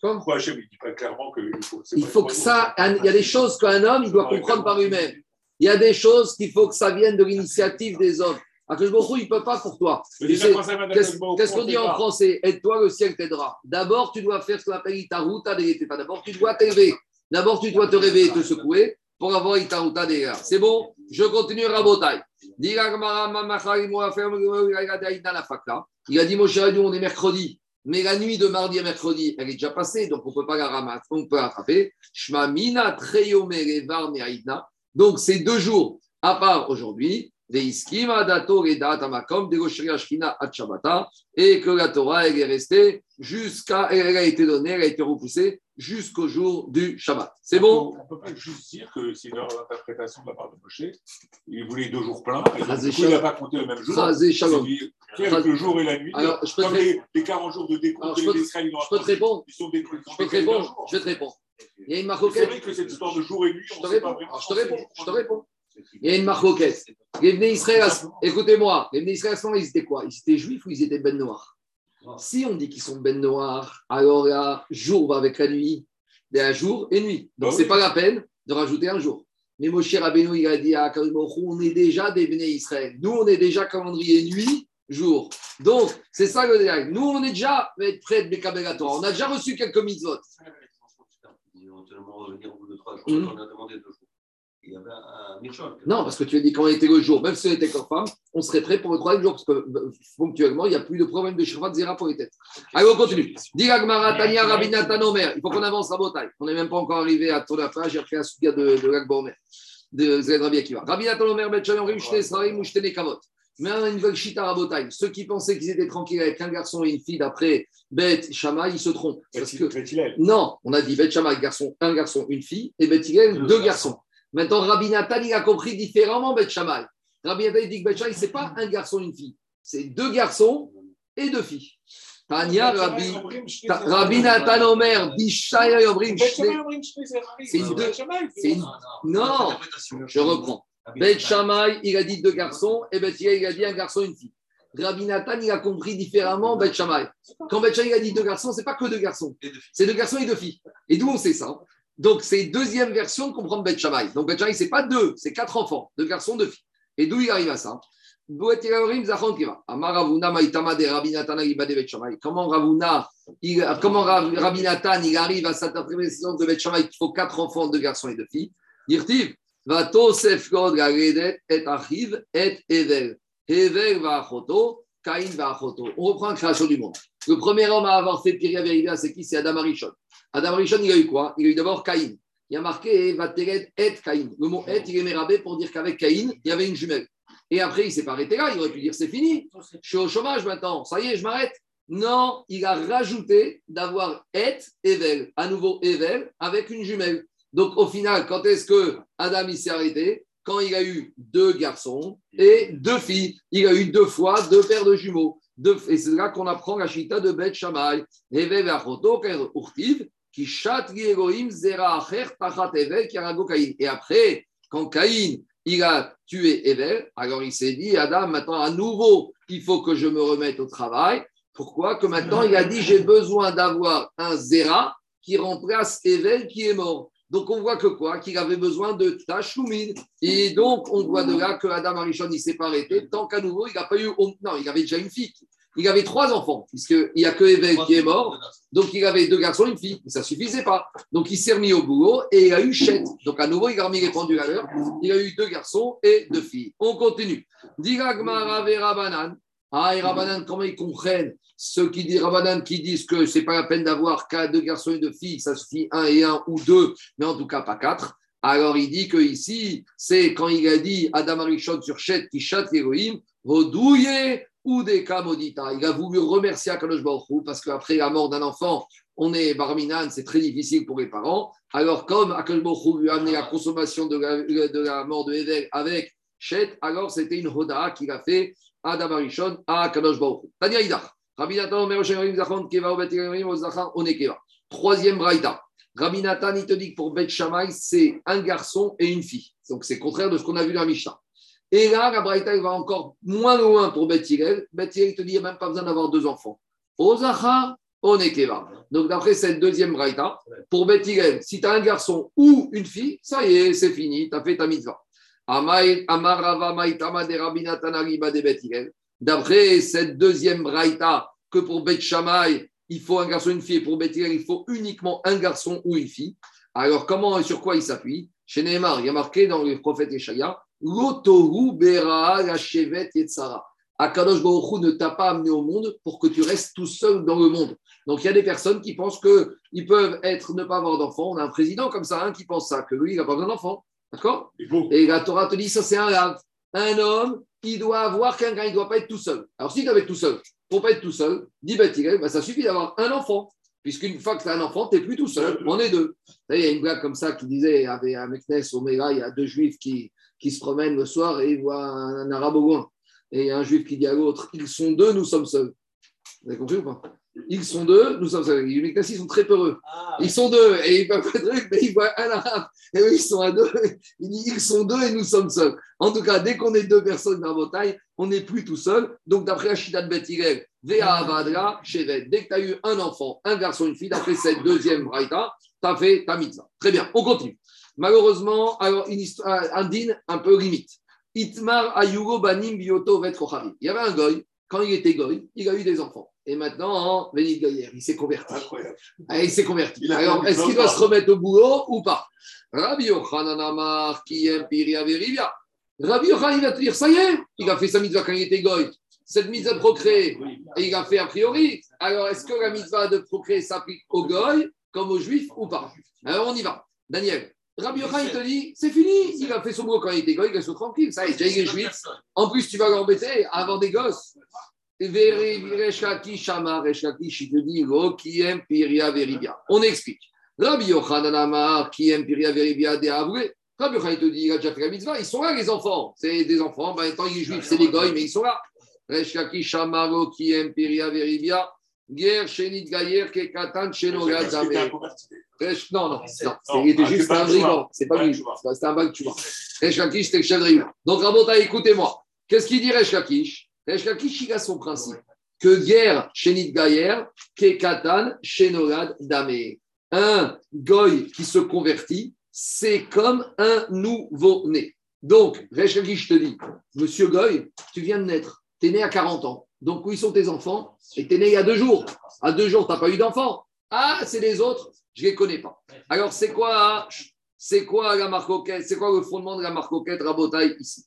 Pourquoi Hachem ne dit pas clairement qu'il faut. Il faut que ça. Il y a des choses qu'un homme, il doit comprendre par lui-même. Il y a des choses qu'il faut que ça vienne de l'initiative des hommes. Akashboko, il ne peut pas pour toi. Qu'est-ce qu'on dit en français Aide-toi, le ciel t'aidera. D'abord, tu dois faire ce qu'on appelle Itaruta de D'abord, tu dois t'élever. D'abord, tu dois te réveiller et te secouer pour avoir Itaruta de C'est bon? Je continue Rabotai. Il a dit, mon cher, on est mercredi. Mais la nuit de mardi à mercredi, elle est déjà passée, donc on ne peut pas la ramasser, on peut attraper. Donc, c'est deux jours à part aujourd'hui et que la Torah elle est restée jusqu'à, elle a été donnée, elle a été repoussée jusqu'au jour du Shabbat. C'est bon? On peut pas juste dire que c'est une interprétation de la part de Moshe. Il voulait deux jours pleins, et donc, du coup, il n'a pas compté le même jour. Quelques jours et la nuit. Alors, je peux comme les, les 40 jours de décompte les Israéliens Je peux te répondre. Ils sont décomptés. Je peux te répondre. Je vais te répondre. Il y a une marque C'est vrai que cette histoire de jour et nuit, je te réponds. Je te réponds. Je te réponds. Il y a une marque Les Israël, écoutez-moi, les Bnei Israël, ils étaient quoi? Ils étaient juifs ou ils étaient ben noirs Si on dit qu'ils sont ben noirs, alors là, jour va avec la nuit, il y a jour et nuit. Donc, ce n'est pas la peine de rajouter un jour. Mais Moshe Rabbeinu, il a dit à on est déjà des Bnei Israël. Nous, on est déjà calendrier nuit, jour. Donc, c'est ça le détail. Nous, on est déjà prêts de Torah. On a déjà reçu quelques mitzvot. Mmh. On a demandé deux jours il y avait un Non, parce que tu as dit quand on était le jour, même si on était corps on serait prêt pour le troisième jour, parce que euh, ponctuellement, il n'y a plus de problème de de Zéra pour les têtes. Allez, on continue. Diragmara, Tania, Rabinatan, Omer. Il faut qu'on avance la bataille. On n'est même pas encore arrivé à tour fin. J'ai repris un souvenir de, de l'Agba Omer, de Zed Rabbi Akiva. Rabinatan, Omer, Betchalom, Rimshne, Sraim, Mouchtene, Kavot. Mais une nouvelle chita rabotaille. Ceux qui pensaient qu'ils étaient tranquilles avec un garçon et une fille d'après Beth Shama, ils se trompent. Parce que, non, on a dit Beth Shama, garçon, un garçon, une fille, et Beth deux garçons. Maintenant, Rabbi Nathan, il a compris différemment Beth Shammai. Rabbi Nathan, il dit que Beth Shammai, ce n'est pas un garçon et une fille. C'est deux garçons et deux filles. Tania, Rabbi, Rabbi Nathan Omer, Bishaya Yomrim, c'est une deux. Non, je reprends. Beth Shammai, il a dit deux garçons et Beth il a dit un garçon et une fille. Rabbi Nathan, il a compris différemment Beth Shammai. Quand Beth Shammai a dit deux garçons, ce n'est pas que deux garçons. C'est deux garçons et deux filles. Et d'où on sait ça donc, c'est deuxième version de comprendre Beth Shammai. Donc, Beth Shammai, ce n'est pas deux, c'est quatre enfants, deux garçons, deux filles. Et d'où il arrive à ça Comment Ravuna, comment Rabbi Nathan, il arrive à cette interprétation de Beth Shammai qu'il faut quatre enfants, deux garçons et deux filles? Yirtiv, va Tosef God et Achiv et Evel. Evel va Achoto, Caïn va Achoto. On reprend la création du monde. Le premier homme à avoir fait Piria Verida, c'est qui? C'est Adam Arishon. Adam Rishon, il a eu quoi? Il a eu d'abord Caïn. Il a marqué Vateret et Caïn. Le mot et, il est mérabé pour dire qu'avec Caïn, il y avait une jumelle. Et après, il s'est pas arrêté là. Il aurait pu dire c'est fini. Je suis au chômage maintenant. Ça y est, je m'arrête. Non, il a rajouté d'avoir et Evel, à nouveau Evel, avec une jumelle. Donc au final, quand est-ce que Adam s'est arrêté? Quand il a eu deux garçons et deux filles. Il a eu deux fois deux paires de jumeaux. Et c'est là qu'on apprend la chita de Beth Shammai. Et après, quand Caïn il a tué Evel, alors il s'est dit, Adam, maintenant à nouveau, il faut que je me remette au travail. Pourquoi? Que maintenant il a dit, j'ai besoin d'avoir un Zera qui remplace Evel qui est mort. Donc on voit que quoi? Qu'il avait besoin de Tachoumin. Et donc on voit de là que Adam Arishon, il s'est pas arrêté tant qu'à nouveau, il n'a pas eu. Non, il avait déjà une fille il avait trois enfants, puisqu'il n'y a que Evel qui est mort. Donc, il avait deux garçons et une fille. Mais ça ne suffisait pas. Donc, il s'est remis au boulot et il a eu Chet. Donc, à nouveau, il a remis les pendules à l'heure. Il a eu deux garçons et deux filles. On continue. Diragmara Banan. Ah, et Rabbanan, comment ils comprennent Ceux qui disent Rabbanan qui disent que c'est pas la peine d'avoir deux garçons et deux filles, ça suffit un et un ou deux, mais en tout cas pas quatre. Alors il dit que ici, c'est quand il a dit Adam Arishon sur Chet qui chatte Elohim, Vodouye ou des Kamodita. Il a voulu remercier Akadosh Baruch parce qu'après la mort d'un enfant, on est barminan, c'est très difficile pour les parents. Alors comme Akadosh Baruch lui a amené la consommation de la, mort de Evel avec Chet, alors c'était une hoda qu'il a fait Adam Arishon à Akadosh Baruch Tania Idach. Troisième braïda. Rabbi Nathan, il te dit que pour Beth Shammai, c'est un garçon et une fille. Donc c'est contraire de ce qu'on a vu dans la Mishnah. Et là, la Braïta va encore moins loin pour Beth Hillel. Beth Hillel, il te dit qu'il n'y a même pas besoin d'avoir deux enfants. Ozacha, Onekeva. Donc d'après cette deuxième Braïta, pour Beth Hillel, si tu as un garçon ou une fille, ça y est, c'est fini, tu as fait ta mitzvah. D'après cette deuxième Braïta, que pour Beth Shammai, il faut un garçon une fille, et pour Hillel, il faut uniquement un garçon ou une fille. Alors comment et sur quoi il s'appuie? Chez Neymar, il y a marqué dans le prophète Eshaya, L'otoru bera la yetzara. Akadosh Baruch ne t'a pas amené au monde pour que tu restes tout seul dans le monde. Donc il y a des personnes qui pensent qu'ils peuvent être, ne pas avoir d'enfants. On a un président comme ça, hein, qui pense ça, que lui, il n'a pas besoin d'enfants. D'accord Et la Torah te dit, ça c'est un lave. Un homme, il doit avoir quelqu'un, il ne doit pas être tout seul. Alors s'il doit être tout seul, pour pas être tout seul, dit bah, ça suffit d'avoir un enfant. Puisqu'une fois que tu as un enfant, tu n'es plus tout seul, on est deux. Il y a une blague comme ça qui disait, avec un Meknes, Omega, il y a deux juifs qui, qui se promène le soir et il voit un, arabe au loin. Et un juif qui dit à l'autre Ils sont deux, nous sommes seuls. Vous avez compris ou pas? Ils sont deux, nous sommes seuls. Les ils sont très peureux. Ah, ils sont deux et ils peuvent pas truc, mais ils voient un arabe. Et eux, ils sont à deux. Ils sont deux et nous sommes seuls. En tout cas, dès qu'on est deux personnes dans la bataille, on n'est plus tout seul. Donc, d'après Achida de Bethilel, Vea Avadra, Shevet, dès que tu as eu un enfant, un garçon, une fille, d'après cette deuxième braïta, tu as fait ta mitzvah. Très bien, on continue. Malheureusement, alors une histoire, un din un peu limite. Itmar Ayugo Banim Bioto Il y avait un goy, quand il était goy, il a eu des enfants. Et maintenant, Benit Goyer, il s'est converti. Incroyable. Ah, il s'est converti. Alors, est-ce qu'il doit se remettre au boulot ou pas? Rabbi Yochanan qui aime Piria Verivia. Rabbi Yochanan, il va te dire, ça y est, il a fait sa mitzvah quand il était goy. Cette mitzvah de procréer, et il a fait a priori. Alors, est-ce que la mitzvah de procréer s'applique aux goy comme aux juifs ou pas? Alors, on y va. Daniel, Rabbi Yochanan, il te dit, c'est fini, il a fait son boulot quand il était goy, il reste tranquille, ça, il est juif. En plus, tu vas l'embêter avant des gosses. On explique. Rabbi Yochanan Amar, qui aime Piria Veribia, des avoués. Rabbi Yochanan te dit, il a déjà fait la mitzvah, ils sont là, les enfants. C'est des enfants, ben, tant il est juif, c'est des goy, mais ils sont là. Reshkaki Shamaro, qui aime Piria Veribia, Guerre, Shenit Gayer, Kekatan, Shenogad Zamé. Non, non, non. Il était juste un brigand. C'est pas lui. C'était un bac, tu vois. Resh c'était le chef de Donc, Rabota, écoutez-moi. Qu'est-ce qu'il dit Resh Resh il a son principe. Que guerre, Shenit Gayer, Kekatan, Shenogad Damé. Un goy qui se convertit, c'est comme un nouveau-né. Donc, Resh Lakish te dit, Monsieur Goy, tu viens de naître. Tu es né à 40 ans. Donc, où sont tes enfants? Et tu es né il y a deux jours. À deux jours, tu n'as pas eu d'enfant. Ah, c'est les autres, je ne les connais pas. Alors, c'est quoi, c'est quoi la marcoquette C'est quoi le fondement de la marcoquette rabotaille ici?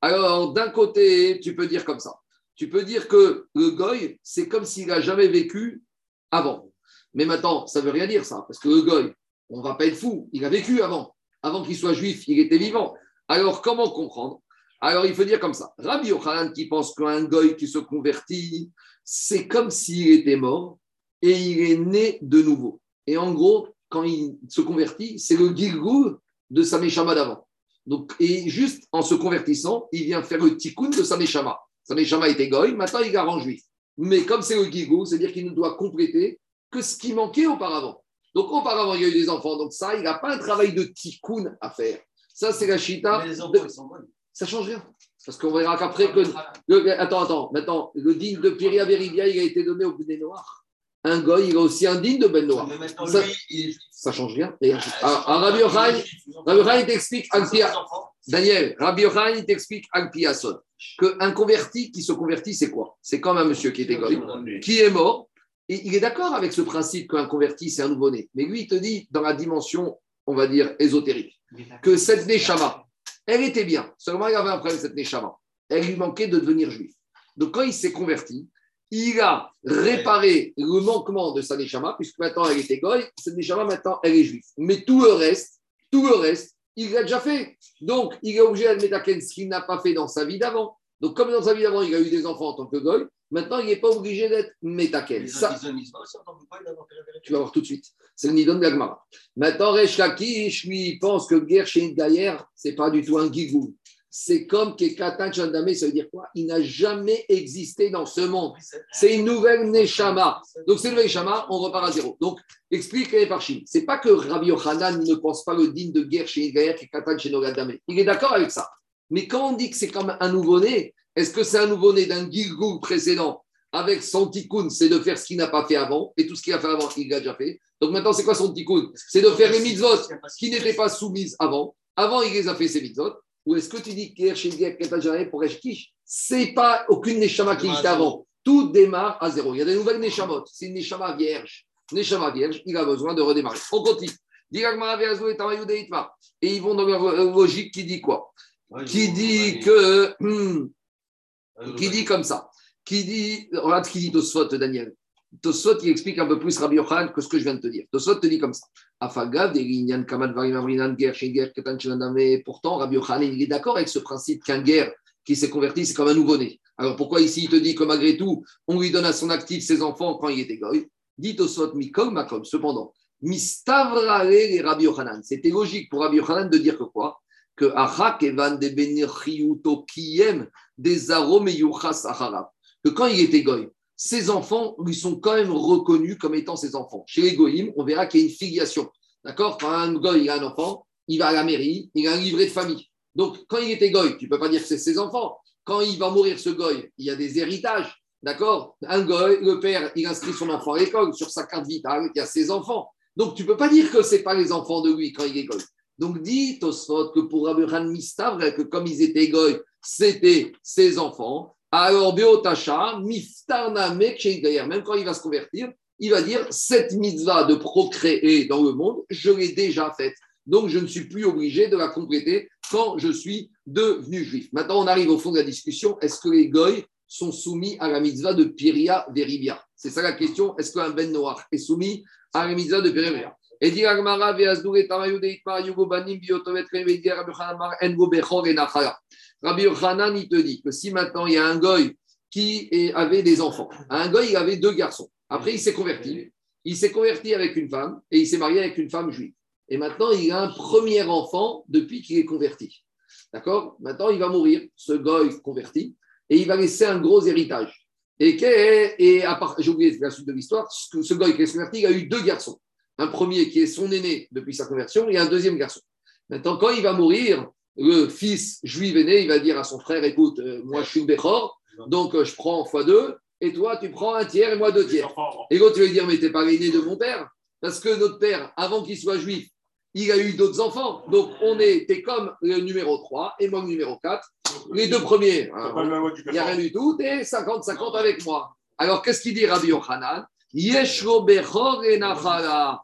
Alors, d'un côté, tu peux dire comme ça. Tu peux dire que le goy, c'est comme s'il n'a jamais vécu avant. Mais maintenant, ça ne veut rien dire ça, parce que le goy, on ne va pas être fou, il a vécu avant. Avant qu'il soit juif, il était vivant. Alors, comment comprendre? Alors, il faut dire comme ça. Rabbi Yochanan qui pense qu'un goy qui se convertit, c'est comme s'il était mort et il est né de nouveau. Et en gros, quand il se convertit, c'est le gilgul de sa méchama d'avant. Donc, et juste en se convertissant, il vient faire le tikkun de sa méchama. Sa méchama était goy, maintenant il garde juif. Mais comme c'est le gilgul, c'est-à-dire qu'il ne doit compléter que ce qui manquait auparavant. Donc auparavant, il y a eu des enfants. Donc ça, il n'a pas un travail de tikkun à faire. Ça, c'est la chita. Mais les enfants, ils sont bons. Ça change rien. Parce qu'on verra qu'après que. attends, attends. Maintenant, le digne de Piria Veribia, il a été donné au Bné Noir un goy, il a aussi un digne de Ben Noir. Ça, ça change rien. Ah, ah, Rabbi Yochanan, il t'explique, Daniel, Rabbi Yochanan, il t'explique qu'un converti qui se convertit, c'est quoi? C'est comme un monsieur qui était goy, qui est mort, et il est d'accord avec ce principe qu'un converti, c'est un nouveau-né. Mais lui, il te dit, dans la dimension, on va dire, ésotérique, que cette Neshama, elle était bien. Seulement, il avait un problème, cette Neshama. Elle lui manquait de devenir juif. Donc, quand il s'est converti, il a réparé le manquement de sa Neshama, puisque maintenant elle était goy, cette Neshama maintenant elle est juive. Mais tout le reste, tout le reste, il l'a déjà fait. Donc, il est obligé d'admettre ce qu'il n'a pas fait dans sa vie d'avant. Donc, comme dans sa vie d'avant, il a eu des enfants en tant que goy, maintenant, il n'est pas obligé d'être métaken. Ça, tu vas voir tout de suite. C'est le Nidon Gagmara. Maintenant, Resh Lakish, lui, pense que Gershin Gaïer, ce n'est pas du tout un gigou c'est comme Kekatan Chandame, ça veut dire quoi? Il n'a jamais existé dans ce monde. C'est une nouvelle Neshama. Donc, c'est une nouvelle Neshama, on repart à zéro. Donc, explique les Farshim. C'est pas que Rabbi Yochanan ne pense pas le digne de guerre chez Gaïa Kekatan chez Nogadame. Il est d'accord avec ça. Mais quand on dit que c'est comme un nouveau-né, est-ce que c'est un nouveau-né d'un Gilgul précédent avec son tikkun, c'est de faire ce qu'il n'a pas fait avant, et tout ce qu'il a fait avant, il l'a déjà fait. Donc maintenant, c'est quoi son tikkun? C'est de faire les mitzvot qui n'étaient pas soumises avant. Avant, il les a fait, ces mitzvot. Ou est-ce que tu dis que pour C'est pas aucune Neshama qui était avant. Tout démarre à zéro. Il y a des nouvelles Neshamot. C'est une Neshama vierge. Neshama vierge, il a besoin de redémarrer. On continue. Et ils vont dans leur logique qui dit quoi Qui dit que. Hmm, qui dit comme ça. Qui dit. Regarde ce qu'il dit Tosfot, Daniel. Tosfot, il explique un peu plus Rabbi Yochanan que ce que je viens de te dire. Tosfot te dit comme ça. Pourtant, Rabbi Yochanan, il est d'accord avec ce principe qu'un guerre qui s'est converti, c'est comme un nouveau-né. Alors pourquoi ici il te dit que malgré tout, on lui donne à son actif ses enfants quand il était goy? Dit Tosfot Mikol Makom. Cependant, Mistavrale et Rabbi Yochanan. C'était logique pour Rabbi Yochanan de dire que quoi? Que Achak Evan de Benirchiuto Kiyem des arômes Que quand il était goy, ses enfants lui sont quand même reconnus comme étant ses enfants. Chez les goïms, on verra qu'il y a une filiation. D'accord Quand un goy a un enfant, il va à la mairie, il a un livret de famille. Donc, quand il était goy, tu ne peux pas dire que c'est ses enfants. Quand il va mourir, ce goy, il y a des héritages. D'accord Un goy, le père, il inscrit son enfant à l'école. Sur sa carte vitale, il y a ses enfants. Donc, tu ne peux pas dire que ce pas les enfants de lui quand il est goy. Donc, dit Tosfot que pour Abraham Mistavre, que comme ils étaient goy, c'était ses enfants. Alors, Beotacha, Miftarna même quand il va se convertir, il va dire cette mitzvah de procréer dans le monde, je l'ai déjà faite. Donc, je ne suis plus obligé de la compléter quand je suis devenu juif. Maintenant, on arrive au fond de la discussion. Est-ce que les goy sont soumis à la mitzvah de Piria Veribia? C'est ça la question. Est-ce qu'un ben noir est soumis à la mitzvah de Piria et dit Rabbi Yochanan, il te dit que si maintenant il y a un goy qui avait des enfants, un goy, il avait deux garçons. Après, il s'est converti. Il s'est converti avec une femme et il s'est marié avec une femme juive. Et maintenant, il a un premier enfant depuis qu'il est converti. D'accord? Maintenant, il va mourir, ce goy converti, et il va laisser un gros héritage. Et, et j'ai oublié la suite de l'histoire, ce goy qui est converti, il a eu deux garçons. Un premier qui est son aîné depuis sa conversion et un deuxième garçon. Maintenant, quand il va mourir, le fils juif aîné, il va dire à son frère, écoute, euh, moi je suis une Béchor, donc euh, je prends fois deux, et toi tu prends un tiers et moi deux tiers. Et l'autre, tu vas dire, mais t'es pas l'aîné de mon père, parce que notre père, avant qu'il soit juif, il a eu d'autres enfants. Donc on est, t'es comme le numéro 3 et moi le numéro 4. Les deux premiers, il n'y a rien du tout, t'es 50-50 avec moi. Alors qu'est-ce qu'il dit Rabbi Yochanan? Yeshro Bechor et Nachala.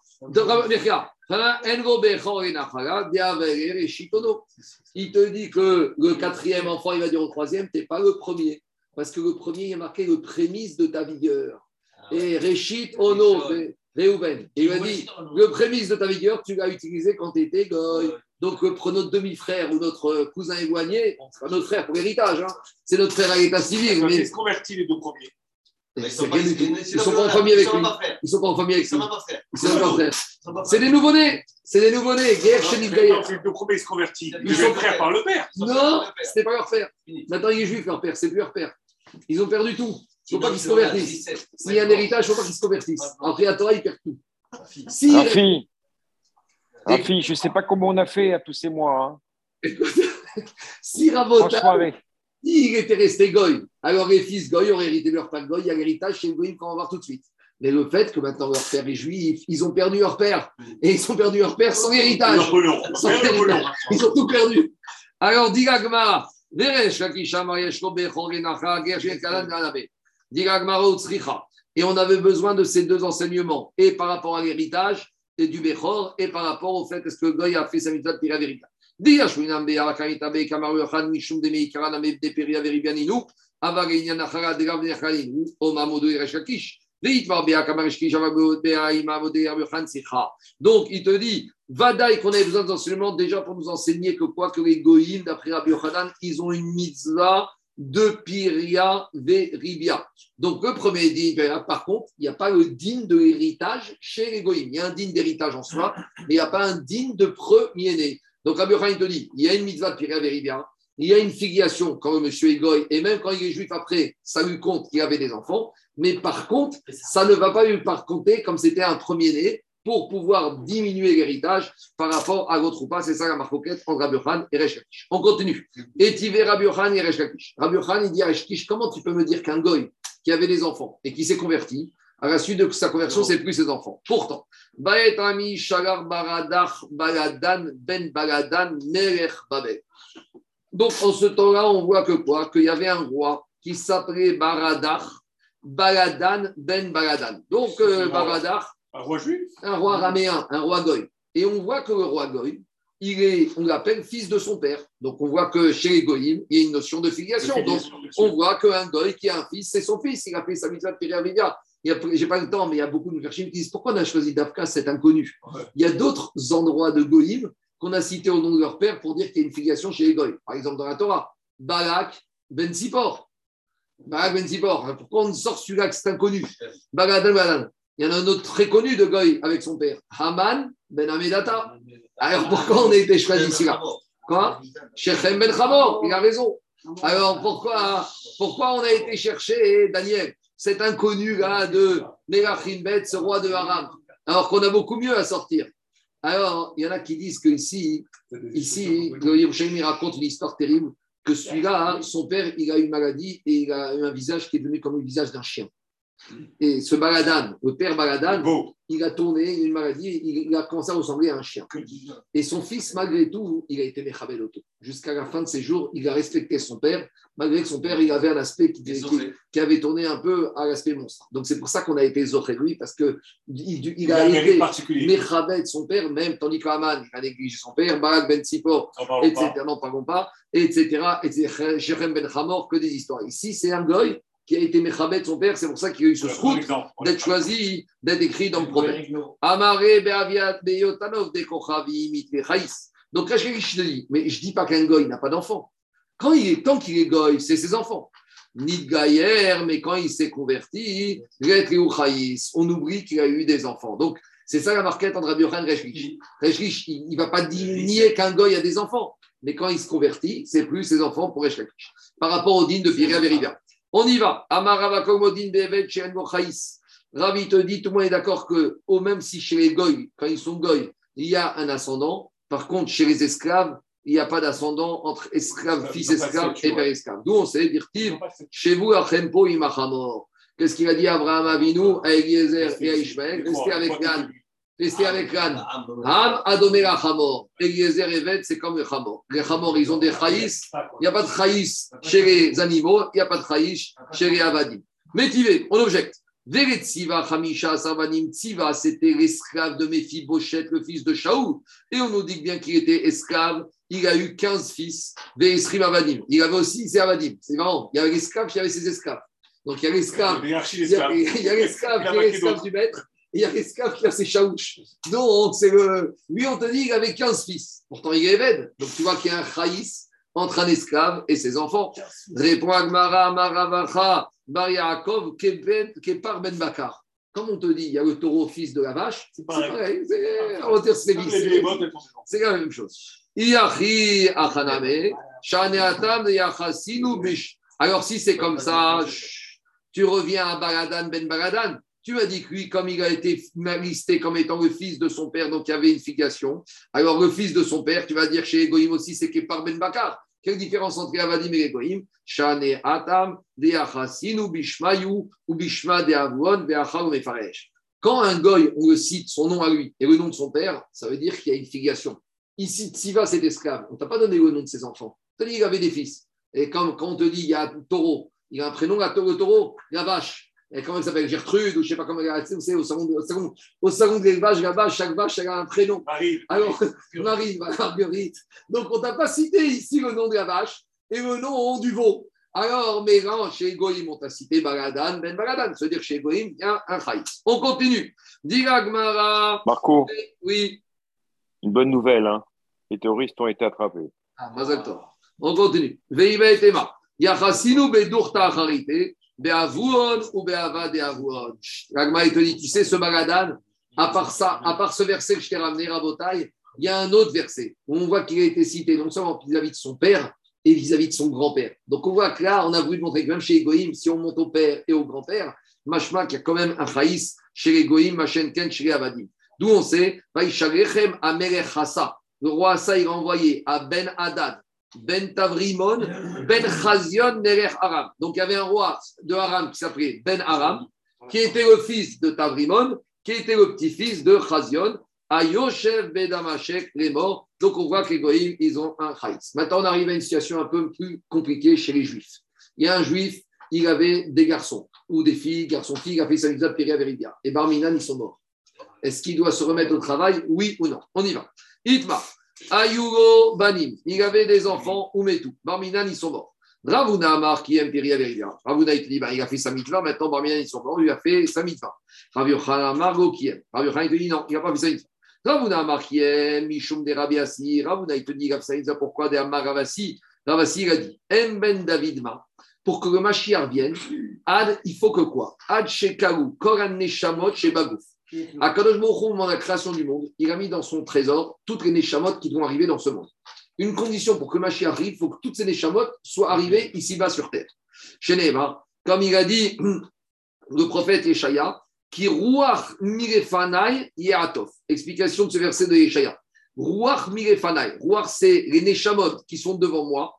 Il te dit que le quatrième enfant, il va dire au troisième, tu n'es pas le premier. Parce que le premier, il a marqué le prémisse de ta vigueur. Ah Et Réchit, Ono, Réhouven. Il a dit, le prémisse de ta vigueur, tu l'as utilisé quand tu étais goy. Donc, pour notre demi-frère ou notre cousin éloigné, c'est pas notre frère pour l'héritage, hein. c'est notre frère à l'état civil. Mais... Qu'est-ce convertit les deux premiers ils ne sont, pas en famille avec lui. Ils sont pas en famille avec lui. Ils sont pas frères. C'est des nouveau-nés. C'est des nouveau-nés. Guerre chez Les deux premiers se convertissent. Ils sont frères par le père. Non, ce n'était pas leur père. Maintenant, il est juif, leur père. C'est plus leur père. Ils ont perdu tout. Il ne faut pas qu'ils se convertissent. S'il y a un héritage, il ne faut pas qu'ils se convertissent. Après, à toi, ils perdent tout. Si Rafi, Rafi, je ne sais pas comment on a fait à tous ces mois. Hein. [laughs] si Ravotal, il était resté goy, alors les fils goy auraient hérité de leur père goy, il y a l'héritage chez goy qu'on va voir tout de suite. Mais le fait que maintenant leur père est juif, ils ont perdu leur père. Et ils ont perdu leur père sans héritage. Sans héritage. Ils ont tout perdu. Alors, dit Gagmara, et on avait besoin de ces deux enseignements, et par rapport à l'héritage et du Bechor, et par rapport au fait que ce que Goy a fait sa mitzvah de la vérité? Donc, il te dit, Vadaï qu'on a besoin d'enseignement déjà pour nous enseigner que quoi que les goïms, d'après Rabbi Yochanan, ils ont une mitzvah de Piria Veribia. Donc, le premier din, par contre, il n'y a pas le din de l'héritage chez les goïms. Il y a un din d'héritage en soi, mais il n'y a pas un din de premier-né. Donc, Rabbi Yochanan te dit, il y a une mitzvah de Veribia, il y a une filiation quand le monsieur est goy, et même quand il est juif après, ça lui compte qu'il avait des enfants, mais par contre, ça. ne va pas lui par compter comme c'était un premier-né pour pouvoir diminuer l'héritage par rapport à l'autre ou pas. C'est ça la marcoquette entre Rabbi Khan et Resh On continue. Et Tivé Rabbi Khan et Resh Rabbi Khan, il dit à Resh comment tu peux me dire qu'un goy qui avait des enfants et qui s'est converti, à la suite de sa conversion, c'est plus ses enfants. Pourtant, Ami Shagar Baradach Baladan Ben Baladan Melech Babel. Donc, en ce temps-là, on voit que quoi? Qu'il y avait un roi qui s'appelait Baradach Baladan Ben Baladan. Donc, euh, Baradach, un roi juif? Un roi raméen, un roi goy. Et on voit que le roi goy, il est, on l'appelle fils de son père. Donc on voit que chez les goyim, il y a une notion de filiation. Donc on voit qu'un goy qui a un fils, c'est son fils. Il a fait sa mitzvah de J'ai pas le temps, mais il y a beaucoup de Mufrachim qui disent pourquoi on a choisi Dafka, cet inconnu? Il y a d'autres endroits de goyim qu'on a cités au nom de leur père pour dire qu'il y a une filiation chez les goy. Par exemple dans la Torah, Balak Ben Sipor. Balak Ben Sipor. Pourquoi on sort celui-là que c'est inconnu? Balak Ben il y en a un autre très connu de Goy avec son père, Haman ben Amedata. Alors pourquoi on a été choisi ici là Quoi? Shechem ben Hamor, il a raison. Alors pourquoi, pourquoi on a été chercher Daniel, cet inconnu là de Melachim ce roi de Haram, alors qu'on a beaucoup mieux à sortir. Alors il y en a qui disent que ici, ici, le Yerushalmi raconte une histoire terrible que celui-là, son père, il a eu une maladie et il a eu un visage qui est devenu comme le visage d'un chien. Et ce Baladan, le père Baladan, il a tourné une maladie, il, a commencé à ressembler à un chien. Et son fils, malgré tout, il a été Mechabel Oto. Jusqu'à la fin de ses jours, il a respecté son père, malgré que son père, il avait un aspect qui, qui, avait tourné un peu à l'aspect monstre. Donc c'est pour ça qu'on a été Zoché lui, parce qu'il il, a, été Mechabel son père, même tandis qu'Aman a négligé son père, Balak Ben Sipor, etc. Non, parlons pas, etc. Et Sherem Ben Hamor, que des histoires. Ici, c'est un goy qui a été Mechabet, son père, c'est pour ça qu'il a eu ce scout d'être choisi, d'être écrit dans le prophète. Amaré Beaviat Beyotanov de Kochavi Donc là, je dis, mais je ne dis pas qu'un goy n'a pas d'enfant. Quand il est, tant qu'il est goy, c'est ses enfants. Ni Gaïer, mais quand il s'est converti, on oublie qu'il a eu des enfants. Donc, c'est ça la marquette entre Rabbi Yochanan et Reshkish. il ne va pas nier qu'un goy a des enfants, mais quand il se convertit, c'est plus ses enfants pour Reshkish. Par rapport au din de Piria Veridia. On y va. Ravi te dit, tout le monde est d'accord que, au même si chez les goy, quand ils sont goy, il y a un ascendant, par contre, chez les esclaves, il n'y a pas d'ascendant entre esclave, fils esclave et père esclave. D'où on sait, dire chez vous, Achempo imachamor. Qu'est-ce qu'il a dit Abraham Avinu à Eliezer et à Ishmael Restez avec. Restez avec Ran. Ham Adomé la Hamor. Eliezer et Ved, c'est comme les Hamor. Les Hamor, ils ont des chaïs. Il n'y a pas de chaïs chez les animaux, il n'y a pas de chaïs chez les avadim. Mais Tivé, on objecte. Veretziva Hamisha Savanim Tziva, c'était l'esclave de Mephibosheth, le fils de Shaoul. Et on nous dit bien qu'il était esclave. Il a eu 15 fils. Veresrim Avadim. Il avait aussi ses Avadim. C'est marrant. Il y avait l'esclave qui avait ses esclaves. Donc il y a l'esclave. [laughs] Il y a l'esclave qui est l'esclave du maître il y a l'esclave qui a ses chaouches. Donc, c'est le... lui, on te dit qu'il avait 15 fils. Pourtant, il est évède. Donc, tu vois qu'il y a un chaïs entre un esclave et ses enfants. Répond Agmara, Maravacha, Bar Yaakov, Kepar Ben Bakar. Comme on te dit, il y a le taureau fils de la vache, c'est pareil. C'est la même chose. Alors, si c'est comme ça, tu reviens à Baladan Ben Baladan. Tu m'as dit que lui, comme il a été listé comme étant le fils de son père, donc il y avait une filiation. Alors, le fils de son père, tu vas dire chez Egoïm aussi, c'est Kepar Ben Bakar. Quelle différence entre Avadim et Egoïm? Shane Atam, ou Bishmayu, ou Bishma Deavon, Beachar Mefaresh. Quand un goy, on le cite son nom à lui et le nom de son père, ça veut dire qu'il y a une filiation. Ici, Tsiva, c'est esclave. On ne t'a pas donné le nom de ses enfants. Tu as dit qu'il avait des fils. Et quand, quand on te dit il y a un taureau, il a un prénom, le taureau, la vache et comment elle s'appelle? Gertrude, ou je ne sais pas comment elle c'est au salon, au salon, au salon des vaches, là-bas, chaque vache, elle a un prénom. Marie. Alors, [laughs] Marie, Marguerite. Donc, on t'a pas cité ici le nom de la vache et le nom du veau. Alors, mais là, chez Egoïm, on t'a cité Baladan, Ben Baladan. C'est-à-dire chez Egoïm, il y a un Chaïs. On continue. Diragmara. Marco. Oui. Une bonne nouvelle, hein. Les terroristes ont été attrapés. Ah, On continue. Veiba et Tema. Yachassinu bedurta acharite, beavuon ou beava de avuon. Ragma, il te dit, tu sais, ce Baladan, à part ça, à part ce verset que je t'ai ramené, Rabotai, il y a un autre verset où on voit qu'il a été cité non seulement vis-à-vis de son père et vis-à-vis de son grand-père. Donc on voit que là, on a voulu montrer que même chez Egoïm, si on monte au père et au grand-père, machma qu'il y a quand même un faïs chez les machen ken chez les avadim. D'où on sait, le roi Asa, il a envoyé à Ben Hadad, Ben Tavrimon, Ben Chazion, Nerech Aram. Donc il y avait un roi de Aram qui s'appelait Ben Aram, qui était le fils de Tavrimon, qui était le petit-fils de Chazion, à Yoshev Bedamashek, les morts. Donc on voit que les Goïms, ils ont un Haïs. Maintenant, on arrive à une situation un peu plus compliquée chez les Juifs. Il y a un Juif, il avait des garçons ou des filles, garçons-filles, il a fait sa mitzvah Péria Veridia. Et Barminan, ils sont morts. Est-ce qu'il doit se remettre au travail? Oui ou non? On y va. Itma, Ayugo Banim, il avait des enfants, ou Metou. Barminan, ils sont morts. Ravuna Amar qui aime Péria Veridia. Ravuna, il te dit, bah, il a fait sa mitzvah, maintenant Barminan, ils sont morts, il a fait sa mitzvah. Rav Yochanan qui aime. Rav il te dit, non, il n'a pas fait sa mitzvah. Ravuna Markiem, Mishum de Rabiasi, Ravuna, il te dit, pourquoi de Amar Ravasi Ravasi, il a dit, Ben Davidma, pour que le Mashiach vienne, Ad, il faut que quoi? Ad Shekaru, Koran Neshamot, Shebagouf. À Kadosh Baruch dans la création du monde, il a mis dans son trésor toutes les Neshamot qui vont arriver dans ce monde. Une condition pour que Mashiach arrive, il faut que toutes ces Neshamot soient arrivées ici-bas sur terre. Chez comme il a dit [clears throat] le prophète Yeshaya, qui Ruach Mirefanai Yeatov. Explication de ce verset de Yeshaya. Ruach Mirefanai. Ruach, c'est les Neshamot qui sont devant moi,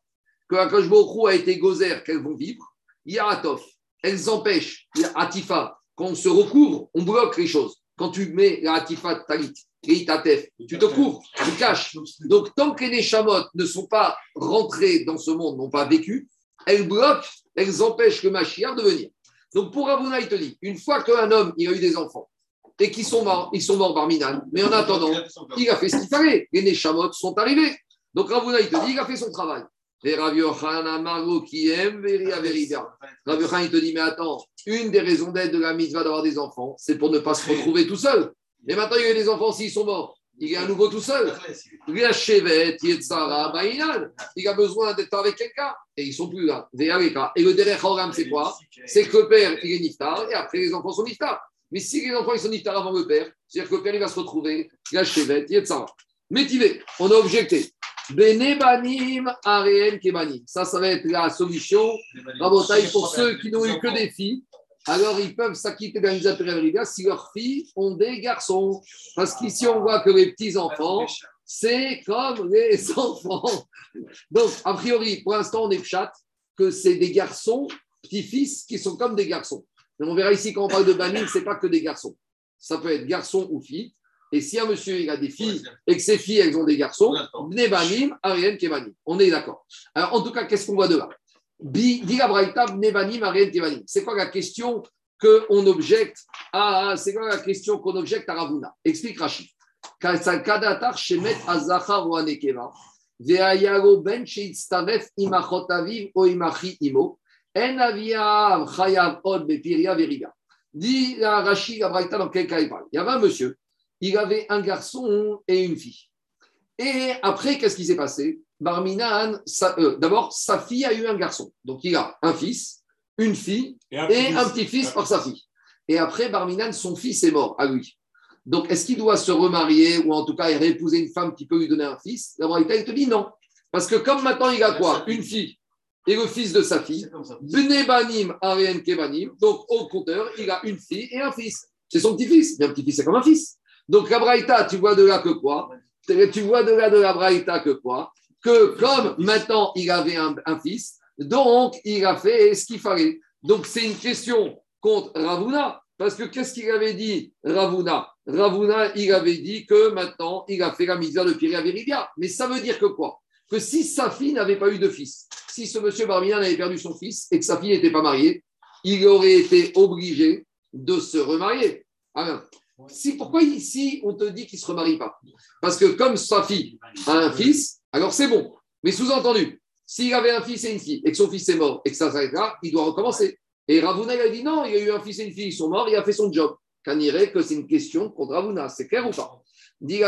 que Akash a été gozer, qu'elles vont vivre. Yeatov. Elles empêchent, Atifa, quand on se recouvre, on bloque les choses. Quand tu mets la Atifa Talit, tu te couvres, tu caches. Donc, tant que les Neshamot ne sont pas rentrés dans ce monde, n'ont pas vécu, elles bloquent, elles empêchent le Mashiach de venir. Donc pour Ravuna, il te dit, une fois qu'un homme il a eu des enfants et qu'ils sont morts, ils sont morts par Minan, mais en attendant, il a fait ce qu'il fallait. Les Neshamot sont arrivés. Donc Ravuna, il te dit, il a fait son travail. Et Rav Yochanan qui aime Veria Rav Yochanan, il te dit, mais attends, une des raisons d'être de la mitzvah d'avoir des enfants, c'est pour ne pas se retrouver tout seul. Et maintenant, il y a des enfants s'ils sont morts. Il est à nouveau tout seul. Il a Shevet, Yetzara, Il a besoin d'être avec quelqu'un. Et ils ne sont plus là. Et le Derech Horam, c'est quoi? C'est que le père, il est Niftar, et après, les enfants sont Niftar. Mais si les enfants ils sont Niftar avant le père, c'est-à-dire que le père, il va se retrouver. Il a Shevet, Yetzara. Métivé, on a objecté. Benebanim, Areen, Kebanim. Ça, ça va être la solution. pour ceux qui n'ont eu que des filles alors ils peuvent s'acquitter d'un rivière si leurs filles ont des garçons. Parce qu'ici, on voit que les petits-enfants, c'est comme les [laughs] enfants. Donc, a priori, pour l'instant, on est chat que c'est des garçons, petits-fils, qui sont comme des garçons. Mais on verra ici, quand on parle de banim, ce n'est pas que des garçons. Ça peut être garçon ou fille. Et si un monsieur il a des filles et que ses filles elles ont des garçons, Kebanim. On est d'accord. Alors en tout cas, qu'est-ce qu'on voit de là? C'est quoi la question qu'on objecte à C'est quoi la question qu'on objecte à Ravuna? Explique Rachid. Ben imo. En od veriga. Dit Rachid Abraïta dans quel cas il parle? Il y avait un monsieur, il avait un garçon et une fille. Et après, qu'est-ce qui s'est passé? Barminan, euh, d'abord, sa fille a eu un garçon. Donc, il a un fils, une fille et un, petit-fils par sa fille. Et après, Barminan, son fils est mort à lui. Donc, est-ce qu'il doit se remarier ou en tout cas réépouser une femme qui peut lui donner un fils? D'abord, il te dit non. Parce que comme maintenant, il a quoi? Une fille et le fils de sa fille. Bnebanim, Arien Kebanim. Donc, au compteur, il a une fille et un fils. C'est son petit-fils. Mais un petit-fils, c'est comme un fils. Donc, la tu vois de là que quoi Tu vois de là de la Braïta que quoi que comme maintenant il avait un, fils, donc il a fait ce qu'il fallait. Donc c'est une question contre Ravuna, parce que qu'est-ce qu'il avait dit Ravuna? Ravuna, il avait dit que maintenant il a fait la misère de Pierre. Mais ça veut dire que quoi? Que si sa fille n'avait pas eu de fils, si ce monsieur Barmina avait perdu son fils et que sa fille n'était pas mariée, il aurait été obligé de se remarier. Alors, si, pourquoi ici on te dit qu'il ne se remarie pas? Parce que comme sa fille a un fils, alors c'est bon. Mais sous-entendu, S'il avait un fils et une fille, et que son fils est mort, et que ça s'arrête là, il doit recommencer. Et Ravuna, il a dit non, il a eu un fils et une fille, ils sont morts, il a fait son job. Dirait que c'est une question contre Ravuna, c'est clair ou pas? Dit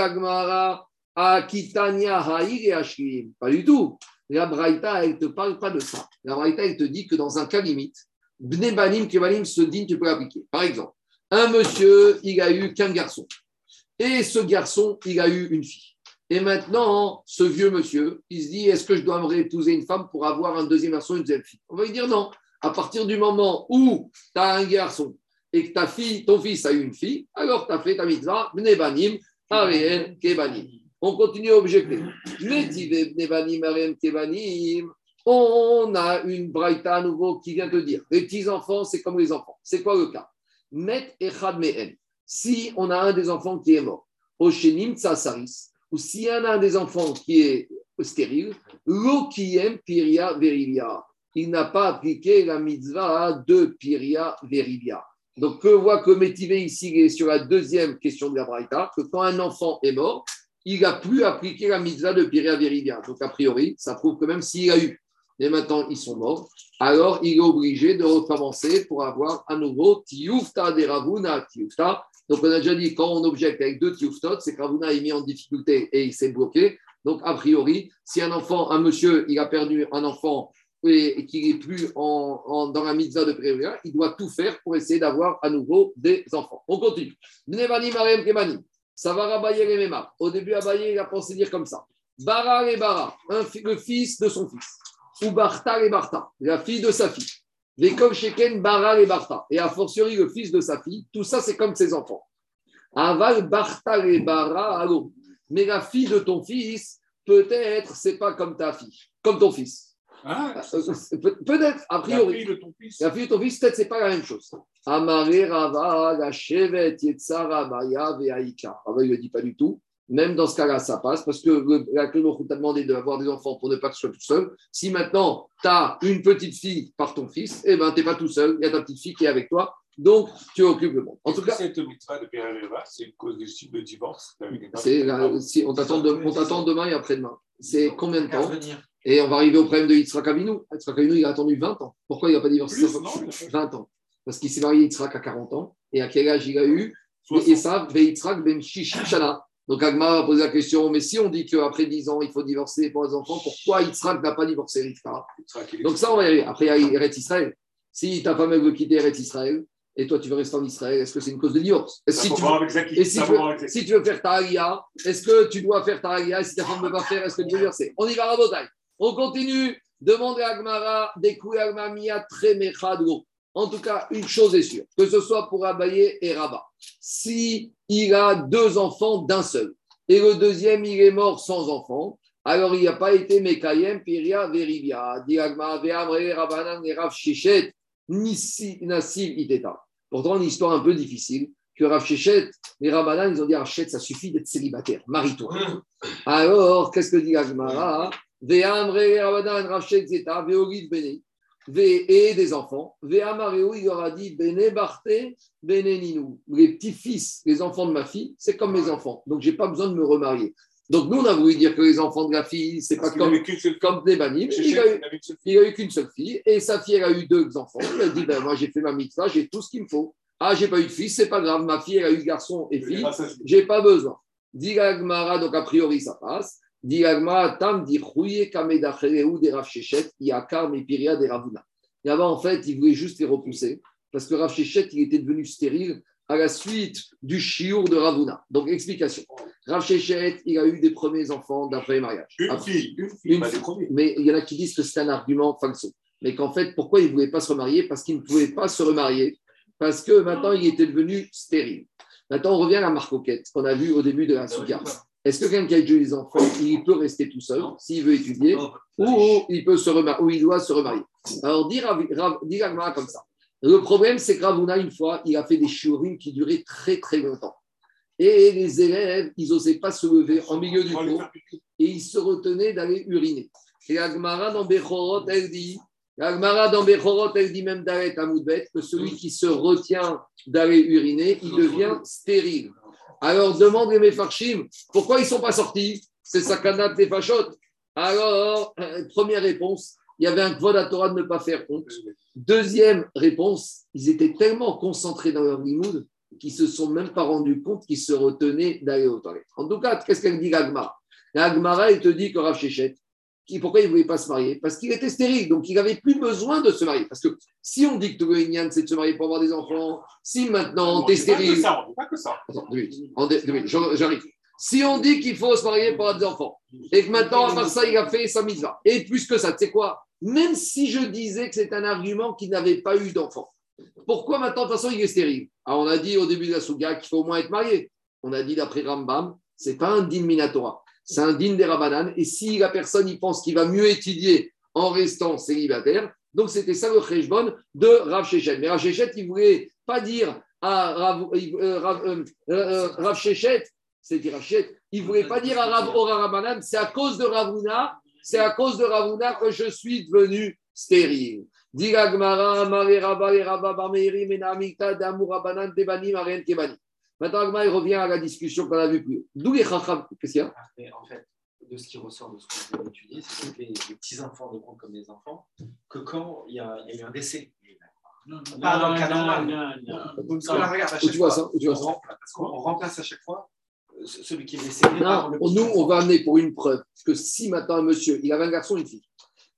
Akitania et Pas du tout. La Braïta, elle ne te parle pas de ça. La Braïta, elle te dit que dans un cas limite, Bnebanim, Kebanim se dit, tu peux l'appliquer. Par exemple, un monsieur, il a eu qu'un garçon. Et ce garçon, il a eu une fille. Et maintenant, ce vieux monsieur, il se dit est-ce que je dois me épouser une femme pour avoir un deuxième garçon, une deuxième fille? On va lui dire non. À partir du moment où tu as un garçon et que ta fille, ton fils a eu une fille, alors tu as fait ta mitzvah, bnebanim, ariel, kebanim. On continue à objecter. On a une braïta à nouveau qui vient de dire les petits-enfants, c'est comme les enfants. C'est quoi le cas? Met echad Si on a un des enfants qui est mort, Oshenim tsasaris, ou s'il y en a un des enfants qui est stérile, Lokiem piria verilia. Il n'a pas appliqué la mitzvah de piria verilia. Donc, que voit que Métivé ici est sur la deuxième question de la Braïta, que quand un enfant est mort, il n'a plus appliqué la mitzvah de piria verilia. Donc, a priori, ça prouve que même s'il a eu, et maintenant ils sont morts, alors il est obligé de recommencer pour avoir à nouveau tiufta de ravuna tiufta donc, on a déjà dit, quand on objecte avec deux tiouftot, c'est qu'Avuna est mis en difficulté et il s'est bloqué. Donc, a priori, si un enfant, un monsieur, il a perdu un enfant et, qu'il n'est plus en, dans la mitzvah de prévenir, il doit tout faire pour essayer d'avoir à nouveau des enfants. On continue. Ça va. Au début, Abaye, il a pensé dire comme ça. Bara et Bara, le fils de son fils. Ou Barta et Barta, la fille de sa fille. L'école Sheken, Bara et Barta. Et a fortiori, le fils de sa fille, tout ça, c'est comme ses enfants. Aval, Barta et Bara, allô. Mais la fille de ton fils, peut-être, c'est pas comme ta fille, comme ton fils. Ah, peut-être, a priori. La fille de ton fils, la fille de ton fils peut-être, c'est pas la même chose. Amare Rava, la Shevet, Yetzara, Baya, Veaïka. Rava, il ne dit pas du tout. Même dans ce cas-là, ça passe parce que la Clément t'a demandé d'avoir des enfants pour ne pas que tu sois tout seul. Si maintenant tu as une petite fille par ton fils, eh ben, tu n'es pas tout seul, il y a ta petite fille qui est avec toi. Donc, tu occupes le monde. En tout cas, cette mitzvah de c'est une cause de divorce? si on t'attend demain et après-demain. C'est combien de temps? Et on va arriver au problème de Yitzhak Avinu. Yitzhak Avinu, il a attendu 20 ans. Pourquoi il n'a pas divorcé 20 ans. Parce qu'il s'est marié Yitzhak à 40 ans. Et à quel âge il a eu? Et ça, Yitzhak ben Shishana. Donc Agma a posé la question, mais si on dit qu'après 10 ans, il faut divorcer pour les enfants, pourquoi Yitzhak n'a pas divorcé Rivka? Donc ça, on va y aller. Après, il y a Eretz Israël. Si ta femme veut quitter Eretz Israël, et toi tu veux rester en Israël, est-ce que c'est une cause de divorce? Si tu, veux, et si, tu veux, si tu veux faire ta alia, est-ce que tu dois faire ta alia Et si ta femme ne veut pas faire, est-ce que tu veux divorcer? On y va à Botaï. On continue. Demande à Agmara, Agma Mia Tremechadro. En tout cas, une chose est sûre, que ce soit pour Abaye et Rabat. Si il a deux enfants d'un seul, et le deuxième, il est mort sans enfant, alors il n'a pas été Mekayem, Piria, Verivia, Diagma, Veamre, Rabanan, et Rav Shechet, Nassim, Iteta. Pourtant, une histoire un peu difficile, que Rav les Rabanan, ils ont dit Shechet, ça suffit d'être célibataire, marie-toi. Alors, qu'est-ce que dit Agmara? Veamre, Rabanan, Rav Shechet, Veogid, Bene et des enfants. Ve'amareu, il leur a dit Bene Barte, Bene Ninou. Les petits-fils, les enfants de ma fille, c'est comme mes enfants. Donc, je n'ai pas besoin de me remarier. Donc, nous, on a voulu dire que les enfants de la fille, c'est pas comme, comme des banim. Il a eu, qu'une seule fille. Et sa fille, elle a eu deux enfants. Il a dit ben, Moi, j'ai fait ma mitzvah, j'ai tout ce qu'il me faut. Ah, j'ai pas eu de fils, c'est pas grave. Ma fille, elle a eu garçon et fille. J'ai pas besoin. Dit donc a priori, ça passe. Là-bas, en fait, il voulait juste les repousser parce que Rav il était devenu stérile à la suite du chiour de Ravuna. Donc, explication. Rav il a eu des premiers enfants d'après mariage. Une fille, une fille, mais il y en a qui disent que c'est un argument falso. Mais qu'en fait, pourquoi il ne voulait pas se remarier? Parce qu'il ne pouvait pas se remarier, parce que maintenant, il était devenu stérile. Maintenant, on revient à la marcoquette qu'on a vue au début de la souka. Est-ce que quelqu'un qui a eu des enfants, il peut rester tout seul s'il veut étudier ou il, peut se remarier, ou il doit se remarier? Alors, dire à comme ça. Le problème, c'est que Ravuna, une fois, il a fait des shiurines qui duraient très, très longtemps. Et les élèves, ils n'osaient pas se lever en milieu du cours et ils se retenaient d'aller uriner. Et Agmara dans Bechorot, elle dit Agmara dans Bechorot, elle dit même d'arrêter à Moudbet que celui qui se retient d'aller uriner, il devient stérile. Alors demande les Mefarchim, pourquoi ils ne sont pas sortis? C'est Sakanat des Fachot. Alors, euh, première réponse, il y avait un kvod à Torah de ne pas faire honte. Deuxième réponse, ils étaient tellement concentrés dans leur limoud qu'ils se sont même pas rendus compte qu'ils se retenaient d'aller au toilettes. En tout cas, qu'est-ce qu'elle dit l'Agmara L'Agmara, il te dit que Rav pourquoi il ne voulait pas se marier? Parce qu'il était stérile, donc il n'avait plus besoin de se marier. Parce que si on dit que tout le c'est de se marier pour avoir des enfants, si maintenant tu es stérile. Pas que pas que ça. Attends, j'arrive. Si on dit qu'il faut se marier pour avoir des enfants, et que maintenant, à part ça, il a fait sa va. et plus que ça, tu sais quoi? Même si je disais que c'est un argument qu'il n'avait pas eu d'enfant, pourquoi maintenant, de toute façon, il est stérile? Alors, on a dit au début de la Souga qu'il faut au moins être marié. On a dit d'après Rambam, c'est pas un din minatora c'est un din des Rabanan. Et si la personne il pense qu'il va mieux étudier en restant célibataire, donc c'était ça le cheshbon de Rav Shechet. Mais Rav Shechet, il ne voulait pas dire à Rav, euh, Rav, euh, euh, Rav Shechet, c'était Rav Shechet, il ne voulait pas dire à Rav Ora Rabanan, c'est à cause de Ravuna, c'est à cause de Ravuna que je suis devenu stérile. Diragmara, Mare Rabba, Rabba, Barmeiri, Menamikta, Damur Rabanan, Devanim, Arien, Kebani. Maintenant, il revient à la discussion qu'on a vue plus D'où les chacham? Qu'est-ce qu'il y a? Ah, En fait, de ce qui ressort de ce qu'on vient d'étudier, c'est que les, petits-enfants ne comptent comme des enfants que quand il y a, il y a eu un décès. Non, non, pas dans le cas normal. Tu vois ça, où tu vois ça? Parce qu'on remplace à chaque fois euh, celui qui est décédé. Non, nous, on va amener pour une preuve que si maintenant un monsieur, il avait un garçon et une fille,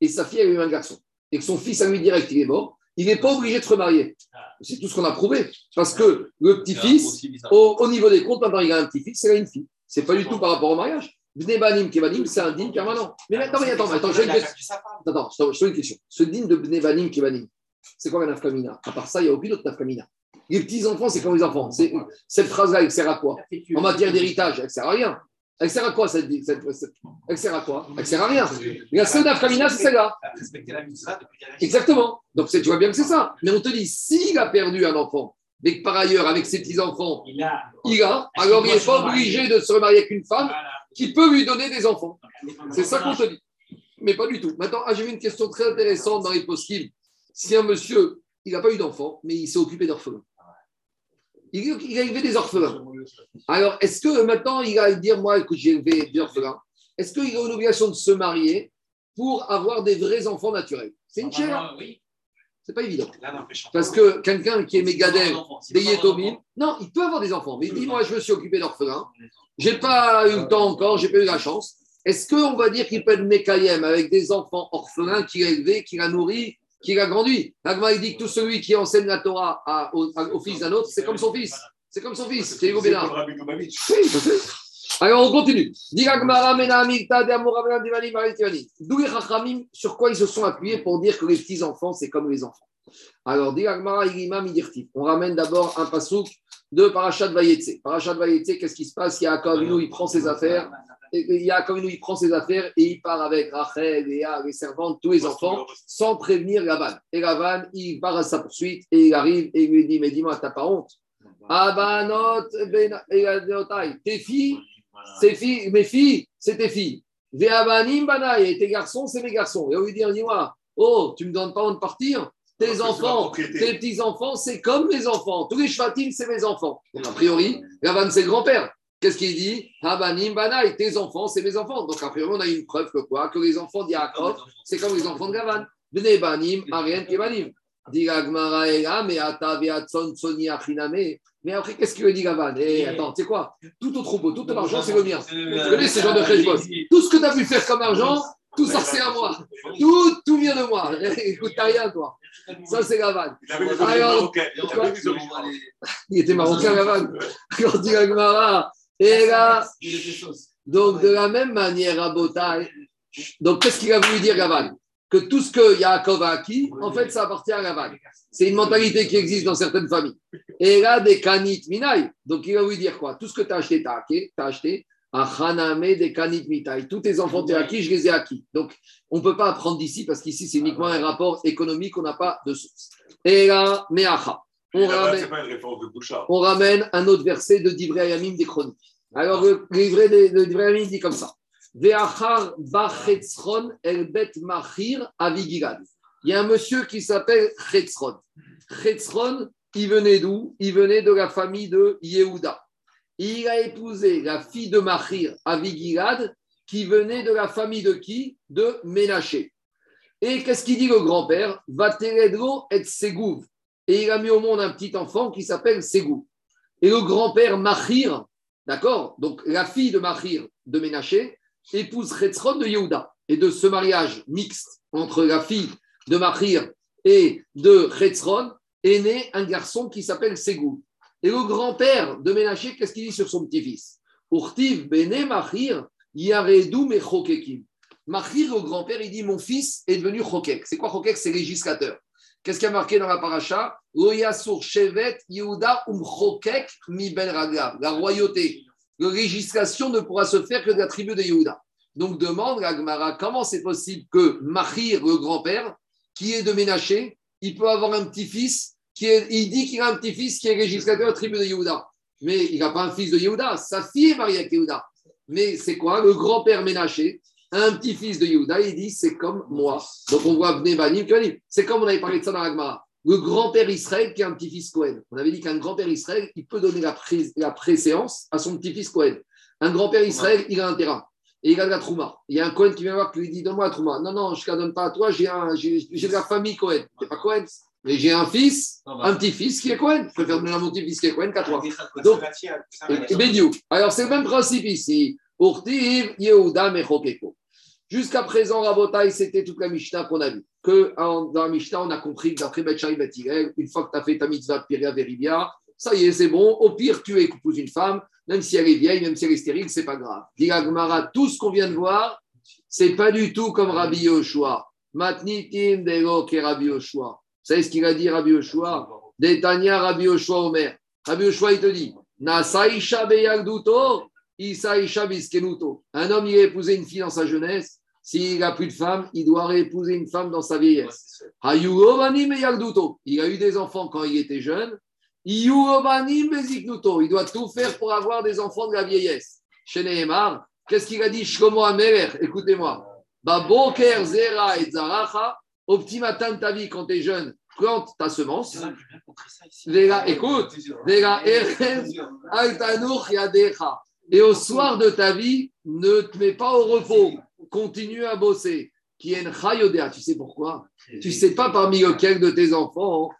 et sa fille avait eu un garçon, et que son fils a lui direct, il est mort, il n'est pas obligé de se remarier. C'est tout ce qu'on a prouvé. Parce que le petit-fils, au, niveau des comptes, maintenant il a un petit-fils, c'est une fille. C'est pas du tout par rapport au mariage. Bnebanim Kebanim, c'est un dîme permanent. Mais attends, mais attends, attends, j'ai une question. Attends, je te une question. Ce dîme de Bnebanim Kebanim, c'est quoi la nafkamina? À part ça, il n'y a aucune autre nafkamina. Les petits-enfants, c'est comme les enfants. Cette phrase-là, elle sert à quoi? En matière d'héritage, elle sert à rien. Elle sert à quoi cette, cette, Elle sert à quoi? Elle sert à rien. La seule nafkamina, c'est celle-là. Exactement. Donc tu vois bien que c'est ça. Mais on te dit, s'il a perdu un enfant, mais que par ailleurs, avec ses petits-enfants, il a, il a alors il n'est pas obligé de se remarier avec une femme qui peut lui donner des enfants. C'est ça qu'on te dit. Mais pas du tout. Maintenant, ah, j'ai vu une question très intéressante dans les post Si un monsieur, il n'a pas eu d'enfant, mais il s'est occupé d'orphelins. Il, a élevé des orphelins. Alors, est-ce que maintenant, il va dire, moi, écoute, j'ai élevé des orphelins, est-ce qu'il a une obligation de se marier pour avoir des vrais enfants naturels? C'est une chair. Oui. C'est pas évident. Parce que quelqu'un qui est mégadel, des yétomim, non, il peut avoir des enfants. Mais dis-moi, je me suis occupé d'orphelins. J'ai pas eu le temps encore, j'ai pas eu la chance. Est-ce qu'on va dire qu'il peut être mékayem avec des enfants orphelins qu'il a élevés, qu'il a nourris qui a grandi. L'agma, il dit que tout celui qui enseigne la Torah au, fils d'un autre, c'est comme son fils. C'est comme son fils. C'est Oui, Alors, on continue. D'où les Rachamim, sur quoi ils se sont appuyés pour dire que les petits-enfants, c'est comme les enfants Alors, on ramène d'abord un pasouk de Parashat Vayetse. Parashat Vayetse, qu'est-ce qui se passe? Il y a il prend ses affaires Yaakov, il prend ses affaires et il part avec Rachel, Léa, les servantes, tous les enfants, sans prévenir Lavan. Et Lavan, il part à sa poursuite et il arrive et il lui dit Mais dis-moi, t'as pas honte? Abanot, ben, tes filles, c'est filles, mes filles, c'est tes filles. Ve'abanim banai, et tes garçons, c'est mes garçons. Et on lui dit Dis-moi, oh, tu me donnes pas honte de partir? Tes enfants, tes petits-enfants, c'est comme mes enfants. Tous les shvatim, c'est mes enfants. Donc, a priori, Lavan, c'est le grand-père. Qu'est-ce qu'il dit Habanim Banaï, tes enfants, c'est mes enfants. Donc, après, on a une preuve que quoi Que les enfants d'Yaakov, c'est comme les enfants de Gavan. Bne Banim, Ariel Kebanim. Mais après, qu'est-ce qu'il dit Gavan Eh, attends, tu sais quoi Tout au troupeau, tout ton argent, c'est le mien. Tu connais ces gens de Tout ce que tu as pu faire comme argent, tout ça, c'est à moi. Tout, tout vient de moi. [laughs] Écoute, t'as rien, toi. Ça, c'est Gavan. Il était marocain, Gavan. [laughs] Quand dit Agmara, et là, donc de la même manière, à Botaï, donc qu'est-ce qu'il a voulu dire Gavan Que tout ce que Yaakov a acquis, en fait, ça appartient à Gavan. C'est une mentalité qui existe dans certaines familles. Et là, des kanit minai. Donc il a voulu dire quoi? Tout ce que tu as acheté, tu as, as acheté. Haname des kanit mitai. Tous tes enfants, tu as acquis, je les ai acquis. Donc, on ne peut pas apprendre d'ici parce qu'ici, c'est uniquement un rapport économique, on n'a pas de source. Et là, meacha. On ramène, on ramène, un autre verset de Divrei Ayamim des Chroniques. Alors, le de, Divrei dit comme ça. Il y a un monsieur qui s'appelle Chetzron. Chetzron, il venait d'où? Il venait de la famille de Yehuda. Il a épousé la fille de Machir, Avigilad, qui venait de la famille de qui? De Ménaché. Et qu'est-ce qu'il dit le grand-père? Vateredro et Segouv. Et il a mis au monde un petit enfant qui s'appelle Segou. Et le grand-père Machir, d'accord Donc la fille de Machir de Ménaché épouse Chetzron de Yehuda. Et de ce mariage mixte entre la fille de Machir et de Chetzron est né un garçon qui s'appelle Segou. Et le grand-père de Ménaché, qu'est-ce qu'il dit sur son petit-fils? Urtiv Bene Machir Yaredu Mechokekim. Machir, le grand-père, il dit Mon fils est devenu Chokek. C'est quoi Chokek? C'est législateur. Qu'est-ce qui a marqué dans la paracha? Shevet Yehuda Um Mi Ben. La royauté, la législation ne pourra se faire que de la tribu de Yehuda. Donc demande à Gmara comment c'est possible que Machir, le grand-père, qui est de Ménaché, il peut avoir un petit-fils qui est, il dit qu'il a un petit-fils qui est législateur de la tribu de Yehuda. Mais il n'a pas un fils de Yehuda, sa fille est mariée avec Yehuda. Mais c'est quoi? Le grand-père Ménaché, un petit-fils de Yehuda, il dit c'est comme moi. Donc on voit Banim, c'est comme on avait parlé de ça dans l'Agmara. Le grand-père Israël qui a un petit-fils Cohen. On avait dit qu'un grand-père Israël, il peut donner la, la préséance à son petit-fils Cohen. Un grand-père Israël, il a un terrain et il a de la Trouma. Il y a un Cohen qui vient voir qui lui dit Donne-moi la Trouma. Non, non, je ne la donne pas à toi, j'ai de la famille Cohen. Tu pas Cohen. Mais j'ai un fils, un petit-fils qui est Cohen. Je préfère donner à mon petit-fils qui est Cohen qu'à toi. Donc, Alors, c'est le même principe ici. Jusqu'à présent, Rabotai, c'était toute la Mishnah qu'on a vue. Que dans la Mishnah, on a compris que d'après Betchari Betirel, une fois que tu as fait ta mitzvah Piria Veribia, ça y est, c'est bon. Au pire, tu épouses une femme, même si elle est vieille, même si elle est stérile, c'est pas grave. Dit tout ce qu'on vient de voir, c'est pas du tout comme Rabbi Yoshua. Matnitim dego ke Rabbi Yoshua. Vous savez ce qu'il a dit Rabbi Yoshua? Detania Rabbi Yoshua Omer. Rabbi Yoshua, il te dit Nasaisha beyagduto. Un homme, il a épousé une fille dans sa jeunesse. S'il n'a plus de femme, il doit réépouser une femme dans sa vieillesse. Il a eu des enfants quand il était jeune. Il doit tout faire pour avoir des enfants de la vieillesse. Chez Nehemar, qu'est-ce qu'il a dit? Écoutez-moi. Baboker Zera et Zaracha, au petit matin de ta vie, quand tu es jeune, plante ta semence. écoute, et au soir de ta vie, ne te mets pas au repos. Continue à bosser. Qui est Tu sais pourquoi? Tu sais pas parmi lequel de tes enfants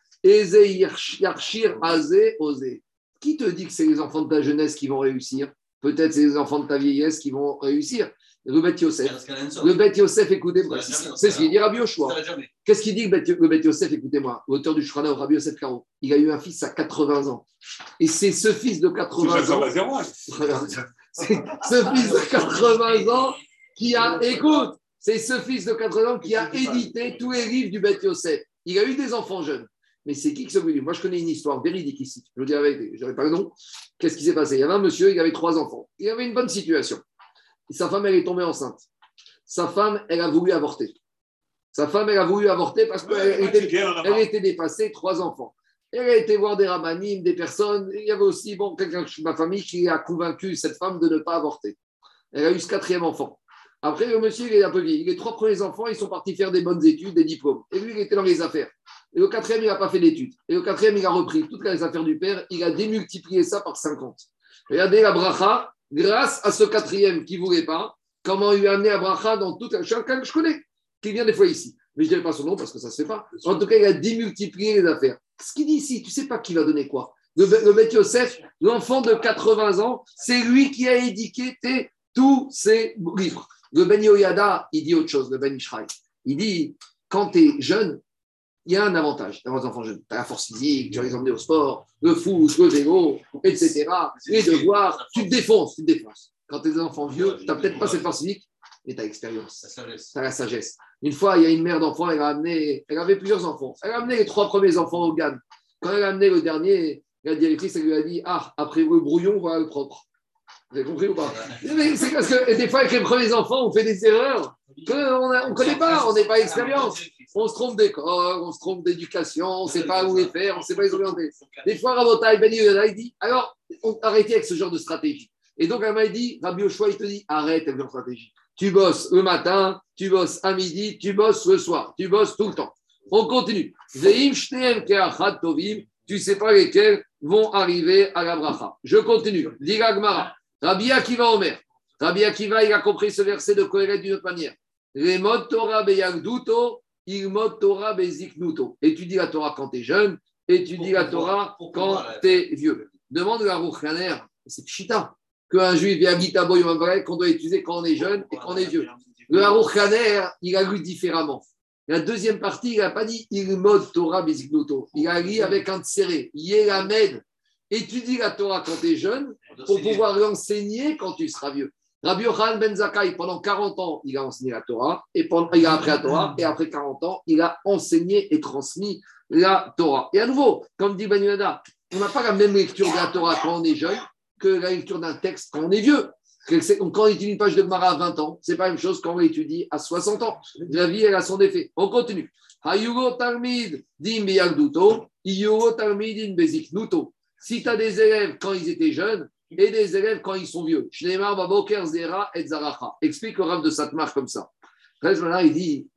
qui te dit que c'est les enfants de ta jeunesse qui vont réussir? Peut-être c'est les enfants de ta vieillesse qui vont réussir. Le Bet Yosef. Le Bet Yosef, écoutez-moi. C'est ce qu'il dit Rabbi Yoshua. Qu'est-ce qu'il dit le Bet Yosef Écoutez-moi. L'auteur du Shrana, Rabbi Yosef Caro. Il a eu un fils à 80 ans. Et c'est ce fils de 80 ans. C'est ce fils de 80 ans qui a. Écoute, c'est ce fils de 80 ans qui a édité tous les livres du Bet Yosef. Il a eu des enfants jeunes. Mais c'est qui que ce Moi, je connais une histoire véridique ici. Je vous dirai, je n'aurai pas le nom. Qu'est-ce qui s'est passé? Il y avait un monsieur, il avait trois enfants. Il avait une bonne situation. Sa femme, elle est tombée enceinte. Sa femme, elle a voulu avorter. Sa femme, elle a voulu avorter parce qu'elle était, elle était dépassée, trois enfants. Elle a été voir des ramanimes, des personnes. Il y avait aussi bon, quelqu'un de ma famille qui a convaincu cette femme de ne pas avorter. Elle a eu ce quatrième enfant. Après, le monsieur, il est un peu vieil. Les trois premiers enfants, ils sont partis faire des bonnes études, des diplômes. Et lui, il était dans les affaires. Et le quatrième, il n'a pas fait d'études. Et le quatrième, il a repris toutes les affaires du père. Il a démultiplié ça par 50. Regardez la bracha, grâce à ce quatrième qui ne voulait pas, comment il a amené la bracha dans toute la... Chacun que je connais, qui vient des fois ici. Mais je ne dirai pas son nom parce que ça ne se fait pas. En tout cas, il a démultiplié les affaires. Ce qu'il dit ici, tu ne sais pas qui va donner quoi. Le, le Yosef, l'enfant de 80 ans, c'est lui qui a édité tous ses livres. Le Ben Yoyada, il dit autre chose, le Ben Ishraï. Il dit, quand tu es jeune, il y a un avantage d'avoir des enfants jeunes. Tu as la force physique, tu vas les emmener au sport, le foot, le vélo, etc. Les devoirs, tu te défonces, tu te défonces. Quand tu es des enfants vieux, tu n'as peut-être pas cette force physique, mais tu as l'expérience. Tu as la sagesse. Une fois, il y a une mère d'enfants, elle, a amené, elle avait plusieurs enfants. Elle a amené les trois premiers enfants au GAN. Quand elle a amené le dernier, la directrice, elle lui a dit Ah, après le brouillon, voilà le propre. Vous avez compris ou pas? C'est parce que des fois, avec les premiers enfants, on fait des erreurs qu'on ne connaît pas, on n'est pas expérience. On se trompe d'école, on se trompe d'éducation, on ne sait pas où les faire, on ne sait pas les orienter. Des fois, Rabotai Ben il dit alors, arrêtez avec ce genre de stratégie. Et donc, elle m'a dit Rabbi Oshua, il te dit arrête avec cette stratégie. Tu bosses le matin, tu bosses à midi, tu bosses le soir, tu bosses tout le temps. On continue. Tu ne sais pas lesquels vont arriver à la bracha. Je continue. Diga Rabbi Akiva Omer. Rabbi Akiva, il a compris ce verset de Kohéret d'une autre manière. Les modes Torah beyagduto, il mode Torah beziknuto. Étudie la Torah quand tu es jeune, étudie la Torah quand tu es vieux. Demande à Rouchaner, c'est Pshita, qu'un juif vient à vrai qu'on doit étudier quand on est jeune et quand on est vieux. Le Haruch il a lu différemment. La deuxième partie, il n'a pas dit il mode Torah beziknuto. Il a lu avec un tséré, Yelamed. Étudie la Torah quand tu es jeune pour pouvoir l'enseigner quand tu seras vieux. Rabbi Yochanan Ben Zakkai, pendant 40 ans, il a enseigné la Torah, et pendant, il a appris la Torah, et après 40 ans, il a enseigné et transmis la Torah. Et à nouveau, comme dit Ben on n'a pas la même lecture de la Torah quand on est jeune que la lecture d'un texte quand on est vieux. Quand on étudie une page de Gemara à 20 ans, c'est pas la même chose quand on l'étudie à 60 ans. La vie, elle a son effet. On continue. Talmid Bezik Nuto. Si tu as des élèves quand ils étaient jeunes, et des élèves quand ils sont vieux. Explique le Rav de Satmar comme ça. il dit,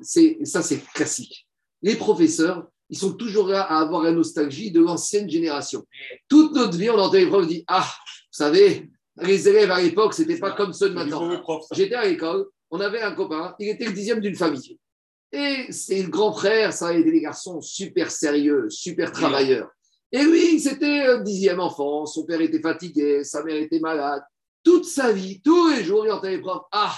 ça c'est classique. Les professeurs, ils sont toujours là à avoir la nostalgie de l'ancienne génération. Toute notre vie, on entend les profs dire, ah, vous savez, les élèves à l'époque, ce n'était pas comme ceux de maintenant. J'étais à l'école, on avait un copain, il était le dixième d'une famille. Et c'est le grand frère, ça a été des garçons super sérieux, super travailleurs. Et lui, c'était un dixième enfant, son père était fatigué, sa mère était malade. Toute sa vie, tous les jours, il entendait les profs Ah,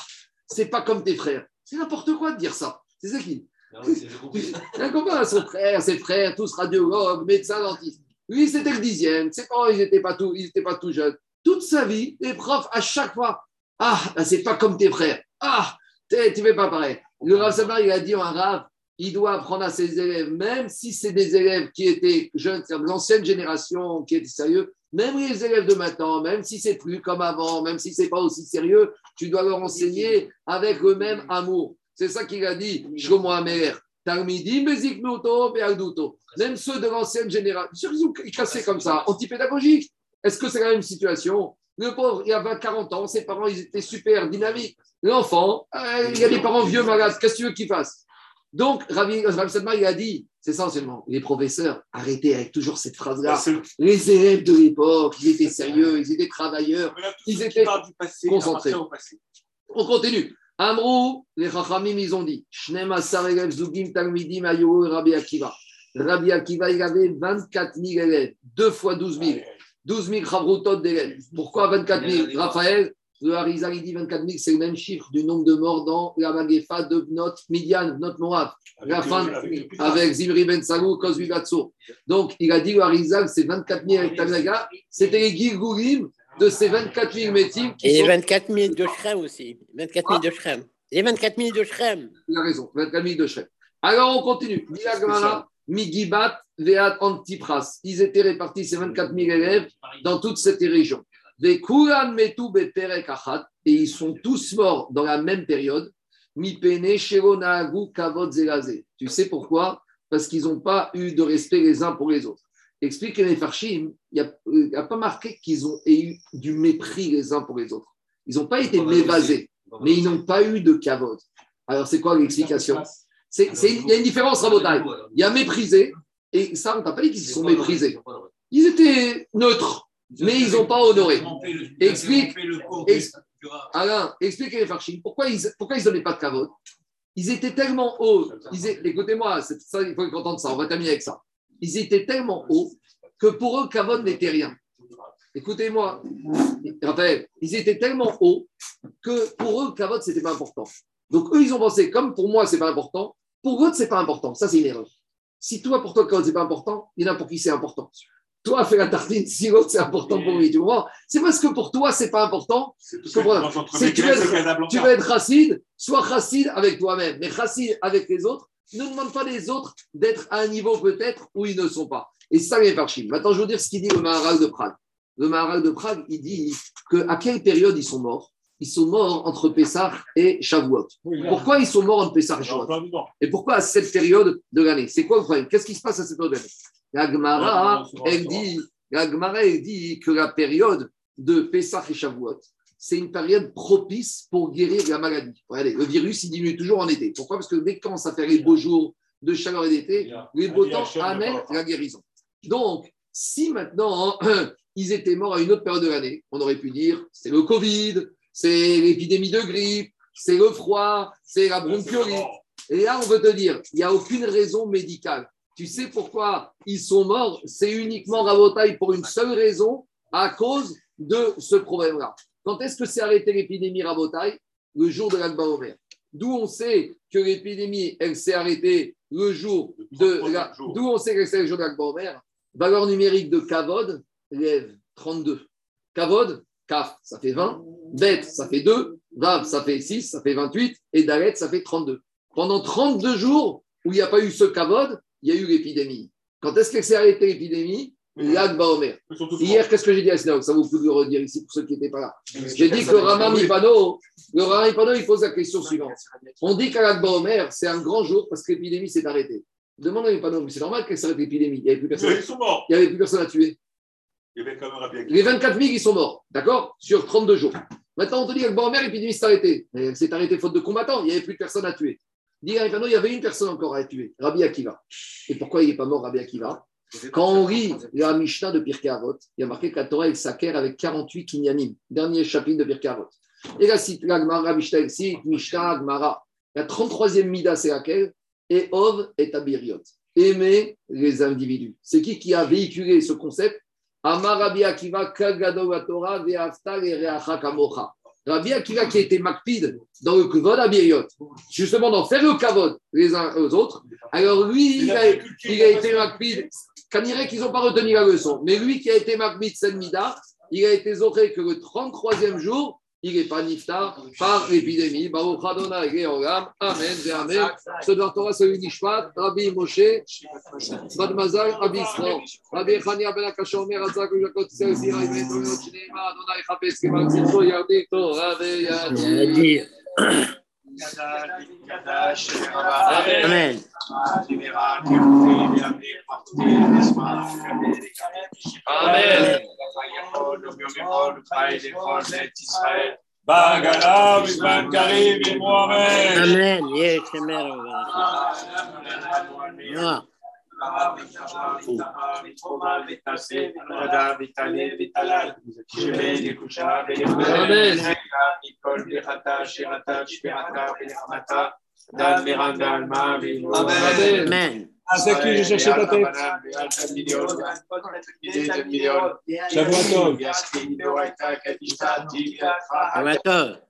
c'est pas comme tes frères. C'est n'importe quoi de dire ça. C'est ça qui. Un [laughs] copain, son frère, ses frères, tous radiologues, médecins, dentistes. Lui, c'était le dixième. Ses parents, ils n'étaient pas, tout, pas tout jeunes. Toute sa vie, les profs, à chaque fois Ah, ben, c'est pas comme tes frères. Ah, tu fais pas pareil. Le Rav il a dit en arabe il doit apprendre à ses élèves, même si c'est des élèves qui étaient jeunes, l'ancienne génération, qui étaient sérieux, même les élèves de maintenant, même si c'est plus comme avant, même si c'est pas aussi sérieux, tu dois leur enseigner avec le même amour. C'est ça qu'il a dit, Shlomo Amer. Même ceux de l'ancienne génération, ils cassé comme ça, anti-pédagogique. Est-ce que c'est la même situation? Le pauvre, il y avait 40 ans, ses parents, ils étaient super dynamiques. L'enfant, euh, il y a des parents vieux malades, qu'est-ce que tu veux qu'il fasse? Donc, Ravi, Sadma, il a dit, c'est essentiellement, les professeurs, arrêtez avec toujours cette phrase-là. Les élèves de l'époque, ils étaient sérieux, ils étaient travailleurs, ils étaient concentrés. On continue. Amrou, les Chachamim, ils ont dit, Rabbi Akiva. Rabbi Akiva, il avait 24 000 élèves, deux fois 12 000. 12 000 Chavrutot d'élèves. Pourquoi 24 000 Raphaël, le Harizal, il dit 24 000, c'est le même chiffre du nombre de morts dans la Magefa de notre Midian, notre Moab, la fin avec Zimri Ben Salou, Kozvi Donc, il a dit le Harizal, c'est 24 000 avec Tanaga, c'était les Gilgoulim de ces 24 000 métiers. Et les 24 000 de Shrem aussi. 24 000 de Shrem. Les 24 000 de Shrem. Il a raison, 24 000 de Shrem. Alors, on continue. Migibat, Veat, Antipras. Ils étaient répartis, ces 24 000 élèves, dans Et ils sont tous morts dans la même période. Tu sais pourquoi? Parce qu'ils n'ont pas eu de respect les uns pour les autres. Explique les Farshim, il n'y a, pas marqué qu'ils ont eu du mépris les uns pour les autres. Ils n'ont pas été mévasés, mais ils n'ont pas eu de kavod. Alors, c'est quoi l'explication? Il y a une différence, Rabotai. Il y a méprisé, et ça, on t'a pas dit qu'ils se sont méprisés. Ils étaient neutres mais ils n'ont pas honoré. Explique, Alain, explique les Farchim, pourquoi ils ne pourquoi ils donnaient pas de kavod? Ils étaient tellement hauts, écoutez-moi, il faut entendre ça, on va terminer avec ça. Ils étaient tellement hauts que pour eux, kavod n'était rien. Écoutez-moi, Raphaël, ils étaient tellement hauts que pour eux, kavod, ce n'était pas important. Donc eux, ils ont pensé, comme pour moi, ce n'est pas important, pour eux, ce n'est pas important. Ça, c'est une erreur. Si toi, pour toi, kavod, ce n'est pas important, il y en a pour qui c'est important. Toi, fais la tartine, si l'autre, c'est important pour lui. Tu vois C'est parce que pour toi, c'est pas important. que tu, veux être, tu veux être racide, sois racide avec toi-même. Mais racide avec les autres, ne demande pas les autres d'être à un niveau peut-être où ils ne sont pas. Et ça, vient par Chine. Maintenant, je vais vous dire ce qu'il dit le Maharal de Prague. Le Maharal de Prague, il dit que à quelle période ils sont morts? Ils sont morts entre Pessah et Shavuot. pourquoi ils sont morts entre Pessah et Shavuot? Et pourquoi à cette période de l'année? C'est quoi le problème? Qu'est-ce qui se passe à cette période de l'année? La Gemara, elle dit, dit que la période de Pessah et Shavuot, c'est une période propice pour guérir la maladie. Regardez, le virus, il diminue toujours en été. Pourquoi? Parce que dès qu'on commence à faire les beaux jours de chaleur et d'été, les beaux temps amènent la guérison. Donc, si maintenant [clears throat] ils étaient morts à une autre période de l'année, on aurait pu dire c'est le Covid, c'est l'épidémie de grippe, c'est le froid, c'est la bronchiolite. Et là, on veut te dire, il n'y a aucune raison médicale. Tu sais pourquoi ils sont morts? C'est uniquement Rabotaille pour une seule raison, à cause de ce problème-là. Quand est-ce que s'est arrêté l'épidémie Rabotaille Le jour de l'Akba Omer. D'où on sait que l'épidémie, elle s'est arrêtée le jour de la... D'où on sait qu'elle s'est arrêtée le jour de Omer? Valeur numérique de Kavod, lève 32. Kavod, Kaf, ça fait 20. Bet, ça fait 2. Vav, ça fait 6, ça fait 28. Et Dalet, ça fait 32. Pendant 32 jours où il n'y a pas eu ce Kavod, il y a eu l'épidémie. Quand est-ce qu'elle s'est arrêtée l'épidémie? L'Akba Omer. Hier, qu'est-ce que j'ai dit à Sinaou Ça vous pouvez le redire ici pour ceux qui n'étaient pas là. J'ai dit que le Rama Mipano, le il pose la question suivante. On dit qu'à l'Akba Omer, c'est un grand jour parce que l'épidémie s'est arrêtée. Demande à Mipano, mais c'est normal qu'elle s'arrête l'épidémie. Il n'y avait plus personne. Il n'y avait plus personne à tuer. Les 24 000, ils sont morts, d'accord? Sur 32 jours. Maintenant, on te dit qu'Akba Omer, l'épidémie s'est arrêtée. Elle s'est arrêtée faute de combattants. Il n'y avait plus personne à tuer. Dit il y avait une personne encore à tuer, Rabbi Akiva. Et pourquoi il n'est pas mort, Rabbi Akiva quand on lit la Mishnah de Pirkei Avot, il y a marqué que la Torah s'acquiert avec 48 kinyanim, dernier chapitre de Pirkei Avot. Et la cite la Gemara, Mishnah, cite Mishnah, Gemara. La 33e Mida, c'est laquelle Et Ov et Abiriot. Aimer les individus. C'est qui qui a véhiculé ce concept Amar Rabbi Akiva, Kagado Torah, Ve'aftal et Reacha Kamocha. Rabbi Akiva qui a été makpid dans le Kavod Abiriot, justement dans faire le Kavod les uns aux autres. Alors lui, il a, il a été makpid dirait qu'ils n'ont pas retenu la leçon. Mais lui qui a été Makbit Senmida, il a été zoré que le 33e jour, il n'est pas niftar par l'épidémie. Baruch Adonai Amen et Amen. Ce doit Torah, Nishpat, Rabbi Moshe, Bad Rabbi Israël. Rabbi Chania Ben Torah, Shinema, Adonai Torah. Amen. Amen. Amen. Amen. Amen. C'est qui ta tête.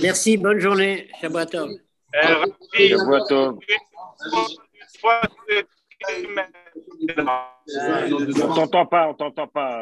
Merci, bonne journée. Shabbatov. Shabbatov. On t'entend pas, on t'entend pas.